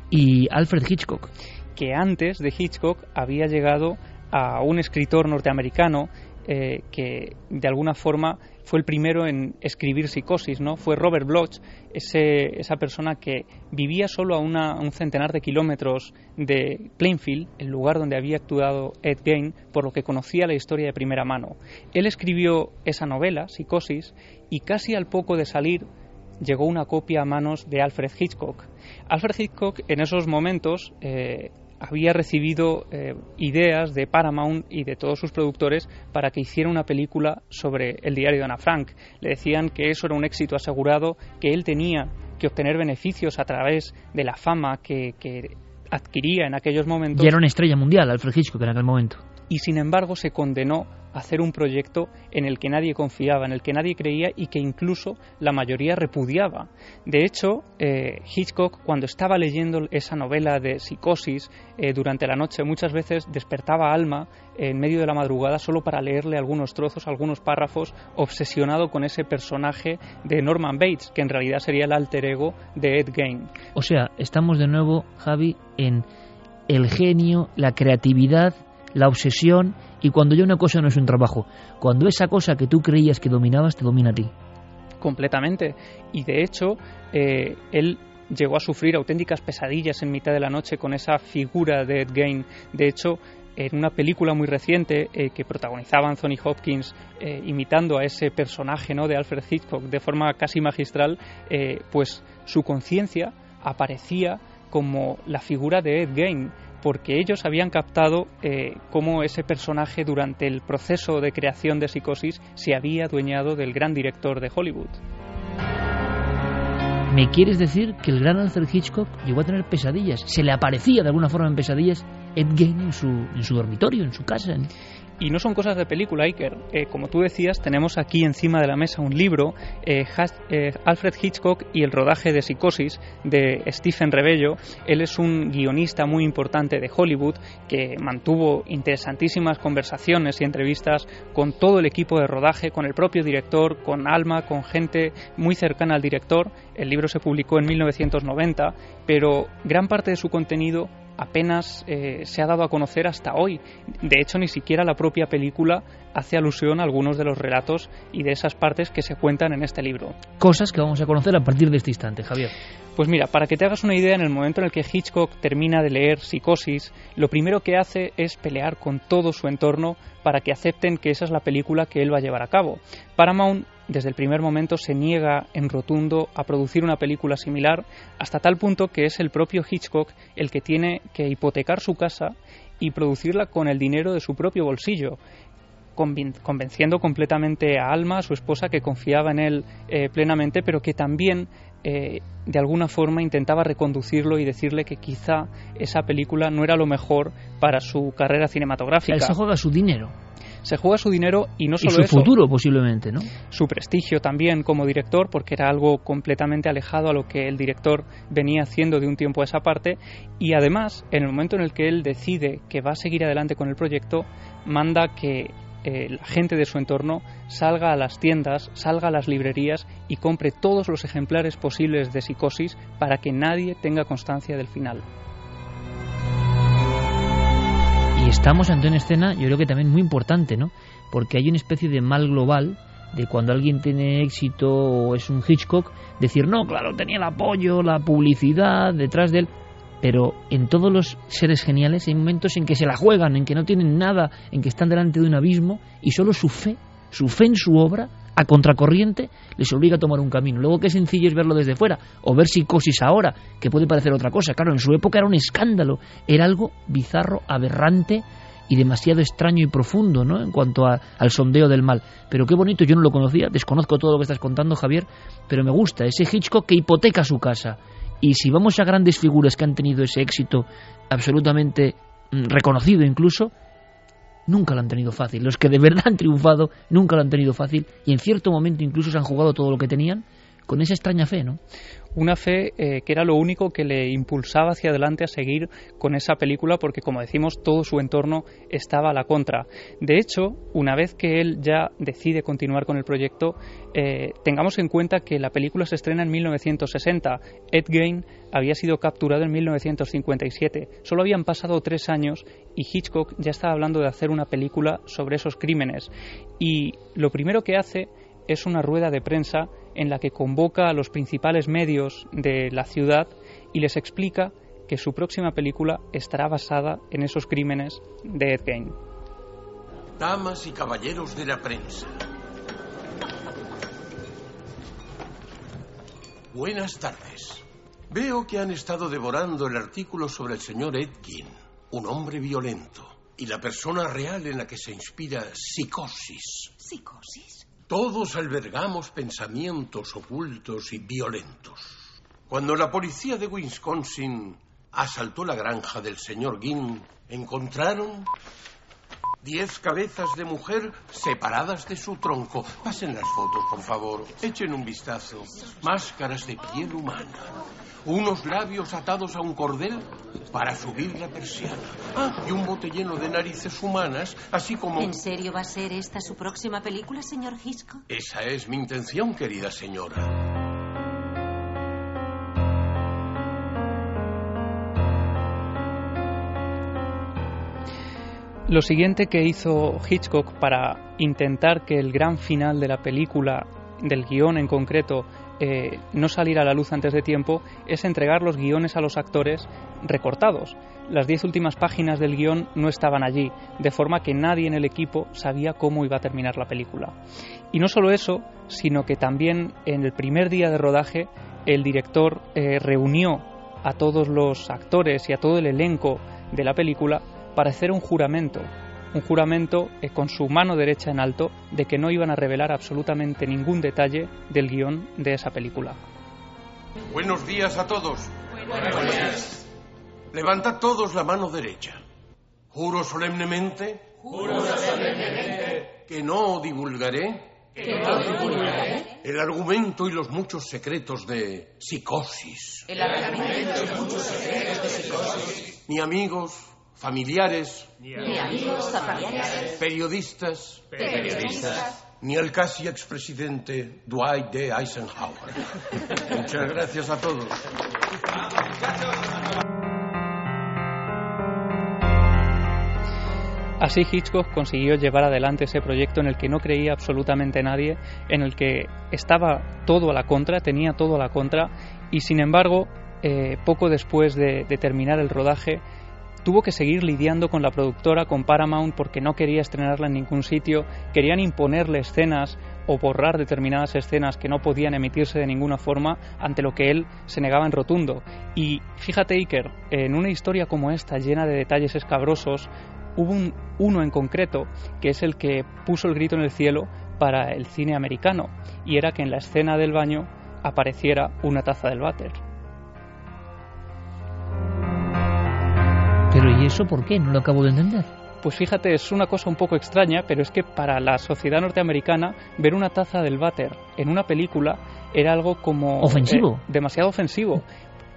A: y Alfred Hitchcock.
B: Que antes de Hitchcock había llegado a un escritor norteamericano eh, que de alguna forma fue el primero en escribir psicosis, ¿no? Fue Robert Bloch, ese, esa persona que vivía solo a, una, un centenar de kilómetros de Plainfield, el lugar donde había actuado Ed Gein, por lo que conocía la historia de primera mano. Él escribió esa novela, Psicosis, y casi al poco de salir llegó una copia a manos de Alfred Hitchcock. Alfred Hitchcock en esos momentos eh, había recibido eh, ideas de Paramount y de todos sus productores para que hiciera una película sobre el diario de Ana Frank. Le decían que eso era un éxito asegurado, que él tenía que obtener beneficios a través de la fama que, que adquiría en aquellos momentos.
A: Y era una estrella mundial, Alfred Hitchcock, en aquel momento.
B: Y sin embargo se condenó hacer un proyecto en el que nadie confiaba, en el que nadie creía y que incluso la mayoría repudiaba. De hecho, eh, Hitchcock, cuando estaba leyendo esa novela de psicosis eh, durante la noche, muchas veces despertaba Alma en medio de la madrugada solo para leerle algunos trozos, algunos párrafos, obsesionado con ese personaje de Norman Bates, que en realidad sería el alter ego de Ed Gein.
A: O sea, estamos de nuevo, Javi, en el genio, la creatividad, la obsesión y cuando ya una cosa no es un trabajo, cuando esa cosa que tú creías que dominabas te domina a ti.
B: Completamente. Y de hecho, eh, él llegó a sufrir auténticas pesadillas en mitad de la noche con esa figura de Ed Gein. De hecho, en una película muy reciente eh, que protagonizaba Anthony Hopkins eh, imitando a ese personaje ¿no? de Alfred Hitchcock de forma casi magistral, pues su conciencia aparecía como la figura de Ed Gein porque ellos habían captado eh, cómo ese personaje durante el proceso de creación de Psicosis se había adueñado del gran director de Hollywood.
A: ¿Me quieres decir que el gran Alfred Hitchcock llegó a tener pesadillas? ¿Se le aparecía de alguna forma en pesadillas Ed Gein en su, en su dormitorio, en su casa?
B: Y no son cosas de película, Iker. Eh, como tú decías, tenemos aquí encima de la mesa un libro, eh, eh, Alfred Hitchcock y el rodaje de Psicosis, de Stephen Rebello. Él es un guionista muy importante de Hollywood que mantuvo interesantísimas conversaciones y entrevistas con todo el equipo de rodaje, con el propio director, con Alma, con gente muy cercana al director. El libro se publicó en 1990, pero gran parte de su contenido apenas eh, se ha dado a conocer hasta hoy. De hecho, ni siquiera la propia película hace alusión a algunos de los relatos y de esas partes que se cuentan en este libro.
A: Cosas que vamos a conocer a partir de este instante, Javier.
B: Pues mira, para que te hagas una idea, en el momento en el que Hitchcock termina de leer Psicosis, lo primero que hace es pelear con todo su entorno para que acepten que esa es la película que él va a llevar a cabo. Paramount desde el primer momento se niega en rotundo a producir una película similar, hasta tal punto que es el propio Hitchcock el que tiene que hipotecar su casa y producirla con el dinero de su propio bolsillo convenciendo completamente a Alma, su esposa, que confiaba en él eh, plenamente, pero que también eh, de alguna forma intentaba reconducirlo y decirle que quizá esa película no era lo mejor para su carrera cinematográfica.
A: Él se juega su dinero
B: se juega su dinero y no solo
A: y su futuro posiblemente, ¿no?
B: Su prestigio también como director, porque era algo completamente alejado a lo que el director venía haciendo de un tiempo a esa parte. Y además, en el momento en el que él decide que va a seguir adelante con el proyecto, manda que eh, la gente de su entorno salga a las tiendas, salga a las librerías y compre todos los ejemplares posibles de Psicosis para que nadie tenga constancia del final.
A: Y estamos ante una escena, yo creo que también muy importante, ¿no? Porque hay una especie de mal global de cuando alguien tiene éxito o es un Hitchcock, decir, no, claro, tenía el apoyo, la publicidad detrás de él. Pero en todos los seres geniales hay momentos en que se la juegan, en que no tienen nada, en que están delante de un abismo y solo su fe, su fe en su obra, a contracorriente, les obliga a tomar un camino. Luego qué sencillo es verlo desde fuera, o ver psicosis ahora, que puede parecer otra cosa. Claro, en su época era un escándalo, era algo bizarro, aberrante y demasiado extraño y profundo, ¿no? En cuanto al sondeo del mal. Pero qué bonito, yo no lo conocía, desconozco todo lo que estás contando, Javier, pero me gusta ese Hitchcock que hipoteca su casa. Y si vamos a grandes figuras que han tenido ese éxito absolutamente mm, reconocido incluso, nunca lo han tenido fácil. Los que de verdad han triunfado nunca lo han tenido fácil y en cierto momento incluso se han jugado todo lo que tenían con esa extraña fe, ¿no?
B: Una fe eh, que era lo único que le impulsaba hacia adelante a seguir con esa película porque, como decimos, todo su entorno estaba a la contra. De hecho, una vez que él ya decide continuar con el proyecto, eh, tengamos en cuenta que la película se estrena en 1960. Ed Gein había sido capturado en 1957. Solo habían pasado tres años y Hitchcock ya estaba hablando de hacer una película sobre esos crímenes. Y lo primero que hace es una rueda de prensa en la que convoca a los principales medios de la ciudad y les explica que su próxima película estará basada en esos crímenes de Ed Gein.
P: Damas y caballeros de la prensa. Buenas tardes. Veo que han estado devorando el artículo sobre el señor Ed Gein. un hombre violento. Y la persona real en la que se inspira psicosis.
G: ¿Psicosis?
P: Todos albergamos pensamientos ocultos y violentos. Cuando la policía de Wisconsin asaltó la granja del señor Ginn, encontraron diez cabezas de mujer separadas de su tronco. Pasen las fotos, por favor. Echen un vistazo. Máscaras de piel humana. Unos labios atados a un cordel para subir la persiana. Ah, y un bote lleno de narices humanas, así como...
G: ¿En serio va a ser esta su próxima película, señor Hitchcock?
P: Esa es mi intención, querida señora.
B: Lo siguiente que hizo Hitchcock para intentar que el gran final de la película, del guion en concreto, eh, no saliera a la luz antes de tiempo, es entregar los guiones a los actores recortados. Las diez últimas páginas del guion no estaban allí, de forma que nadie en el equipo sabía cómo iba a terminar la película. Y no solo eso, sino que también en el primer día de rodaje el director eh, reunió a todos los actores y a todo el elenco de la película para hacer un juramento, un juramento eh, con su mano derecha en alto de que no iban a revelar absolutamente ningún detalle del guion de esa película.
P: Buenos días a todos. Buenos días. Levantad todos la mano derecha. Juro solemnemente.
Q: Juro solemnemente.
P: Que no divulgaré.
Q: Que no divulgaré.
P: El argumento y los muchos secretos de psicosis.
Q: El argumento y los muchos secretos de psicosis.
P: Ni amigos, familiares,
Q: ni amigos, familiares,
P: periodistas,
Q: periodistas,
P: ni al casi expresidente Dwight D. Eisenhower. [laughs] Muchas gracias a todos.
B: Así Hitchcock consiguió llevar adelante ese proyecto en el que no creía absolutamente nadie, en el que estaba todo a la contra, tenía todo a la contra, y sin embargo, eh, poco después de, de terminar el rodaje, tuvo que seguir lidiando con la productora, con Paramount, porque no quería estrenarla en ningún sitio, querían imponerle escenas o borrar determinadas escenas que no podían emitirse de ninguna forma, ante lo que él se negaba en rotundo. Y fíjate, Iker, en una historia como esta, llena de detalles escabrosos, hubo un, uno en concreto que es el que puso el grito en el cielo para el cine americano, y era que en la escena del baño apareciera una taza del váter.
A: ¿Y eso por qué? No lo acabo de entender.
B: Pues fíjate, es una cosa un poco extraña, pero es que para la sociedad norteamericana ver una taza del váter en una película era algo como...
A: Ofensivo.
B: eh, demasiado ofensivo.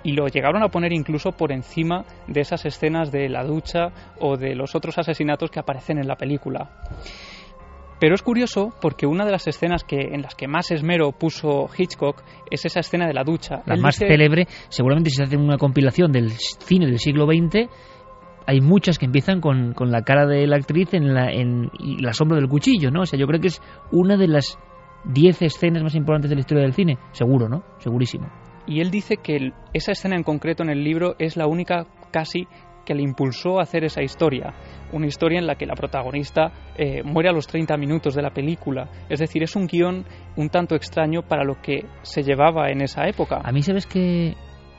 B: Y lo llegaron a poner incluso por encima de esas escenas de la ducha o de los otros asesinatos que aparecen en la película. Pero es curioso porque una de las escenas que, en las que más esmero puso Hitchcock es esa escena de la ducha.
A: La
B: Él
A: más
B: dice-
A: célebre, seguramente si se hace una compilación del cine del siglo XX, hay muchas que empiezan con, con la cara de la actriz en la, en y la sombra del cuchillo, ¿no? O sea, yo creo que es una de las diez escenas más importantes de la historia del cine, seguro, ¿no? Segurísimo.
B: Y él dice que esa escena en concreto en el libro es la única casi que le impulsó a hacer esa historia. Una historia en la que la protagonista eh, muere a los 30 minutos de la película. Es decir, es un guion un tanto extraño para lo que se llevaba en esa época.
A: A mí, ¿sabes que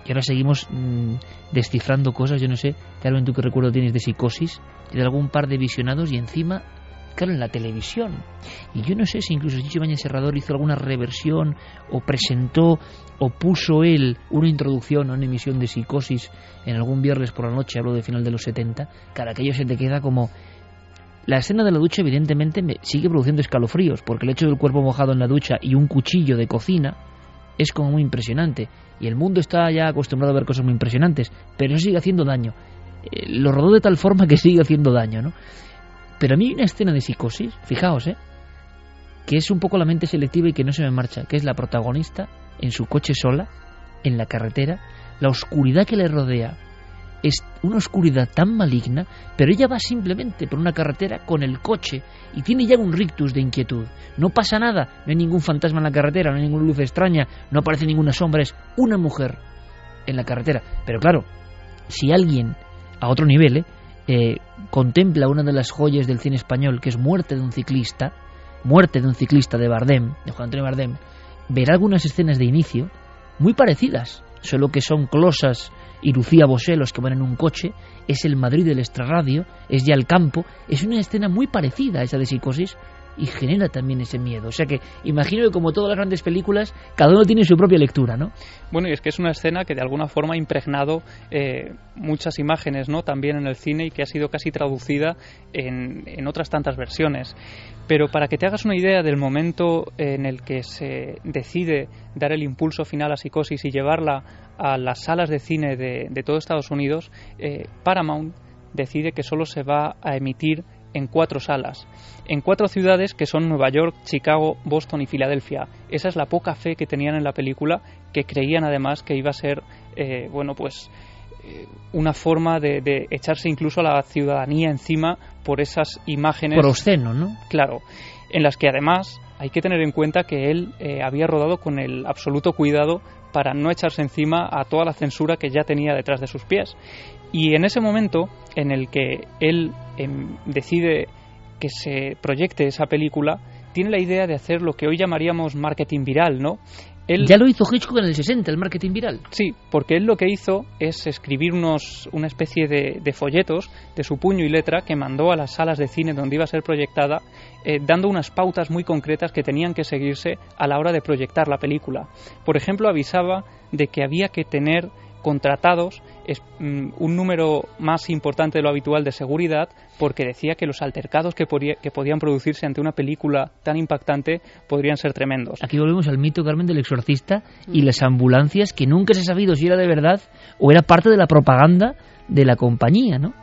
A: Y ahora seguimos mm, descifrando cosas, yo no sé, Carmen, tú qué recuerdo tienes de psicosis, y de algún par de visionados y encima, claro, en la televisión. Y yo no sé si incluso Chicho Bañez Serrador hizo alguna reversión o presentó o puso él una introducción a una emisión de psicosis en algún viernes por la noche, hablo de final de los 70, cara, aquello se te queda como... La escena de la ducha evidentemente me sigue produciendo escalofríos, porque el hecho del cuerpo mojado en la ducha y un cuchillo de cocina es como muy impresionante. Y el mundo está ya acostumbrado a ver cosas muy impresionantes, pero eso sigue haciendo daño. Eh, lo rodó de tal forma que [laughs] sigue haciendo daño, ¿no? Pero a mí hay una escena de psicosis, fijaos, ¿eh? Que es un poco la mente selectiva y que no se me marcha, que es la protagonista en su coche sola, en la carretera, la oscuridad que le rodea es una oscuridad tan maligna, pero ella va simplemente por una carretera con el coche y tiene ya un rictus de inquietud. No pasa nada, no hay ningún fantasma en la carretera, no hay ninguna luz extraña, no aparece ninguna sombra, es una mujer en la carretera. Pero claro, si alguien a otro nivel ¿eh? Eh, contempla una de las joyas del cine español, que es Muerte de un ciclista, Muerte de un ciclista de Bardem, de Juan Antonio Bardem, verá algunas escenas de inicio muy parecidas, solo que son closas y Lucía Bosé, los que van en un coche, es el Madrid del extrarradio, es ya el campo, es una escena muy parecida a esa de psicosis y genera también ese miedo. O sea que imagino que como todas las grandes películas, cada uno tiene su propia lectura, ¿no?
B: Bueno, y es que es una escena que de alguna forma ha impregnado eh, muchas imágenes, ¿no? También en el cine y que ha sido casi traducida en, en otras tantas versiones. Pero para que te hagas una idea del momento en el que se decide dar el impulso final a Psicosis y llevarla a las salas de cine de, de todo Estados Unidos, eh, Paramount decide que solo se va a emitir en cuatro salas, en cuatro ciudades que son Nueva York, Chicago, Boston y Filadelfia. Esa es la poca fe que tenían en la película, que creían además que iba a ser, eh, bueno, pues eh, una forma de, de, echarse incluso a la ciudadanía encima por esas imágenes.
A: Por obsceno, ¿no?
B: Claro, en las que además hay que tener en cuenta que él eh, había rodado con el absoluto cuidado para no echarse encima a toda la censura que ya tenía detrás de sus pies. Y en ese momento en el que él eh, decide que se proyecte esa película, tiene la idea de hacer lo que hoy llamaríamos marketing viral, ¿no?
A: Él, ya lo hizo Hitchcock en el 60, el marketing viral.
B: Sí, porque él lo que hizo es escribir unos, una especie de, de, folletos de su puño y letra que mandó a las salas de cine donde iba a ser proyectada, eh, dando unas pautas muy concretas que tenían que seguirse a la hora de proyectar la película. Por ejemplo, avisaba de que había que tener contratados es, mm, un número más importante de lo habitual de seguridad porque decía que los altercados que, podía, que, podían producirse ante una película tan impactante podrían ser tremendos.
A: Aquí volvemos al mito, Carmen, del exorcista y las ambulancias que nunca se ha sabido si era de verdad o era parte de la propaganda de la compañía, ¿no?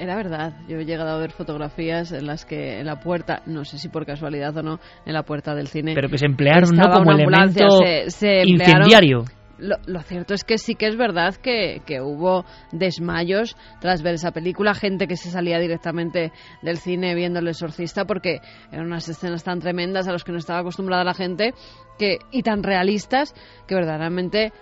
C: Era verdad, yo he llegado a ver fotografías en las que en la puerta, no sé si por casualidad o no, en la puerta del cine.
A: Pero que se emplearon ¿no? como elemento se, se incendiario.
C: Lo, lo, cierto es que sí que es verdad que, que, hubo desmayos tras ver esa película, gente que se salía directamente del cine viendo El Exorcista porque eran unas escenas tan tremendas a las que no estaba acostumbrada la gente que, y tan realistas que verdaderamente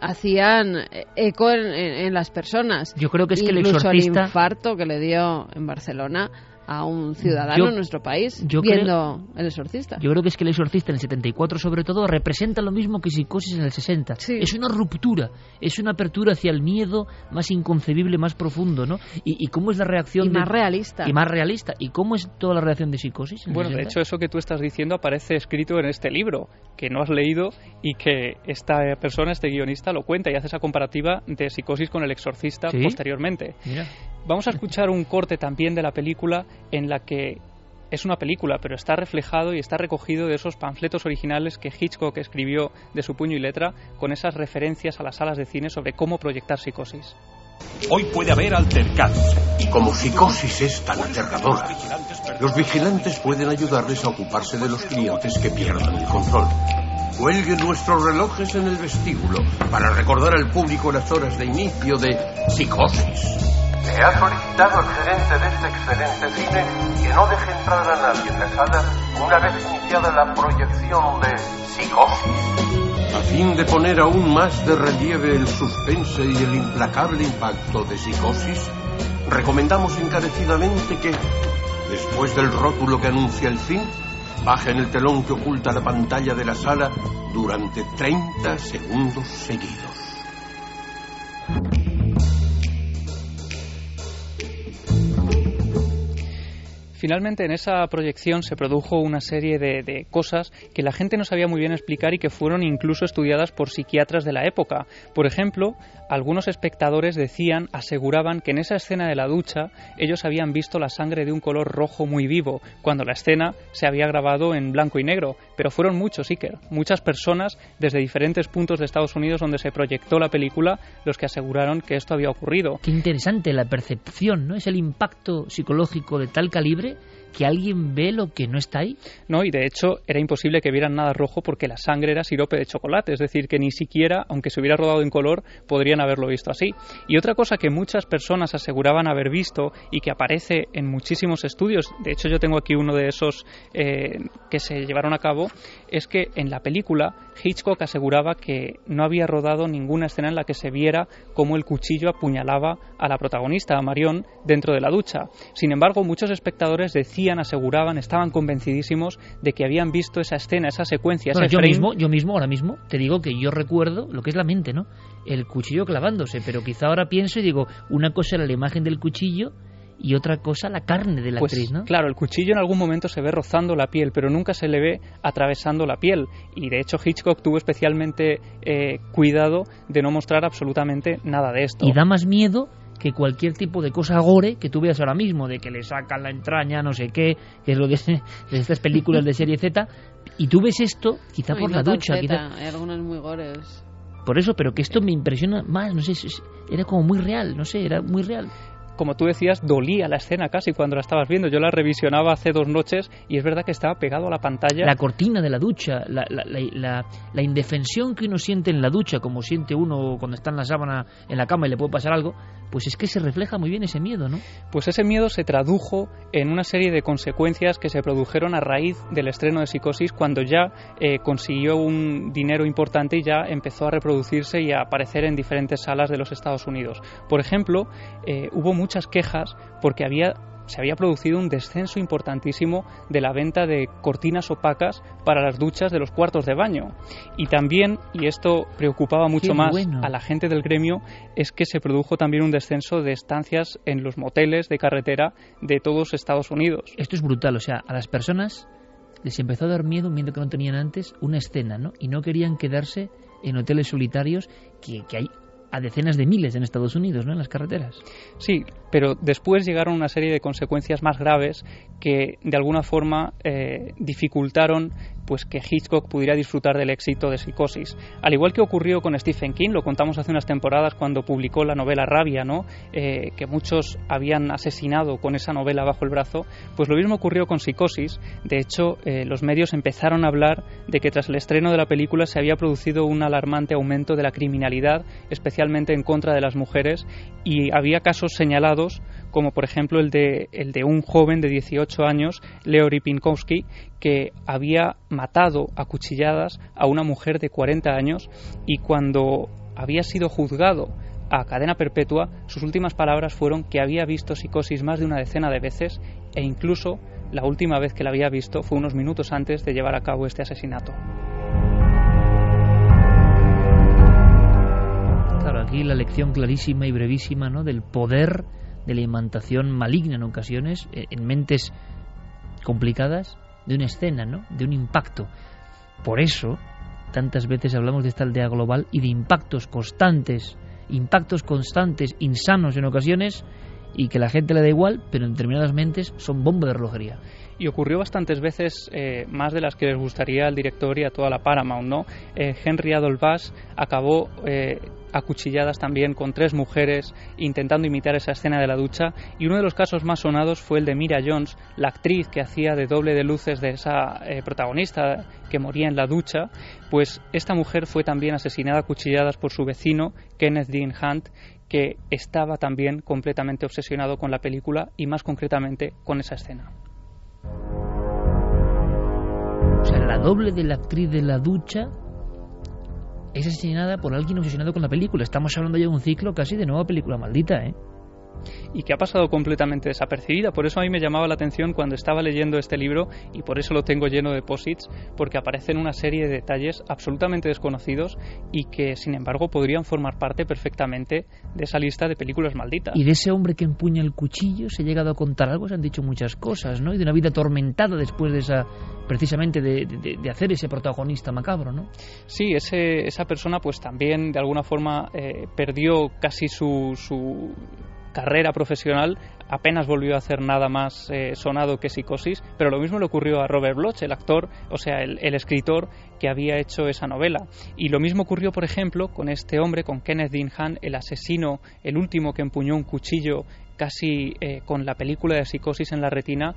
C: hacían eco en, en, en las personas.
A: Yo creo que es que el exorcista...
C: el infarto que le dio en Barcelona a un ciudadano
A: yo,
C: en nuestro país
A: yo
C: viendo
A: creo,
C: El Exorcista.
A: Yo creo que es que El Exorcista en el 74 sobre todo representa lo mismo que Psicosis en el 60.
C: Sí.
A: Es una ruptura, es una apertura hacia el miedo más inconcebible, más profundo, ¿no? ¿Y, y cómo es la reacción?
C: Y
A: de,
C: más realista.
A: Y más realista. ¿Y cómo es toda la reacción de Psicosis?
B: bueno, de hecho eso que tú estás diciendo aparece escrito en este libro, que no has leído y que esta persona, este guionista, lo cuenta y hace esa comparativa de Psicosis con El Exorcista
A: ¿Sí?
B: posteriormente.
A: Mira.
B: Vamos a escuchar un corte también de la película en la que es una película, pero está reflejado y está recogido de esos panfletos originales que Hitchcock escribió de su puño y letra con esas referencias a las salas de cine sobre cómo proyectar psicosis.
R: Hoy puede haber altercados.
P: Y como psicosis es tan aterradora, los vigilantes pueden ayudarles a ocuparse de los clientes que pierdan el control. Cuelguen nuestros relojes en el vestíbulo para recordar al público las horas de inicio de psicosis.
S: Se ha solicitado al gerente de este excelente cine que no deje entrar a nadie en la sala una vez iniciada la proyección de Psicosis.
P: A fin de poner aún más de relieve el suspense y el implacable impacto de Psicosis, recomendamos encarecidamente que, después del rótulo que anuncia el fin, bajen el telón que oculta la pantalla de la sala durante 30 segundos seguidos.
B: Finalmente, en esa proyección se produjo una serie de, cosas que la gente no sabía muy bien explicar y que fueron incluso estudiadas por psiquiatras de la época. Por ejemplo, algunos espectadores decían, aseguraban que en esa escena de la ducha ellos habían visto la sangre de un color rojo muy vivo, cuando la escena se había grabado en blanco y negro. Pero fueron muchos, Iker, muchas personas desde diferentes puntos de Estados Unidos donde se proyectó la película los que aseguraron que esto había ocurrido.
A: Qué interesante la percepción, ¿no? Es el impacto psicológico de tal calibre que alguien ve lo que no está ahí.
B: No, y de hecho era imposible que vieran nada rojo porque la sangre era sirope de chocolate, es decir, que ni siquiera, aunque se hubiera rodado en color, podrían haberlo visto así. Y otra cosa que muchas personas aseguraban haber visto y que aparece en muchísimos estudios, de hecho yo tengo aquí uno de esos eh, que se llevaron a cabo, es que en la película Hitchcock aseguraba que no había rodado ninguna escena en la que se viera cómo el cuchillo apuñalaba a la protagonista, a Marion, dentro de la ducha. Sin embargo, muchos espectadores decían decían, aseguraban, estaban convencidísimos de que habían visto esa escena, esa secuencia,
A: Bueno,
B: ese
A: yo
B: frame.
A: mismo, yo mismo, ahora mismo, te digo que yo recuerdo lo que es la mente, ¿no? El cuchillo clavándose, pero quizá ahora pienso y digo, una cosa era la imagen del cuchillo y otra cosa la carne de la
B: Pues
A: actriz, ¿no?
B: claro, el cuchillo en algún momento se ve rozando la piel, pero nunca se le ve atravesando la piel. Y de hecho Hitchcock tuvo especialmente eh, cuidado de no mostrar absolutamente nada de esto.
A: Y da más miedo que cualquier tipo de cosa gore que tú veas ahora mismo, de que le sacan la entraña, no sé qué, que es lo de, de [laughs] estas películas de serie Z, y tú ves esto, quizá
C: No,
A: por la ducha,
C: zeta,
A: quizá
C: Hay algunas muy gores.
A: por eso, pero que esto me impresiona más, no sé, era como muy real, no sé, era muy real.
B: como tú decías, dolía la escena casi cuando la estabas viendo. Yo la revisionaba hace dos noches y es verdad que estaba pegado a la pantalla.
A: La cortina de la ducha, la, la, la, la- la indefensión que uno siente en la ducha, como siente uno cuando está en la sábana, en la cama y le puede pasar algo, pues es que se refleja muy bien ese miedo, ¿no?
B: Pues ese miedo se tradujo en una serie de consecuencias que se produjeron a raíz del estreno de Psicosis cuando ya eh, consiguió un dinero importante y ya empezó a reproducirse y a aparecer en diferentes salas de los Estados Unidos. Por ejemplo, eh, hubo muchas quejas porque había se había producido un descenso importantísimo de la venta de cortinas opacas para las duchas de los cuartos de baño. Y también, y esto preocupaba mucho más a la gente del gremio, es que se produjo también un descenso de estancias en los moteles de carretera de todos Estados Unidos.
A: Esto es brutal, o sea, a las personas les empezó a dar miedo, un miedo que no tenían antes, una escena, ¿no? Y no querían quedarse en hoteles solitarios que, que hay a decenas de miles en Estados Unidos, ¿no? En las carreteras.
B: Sí, pero después llegaron una serie de consecuencias más graves que de alguna forma eh, dificultaron pues que Hitchcock pudiera disfrutar del éxito de Psicosis. Al igual que ocurrió con Stephen King, lo contamos hace unas temporadas cuando publicó la novela Rabia, ¿no? Eh, que muchos habían asesinado con esa novela bajo el brazo, pues lo mismo ocurrió con Psicosis. De hecho, eh, los medios empezaron a hablar de que tras el estreno de la película se había producido un alarmante aumento de la criminalidad, especialmente en contra de las mujeres, y había casos señalados como por ejemplo el de, el de un joven de 18 años, Leo Pinkowski, que había matado a cuchilladas a una mujer de 40 años y cuando había sido juzgado a cadena perpetua, sus últimas palabras fueron que había visto psicosis más de una decena de veces e incluso la última vez que la había visto fue unos minutos antes de llevar a cabo este asesinato.
A: Claro, aquí la lección clarísima y brevísima, ¿no? Del poder de la imantación maligna en ocasiones, eh, en mentes complicadas, de una escena, ¿no? De un impacto. Por eso, tantas veces hablamos de esta aldea global y de impactos constantes, impactos constantes, insanos en ocasiones, y que la gente le da igual, pero en determinadas mentes son bomba de relojería.
B: Y ocurrió bastantes veces, eh, más de las que les gustaría al director y a toda la Paramount, ¿no? Eh, Henry Adolph Bass acabó eh, a cuchilladas también con tres mujeres intentando imitar esa escena de la ducha y uno de los casos más sonados fue el de Mira Jones, la actriz que hacía de doble de luces de esa protagonista que moría en la ducha, pues esta mujer fue también asesinada a cuchilladas por su vecino Kenneth Dean Hunt que estaba también completamente obsesionado con la película y más concretamente con esa escena.
A: O sea, la doble de la actriz de la ducha es asesinada por alguien obsesionado con la película. Estamos hablando ya de un ciclo casi de nueva película maldita, ¿eh?
B: Y que ha pasado completamente desapercibida. Por eso a mí me llamaba la atención cuando estaba leyendo este libro y por eso lo tengo lleno de posits, porque aparecen una serie de detalles absolutamente desconocidos y que, sin embargo, podrían formar parte perfectamente de esa lista de películas malditas.
A: Y de ese hombre que empuña el cuchillo se ha llegado a contar algo, se han dicho muchas cosas, ¿no? Y de una vida atormentada después de esa, precisamente de, de, de hacer ese protagonista macabro, ¿no?
B: Sí, ese, esa persona pues también de alguna forma eh, perdió casi su, su carrera profesional apenas volvió a hacer nada más eh, sonado que Psicosis, pero lo mismo le ocurrió a Robert Bloch, el actor, o sea, el, escritor que había hecho esa novela. Y lo mismo ocurrió, por ejemplo, con este hombre, con Kenneth Dean el asesino, el último que empuñó un cuchillo casi eh, con la película de Psicosis en la retina,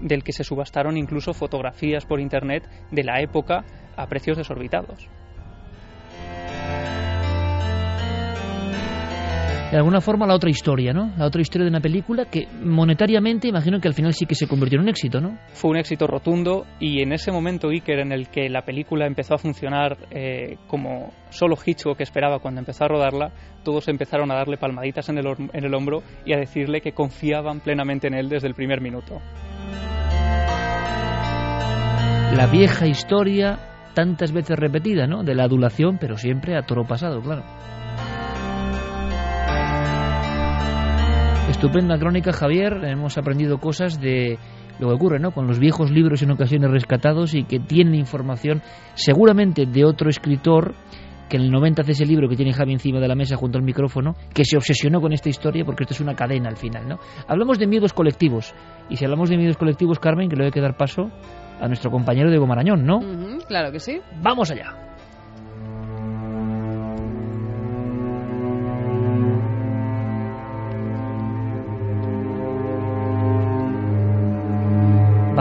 B: del que se subastaron incluso fotografías por internet de la época a precios desorbitados.
A: De alguna forma la otra historia, ¿no? La otra historia de una película que monetariamente imagino que al final sí que se convirtió en un éxito, ¿no?
B: Fue un éxito rotundo y en ese momento Iker en el que la película empezó a funcionar eh, como solo Hitchcock esperaba cuando empezó a rodarla, todos empezaron a darle palmaditas en el, en el hombro y a decirle que confiaban plenamente en él desde el primer minuto.
A: La vieja historia tantas veces repetida, ¿no? De la adulación, pero siempre a toro pasado, claro. Estupenda crónica, Javier. Hemos aprendido cosas de lo que ocurre ¿no? con los viejos libros en ocasiones rescatados y que tienen información seguramente de otro escritor que en el 90 hace ese libro que tiene Javi encima de la mesa junto al micrófono, que se obsesionó con esta historia porque esto es una cadena al final. ¿no? Hablamos de miedos colectivos y si hablamos de miedos colectivos, Carmen, que le voy a quedar paso a nuestro compañero Diego Marañón, ¿no?
C: claro que sí.
A: Vamos allá.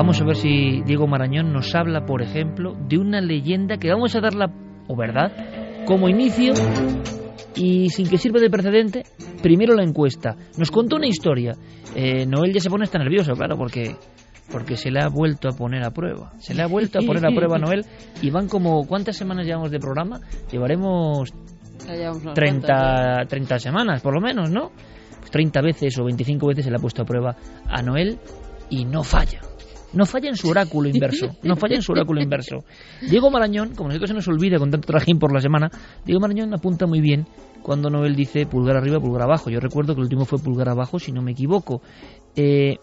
A: Vamos a ver si Diego Marañón nos habla, por ejemplo, de una leyenda que vamos a darla, o verdad, como inicio y sin que sirva de precedente, primero la encuesta. Nos contó una historia. Eh, Noel ya se pone hasta nervioso, claro, porque porque se le ha vuelto a poner a prueba. Se le ha vuelto a poner a prueba a Noel y van como ¿cuántas semanas llevamos de programa? Llevaremos 30, 30 semanas, por lo menos, ¿no? 30 veces o 25 veces se le ha puesto a prueba a Noel y no falla. No falla en su oráculo inverso. No falla en su oráculo inverso. Diego Marañón, como nosotros se nos olvida con tanto trajín por la semana, Diego Marañón apunta muy bien cuando Noel dice pulgar arriba, pulgar abajo. Yo recuerdo que el último fue pulgar abajo, si no me equivoco. Eh,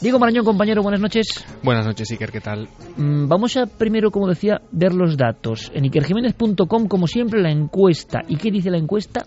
A: Diego Marañón, compañero, buenas noches.
T: Buenas noches, Iker, ¿qué tal?
A: Mm, vamos a primero, como decía, ver los datos. En ikerjiménez.com, como siempre, la encuesta. ¿Y qué dice la encuesta?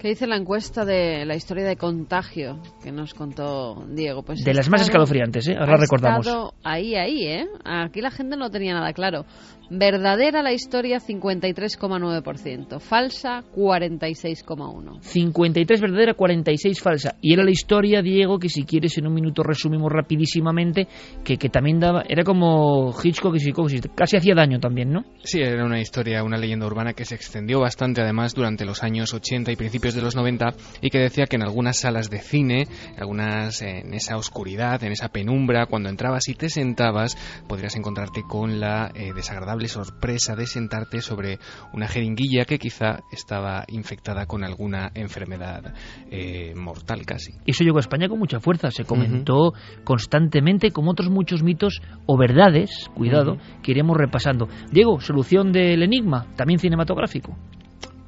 C: ¿Qué dice la encuesta de la historia de contagio que nos contó Diego? Pues
A: de las más escalofriantes, ¿eh? Ahora recordamos.
C: ahí, ahí, ¿eh? Aquí la gente no tenía nada claro. Verdadera la historia 53,9%, falsa 46,1%.
A: 53 verdadera, 46 falsa. Y era la historia, Diego, que si quieres en un minuto resumimos rapidísimamente, que, que también daba, era como Hitchcock y psicosis, casi hacía daño también, ¿no?
T: Sí, era una historia, una leyenda urbana que se extendió bastante además durante los años 80 y principios de los 90 y que decía que en algunas salas de cine, algunas en esa oscuridad, en esa penumbra, cuando entrabas y te sentabas, podrías encontrarte con la eh, desagradable sorpresa de sentarte sobre una jeringuilla que quizá estaba infectada con alguna enfermedad eh, mortal casi.
A: Eso llegó a España con mucha fuerza, se comentó constantemente como otros muchos mitos o verdades, cuidado, que iremos repasando. Diego, solución del enigma, también cinematográfico.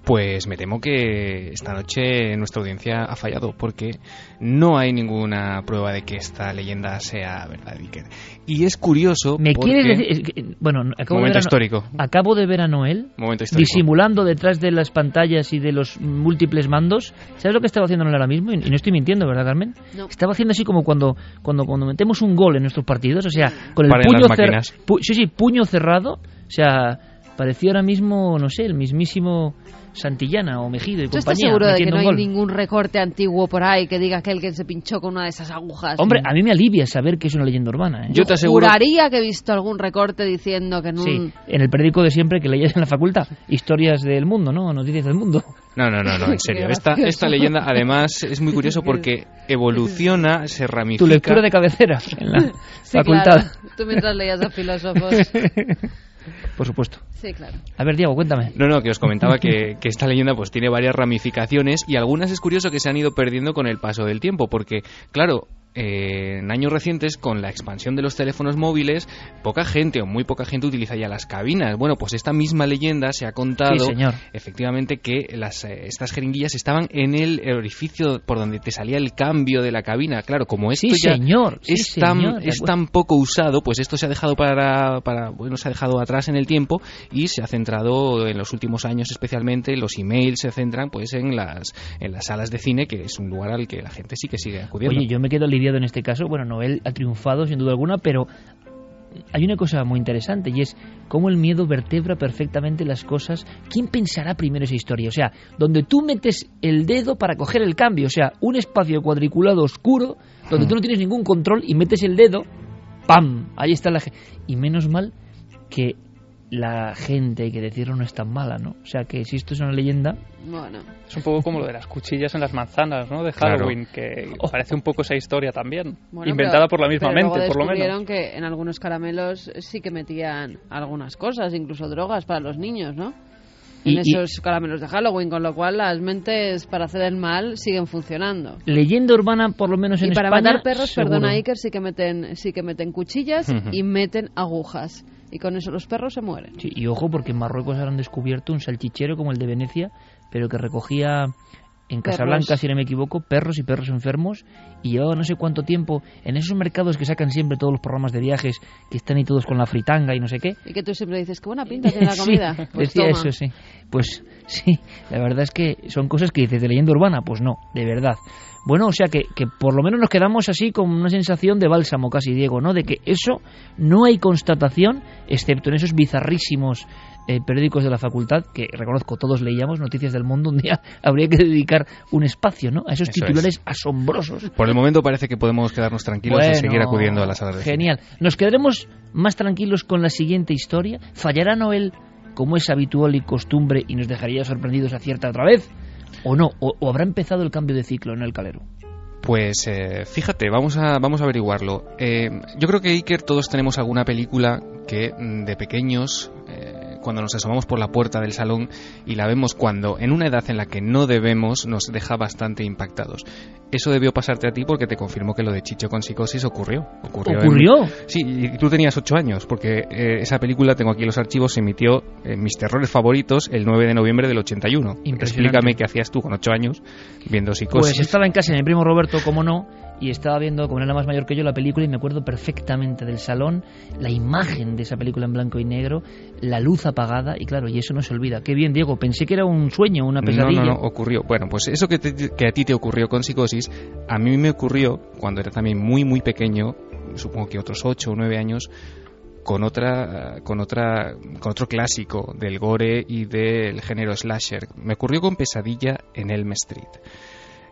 T: Pues me temo que esta noche nuestra audiencia ha fallado porque no hay ninguna prueba de que esta leyenda sea verdad. Y es curioso.
A: ¿Me quieres decir.? Bueno, acabo
T: Momento
A: de ver a,
T: histórico.
A: Acabo de ver a Noel disimulando detrás de las pantallas y de los múltiples mandos. ¿Sabes lo que estaba haciendo Noel ahora mismo? Y no estoy mintiendo, ¿verdad, Carmen? Estaba haciendo así como cuando, cuando, cuando metemos un gol en nuestros partidos, o sea, con el puño cerrado. sí, sí, puño cerrado. O sea, parecía ahora mismo, no sé, el mismísimo Santillana o Mejido y
C: ¿Tú
A: compañía.
C: estás seguro de que no hay
A: gol?
C: ningún recorte antiguo por ahí que diga que el que se pinchó con una de esas agujas?
A: Hombre, a mí me alivia saber que es una leyenda urbana. ¿eh?
T: Yo te aseguro.
C: Juraría que he visto algún recorte diciendo que no.
A: Sí, en el periódico de siempre que leías en la facultad, historias del mundo, ¿no? Noticias del mundo.
T: No, no, no, no en serio. [laughs] Esta, esta leyenda, además, es muy curioso porque evoluciona, se ramifica.
A: Tu lectura de cabecera en la
C: Sí,
A: facultad.
C: claro. Tú mientras leías a filósofos. [laughs]
A: Por supuesto.
C: Sí, claro.
A: A ver, Diego, cuéntame.
T: No, no, que os comentaba que, [laughs] que esta leyenda pues tiene varias ramificaciones y algunas es curioso que se han ido perdiendo con el paso del tiempo, porque, claro, eh, en años recientes, con la expansión de los teléfonos móviles, poca gente o muy poca gente utiliza ya las cabinas. Bueno, pues esta misma leyenda se ha contado
A: Sí, señor.
T: efectivamente que las, eh, estas jeringuillas estaban en el orificio por donde te salía el cambio de la cabina. Claro, como esto
A: Sí,
T: ya
A: señor, sí,
T: es, tan,
A: señor,
T: es tan poco usado, pues esto se ha dejado para, para, bueno, se ha dejado atrás en el tiempo y se ha centrado en los últimos años especialmente, los emails se centran pues en las, en las salas de cine, que es un lugar al que la gente sí que sigue acudiendo.
A: Oye, yo me quedo en este caso. Bueno, Noel ha triunfado sin duda alguna, pero hay una cosa muy interesante y es cómo el miedo vertebra perfectamente las cosas. ¿Quién pensará primero esa historia? O sea, donde tú metes el dedo para coger el cambio, o sea, un espacio cuadriculado oscuro donde tú no tienes ningún control y metes el dedo, ¡pam! Ahí está la gente. Y menos mal que la gente, hay que decirlo, no es tan mala, ¿no? O sea, que si esto es una leyenda,
C: Bueno.
B: Es un poco como lo de las cuchillas en las manzanas, ¿no? De
T: Claro.
B: Halloween, que parece un poco esa historia también.
C: Bueno,
B: inventada
C: pero-
B: por la misma
C: pero
B: mente,
C: luego
B: por lo menos.
C: descubrieron que en algunos caramelos sí que metían algunas cosas, incluso drogas para los niños, ¿no? en esos caramelos de Halloween, con lo cual las mentes para hacer el mal siguen funcionando.
A: Leyenda urbana, por lo menos en
C: y para
A: España,
C: matar perros,
A: seguro.
C: perdona Iker, sí que meten, sí que meten cuchillas
A: Ujú.
C: y meten agujas. Y con eso los perros se mueren.
A: Sí, y ojo, porque en Marruecos ahora han descubierto un salchichero como el de Venecia, pero que recogía en Casablanca,
C: Perros.
A: si no me equivoco, perros y perros enfermos, y llevaba no sé cuánto tiempo en esos mercados que sacan siempre todos los programas de viajes, que están ahí todos con la fritanga y no sé qué.
C: Y que tú siempre dices, qué buena pinta tiene la [laughs] comida.
A: Sí,
C: Pues
A: decía
C: toma.
A: eso, sí. Pues [laughs] sí, la verdad es que son cosas que dices de leyenda urbana, pues no, de verdad. Bueno, o sea que, que por lo menos nos quedamos así con una sensación de bálsamo casi, Diego, ¿no? De que eso no hay constatación, excepto en esos bizarrísimos eh, periódicos de la facultad, que reconozco todos leíamos, Noticias del Mundo, un día [laughs] habría que dedicar un espacio, ¿no? A esos
T: Eso
A: titulares asombrosos.
T: Por el momento parece que podemos quedarnos tranquilos y seguir acudiendo a las salas de.
A: Genial. Nos quedaremos más tranquilos con la siguiente historia. ¿Fallará Noel como es habitual y costumbre y nos dejaría sorprendidos a cierta otra vez? ¿O no? ¿O, habrá empezado el cambio de ciclo en el calero?
T: Pues eh, fíjate, vamos a, vamos a averiguarlo. Eh, yo creo que Iker todos tenemos alguna película que mm, de pequeños, eh, cuando nos asomamos por la puerta del salón y la vemos cuando en una edad en la que no debemos, nos deja bastante impactados. Eso debió pasarte a ti porque te confirmó que lo de Chicho con psicosis ocurrió. ¿Ocurrió? en-
A: ¿Ocurrió?
T: Sí, y tú tenías ocho años, porque eh, esa película, tengo aquí los archivos, se emitió en mis terrores favoritos el 9 de noviembre del 81.
A: Impresionante.
T: Explícame qué hacías tú con ocho años viendo psicosis.
A: Pues estaba en casa de mi primo Roberto, como no, y estaba viendo, como era más mayor que yo, la película y me acuerdo perfectamente del salón, la imagen de esa película en blanco y negro, la luz apagada y claro, y eso no se olvida. Qué bien, Diego, pensé que era un sueño, una pesadilla.
T: No, no, no, ocurrió. Bueno, pues eso que, te- que a ti te ocurrió con psicosis, a mí me ocurrió cuando era también muy, muy pequeño, supongo que otros 8 o 9 años, con otra, con otra, con otro clásico del gore y del género slasher. Me ocurrió con Pesadilla en Elm Street.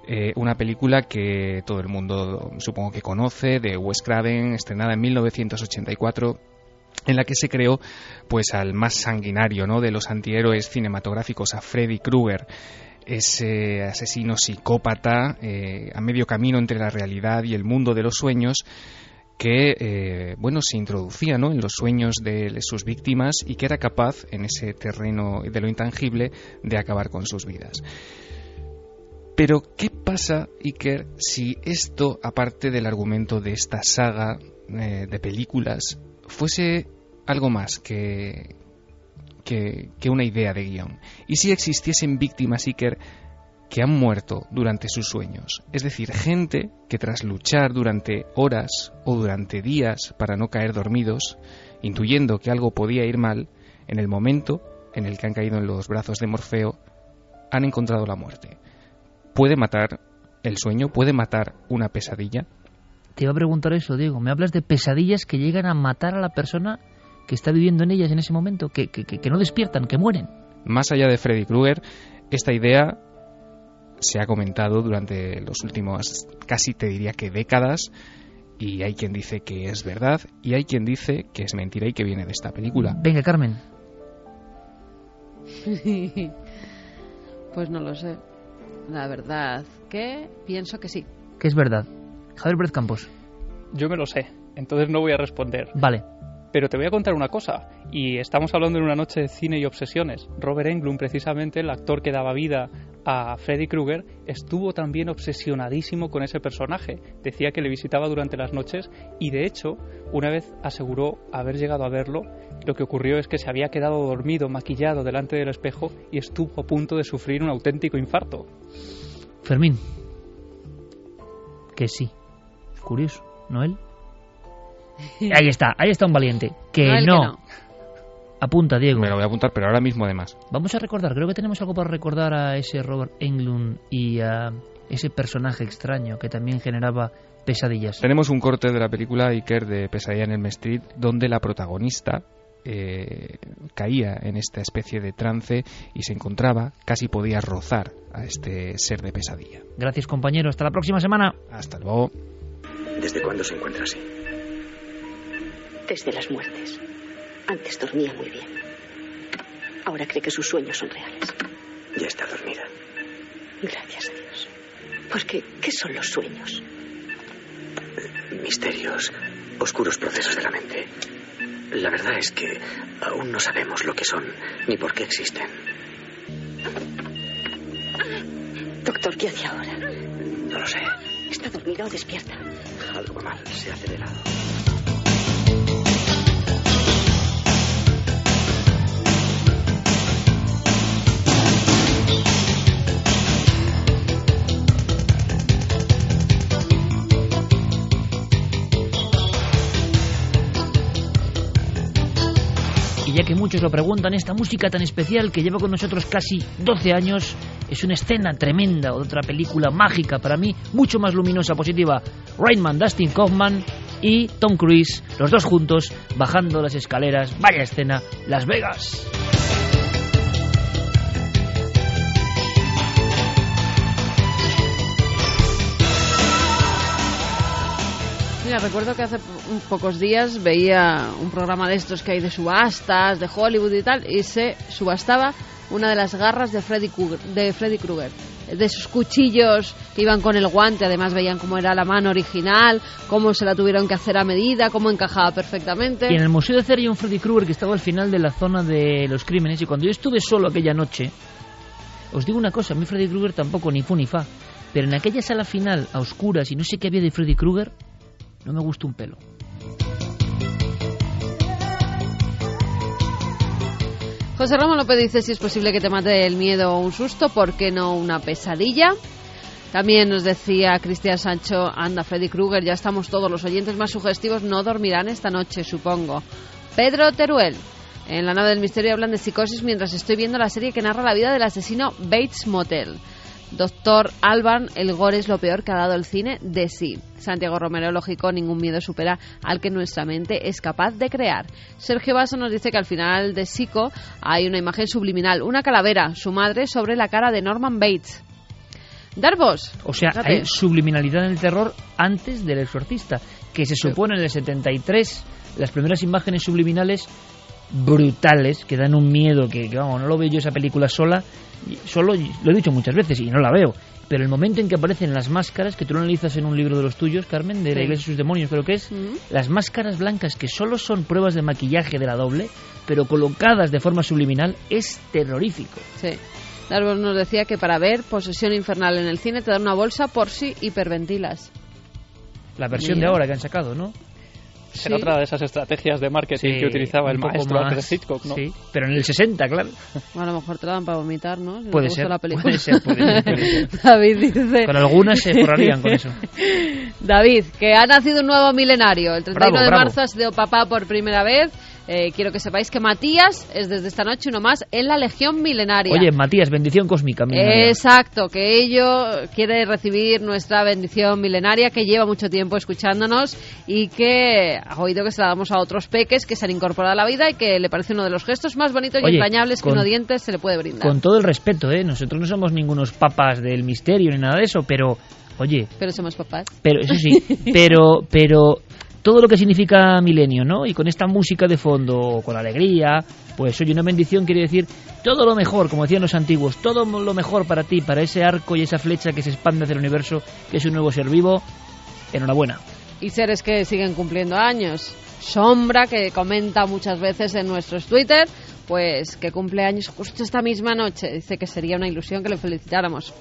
T: Eh, una película que todo el mundo supongo que conoce, de Wes Craven, estrenada en 1984 en la que se creó pues al más sanguinario ¿no? de los antihéroes cinematográficos, a Freddy Krueger, ese asesino psicópata eh, a medio camino entre la realidad y el mundo de los sueños que eh, bueno se introducía ¿no? en los sueños de sus víctimas y que era capaz en ese terreno de lo intangible de acabar con sus vidas. Pero, ¿qué pasa, Iker, si esto, aparte del argumento de esta saga eh, de películas, fuese algo más que, que, una idea de guion? ¿Y si existiesen víctimas, Iker, que han muerto durante sus sueños? Es decir, gente que tras luchar durante horas o durante días para no caer dormidos, intuyendo que algo podía ir mal, en el momento en el que han caído en los brazos de Morfeo, han encontrado la muerte. ¿Puede matar el sueño? ¿Puede matar una pesadilla?
A: Te iba a preguntar eso, Diego. Me hablas de pesadillas que llegan a matar a la persona que está viviendo en ellas en ese momento, que, que, que- que no despiertan, que mueren.
T: Más allá de Freddy Krueger, esta idea se ha comentado durante los últimos, casi te diría que décadas, y hay quien dice que es verdad, y hay quien dice que es mentira y que viene de esta película.
A: Venga, Carmen. [laughs]
C: pues no lo sé. La verdad que pienso que sí.
A: Que es verdad. Javier Pérez Campos.
B: Yo me lo sé, entonces no voy a responder.
A: Vale.
B: Pero te voy a contar una cosa, y estamos hablando en una noche de cine y obsesiones. Robert Englund, precisamente, el actor que daba vida a Freddy Krueger, estuvo también obsesionadísimo con ese personaje. Decía que le visitaba durante las noches y, de hecho, una vez aseguró haber llegado a verlo. Lo que ocurrió es que se había quedado dormido, maquillado delante del espejo y estuvo a punto de sufrir un auténtico infarto.
A: Fermín. Que sí. Curioso, ¿no él? [laughs] Ahí está, ahí está un valiente. Que
C: No, él
A: no.
C: que no.
A: Apunta, Diego.
T: Me lo voy a apuntar, pero ahora mismo además.
A: Vamos a recordar, creo que tenemos algo para recordar a ese Robert Englund y a ese personaje extraño que también generaba pesadillas.
T: Tenemos un corte de la película Iker de Pesadilla en el Street, donde la protagonista eh, caía en esta especie de trance y se encontraba, casi podía rozar a este ser de pesadilla.
A: Gracias, compañero. Hasta la próxima semana.
T: Hasta luego.
U: ¿Desde cuándo se encuentra así?
G: Desde las muertes. Antes dormía muy bien. Ahora cree que sus sueños son reales.
U: Ya está dormida.
G: Gracias a Dios. Porque, ¿qué son los sueños?
U: Misterios, oscuros procesos de la mente. La verdad es que aún no sabemos lo que son ni por qué existen.
G: Doctor, ¿qué hace ahora?
U: No lo sé.
G: ¿Está dormida o despierta?
U: Algo mal. Se ha acelerado.
A: Y ya que muchos lo preguntan, esta música tan especial que lleva con nosotros casi 12 años es una escena tremenda de otra película mágica para mí, mucho más luminosa, positiva. Rainman, Dustin Kaufman y Tom Cruise, los dos juntos, bajando las escaleras, vaya escena, Las Vegas.
C: Recuerdo que hace po- pocos días veía un programa de estos que hay de subastas, de Hollywood y tal, y se subastaba una de las garras de Freddy Krueger, de Freddy Krueger. De esos cuchillos que iban con el guante, además veían cómo era la mano original, cómo se la tuvieron que hacer a medida, cómo encajaba perfectamente.
A: Y en el Museo de Cera un Freddy Krueger que estaba al final de la zona de los crímenes y cuando yo estuve solo aquella noche, os digo una cosa, a mí Freddy Krueger tampoco ni fu ni fa, pero en aquella sala final, a oscuras y no sé qué había de Freddy Krueger, no me gustó un pelo.
C: José Ramón López dice si es posible que te mate el miedo o un susto, ¿por qué no una pesadilla? También nos decía Cristian Sancho, anda Freddy Krueger, ya estamos todos los oyentes más sugestivos, no dormirán esta noche, supongo. Pedro Teruel, en la nave del misterio hablan de psicosis mientras estoy viendo la serie que narra la vida del asesino Bates Motel. Doctor Alban, el gore es lo peor que ha dado el cine de sí. Santiago Romero, lógico, ningún miedo supera al que nuestra mente es capaz de crear. Sergio Basso nos dice que al final de Psico hay una imagen subliminal, una calavera, su madre, sobre la cara de Norman Bates. Darbos.
A: O sea,
C: fíjate.
A: hay subliminalidad en el terror antes del exorcista, que se supone en el 73 las primeras imágenes subliminales brutales que dan un miedo que, que, vamos, no lo veo yo esa película sola, y solo lo he dicho muchas veces y no la veo. Pero el momento en que aparecen las máscaras, que tú lo analizas en un libro de los tuyos, Carmen, de la. Iglesia y sus demonios, creo que es, las máscaras blancas que solo son pruebas de maquillaje de la doble, pero colocadas de forma subliminal, es terrorífico.
C: Sí. Nos decía que para ver Posesión Infernal en el cine te dan una bolsa por si hiperventilas.
A: La versión
C: Mira.
A: de ahora que han sacado, ¿no?
B: Será otra de esas estrategias de marketing
A: Sí,
B: que utilizaba el maestro Alfred Hitchcock, ¿no?
A: Sí, pero en el 60, claro. [laughs]
C: Bueno, a lo mejor te la dan para vomitar, ¿no? Si
A: Puede ser,
C: la película.
A: puede ser, puede ser, puede [laughs] ser.
C: David dice...
A: Con algunas se forrarían con eso. [laughs]
C: David, que ha nacido un nuevo milenario. El 31
A: Bravo,
C: de
A: bravo.
C: marzo ha sido papá por primera vez. Eh, quiero que sepáis que Matías es desde esta noche uno más en la Legión Milenaria.
A: Oye, Matías, bendición cósmica. milenaria.
C: Exacto, que ello quiere recibir nuestra bendición milenaria que lleva mucho tiempo escuchándonos y que ha oído que se la damos a otros peques que se han incorporado a la vida y que le parece uno de los gestos más bonitos y entrañables que uno dientes se le puede brindar.
A: Con todo el respeto, ¿eh? Nosotros no somos ningunos papas del misterio ni nada de eso, pero, oye,
C: Pero somos papás.
A: pero eso sí, [laughs] pero, pero todo lo que significa milenio, ¿no? Y con esta música de fondo, con alegría, pues oye, una bendición quiere decir todo lo mejor, como decían los antiguos, todo lo mejor para ti, para ese arco y esa flecha que se expande hacia el universo, que es un nuevo ser vivo. Enhorabuena.
C: y seres que siguen cumpliendo años. Sombra, que comenta muchas veces en nuestros Twitter, pues que cumple años justo esta misma noche. Dice que sería una ilusión que le felicitáramos.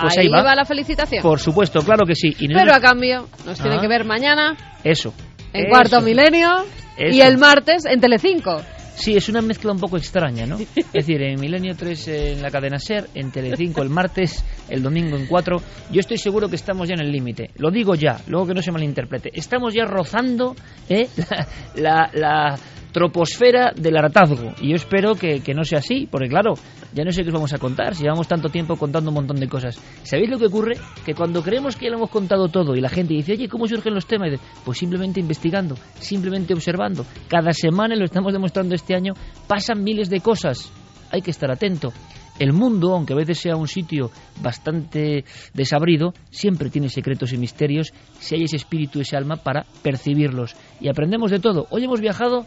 A: Pues ahí va.
C: la felicitación.
A: Por supuesto, claro que sí. Y
C: Pero a cambio, nos
A: Ah.
C: que ver mañana
A: Eso.
C: en
A: Eso.
C: Cuarto Milenio y el martes en Telecinco.
A: Sí, es una mezcla un poco extraña, ¿no? Es decir, en Milenio 3 en la cadena SER, en Telecinco el martes, el domingo en 4. Yo estoy seguro que estamos ya en el límite. Lo digo ya, luego que no se malinterprete. Estamos ya rozando ¿eh? [laughs] la, la troposfera del hartazgo. Y yo espero que, que no sea así, porque claro, ya no sé qué os vamos a contar, si llevamos tanto tiempo contando un montón de cosas. ¿Sabéis lo que ocurre? Que cuando creemos que ya lo hemos contado todo y la gente dice, oye, ¿cómo surgen los temas? Pues simplemente investigando, simplemente observando. Cada semana, lo estamos demostrando este año, pasan miles de cosas. Hay que estar atento. El mundo, aunque a veces sea un sitio bastante desabrido, siempre tiene secretos y misterios si hay ese espíritu, ese alma para percibirlos. Y aprendemos de todo. Hoy hemos viajado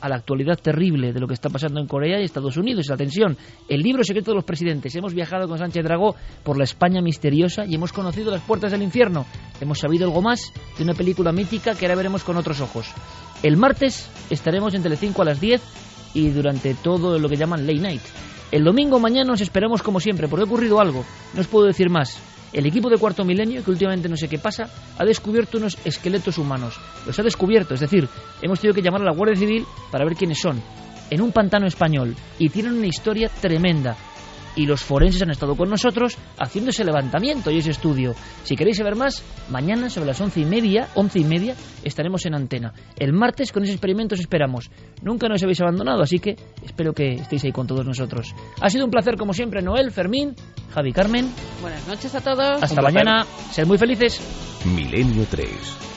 A: a la actualidad terrible de lo que está pasando en Corea y Estados Unidos, la tensión, el libro secreto de los presidentes. Hemos viajado con Sánchez Dragó por la España misteriosa y hemos conocido las puertas del infierno. Hemos sabido algo más de una película mítica que ahora veremos con otros ojos. El martes estaremos en Telecinco a las 10 y durante todo lo que llaman late night. El domingo mañana os esperamos como siempre, porque ha ocurrido algo. No os puedo decir más. El equipo de Cuarto Milenio, que últimamente no sé qué pasa, ha descubierto unos esqueletos humanos. Los ha descubierto, es decir, hemos tenido que llamar a la Guardia Civil para ver quiénes son. En un pantano español. Y tienen una historia tremenda y los forenses han estado con nosotros haciendo ese levantamiento y ese estudio. Si queréis saber más, mañana sobre las once y media, once y media, estaremos en antena. El martes con ese experimento os esperamos. Nunca nos habéis abandonado, así que espero que estéis ahí con todos nosotros. Ha sido un placer como siempre, Noel, Fermín, Javi Carmen.
C: Buenas noches a todos.
A: Hasta mañana. Sed muy felices.
O: Milenio 3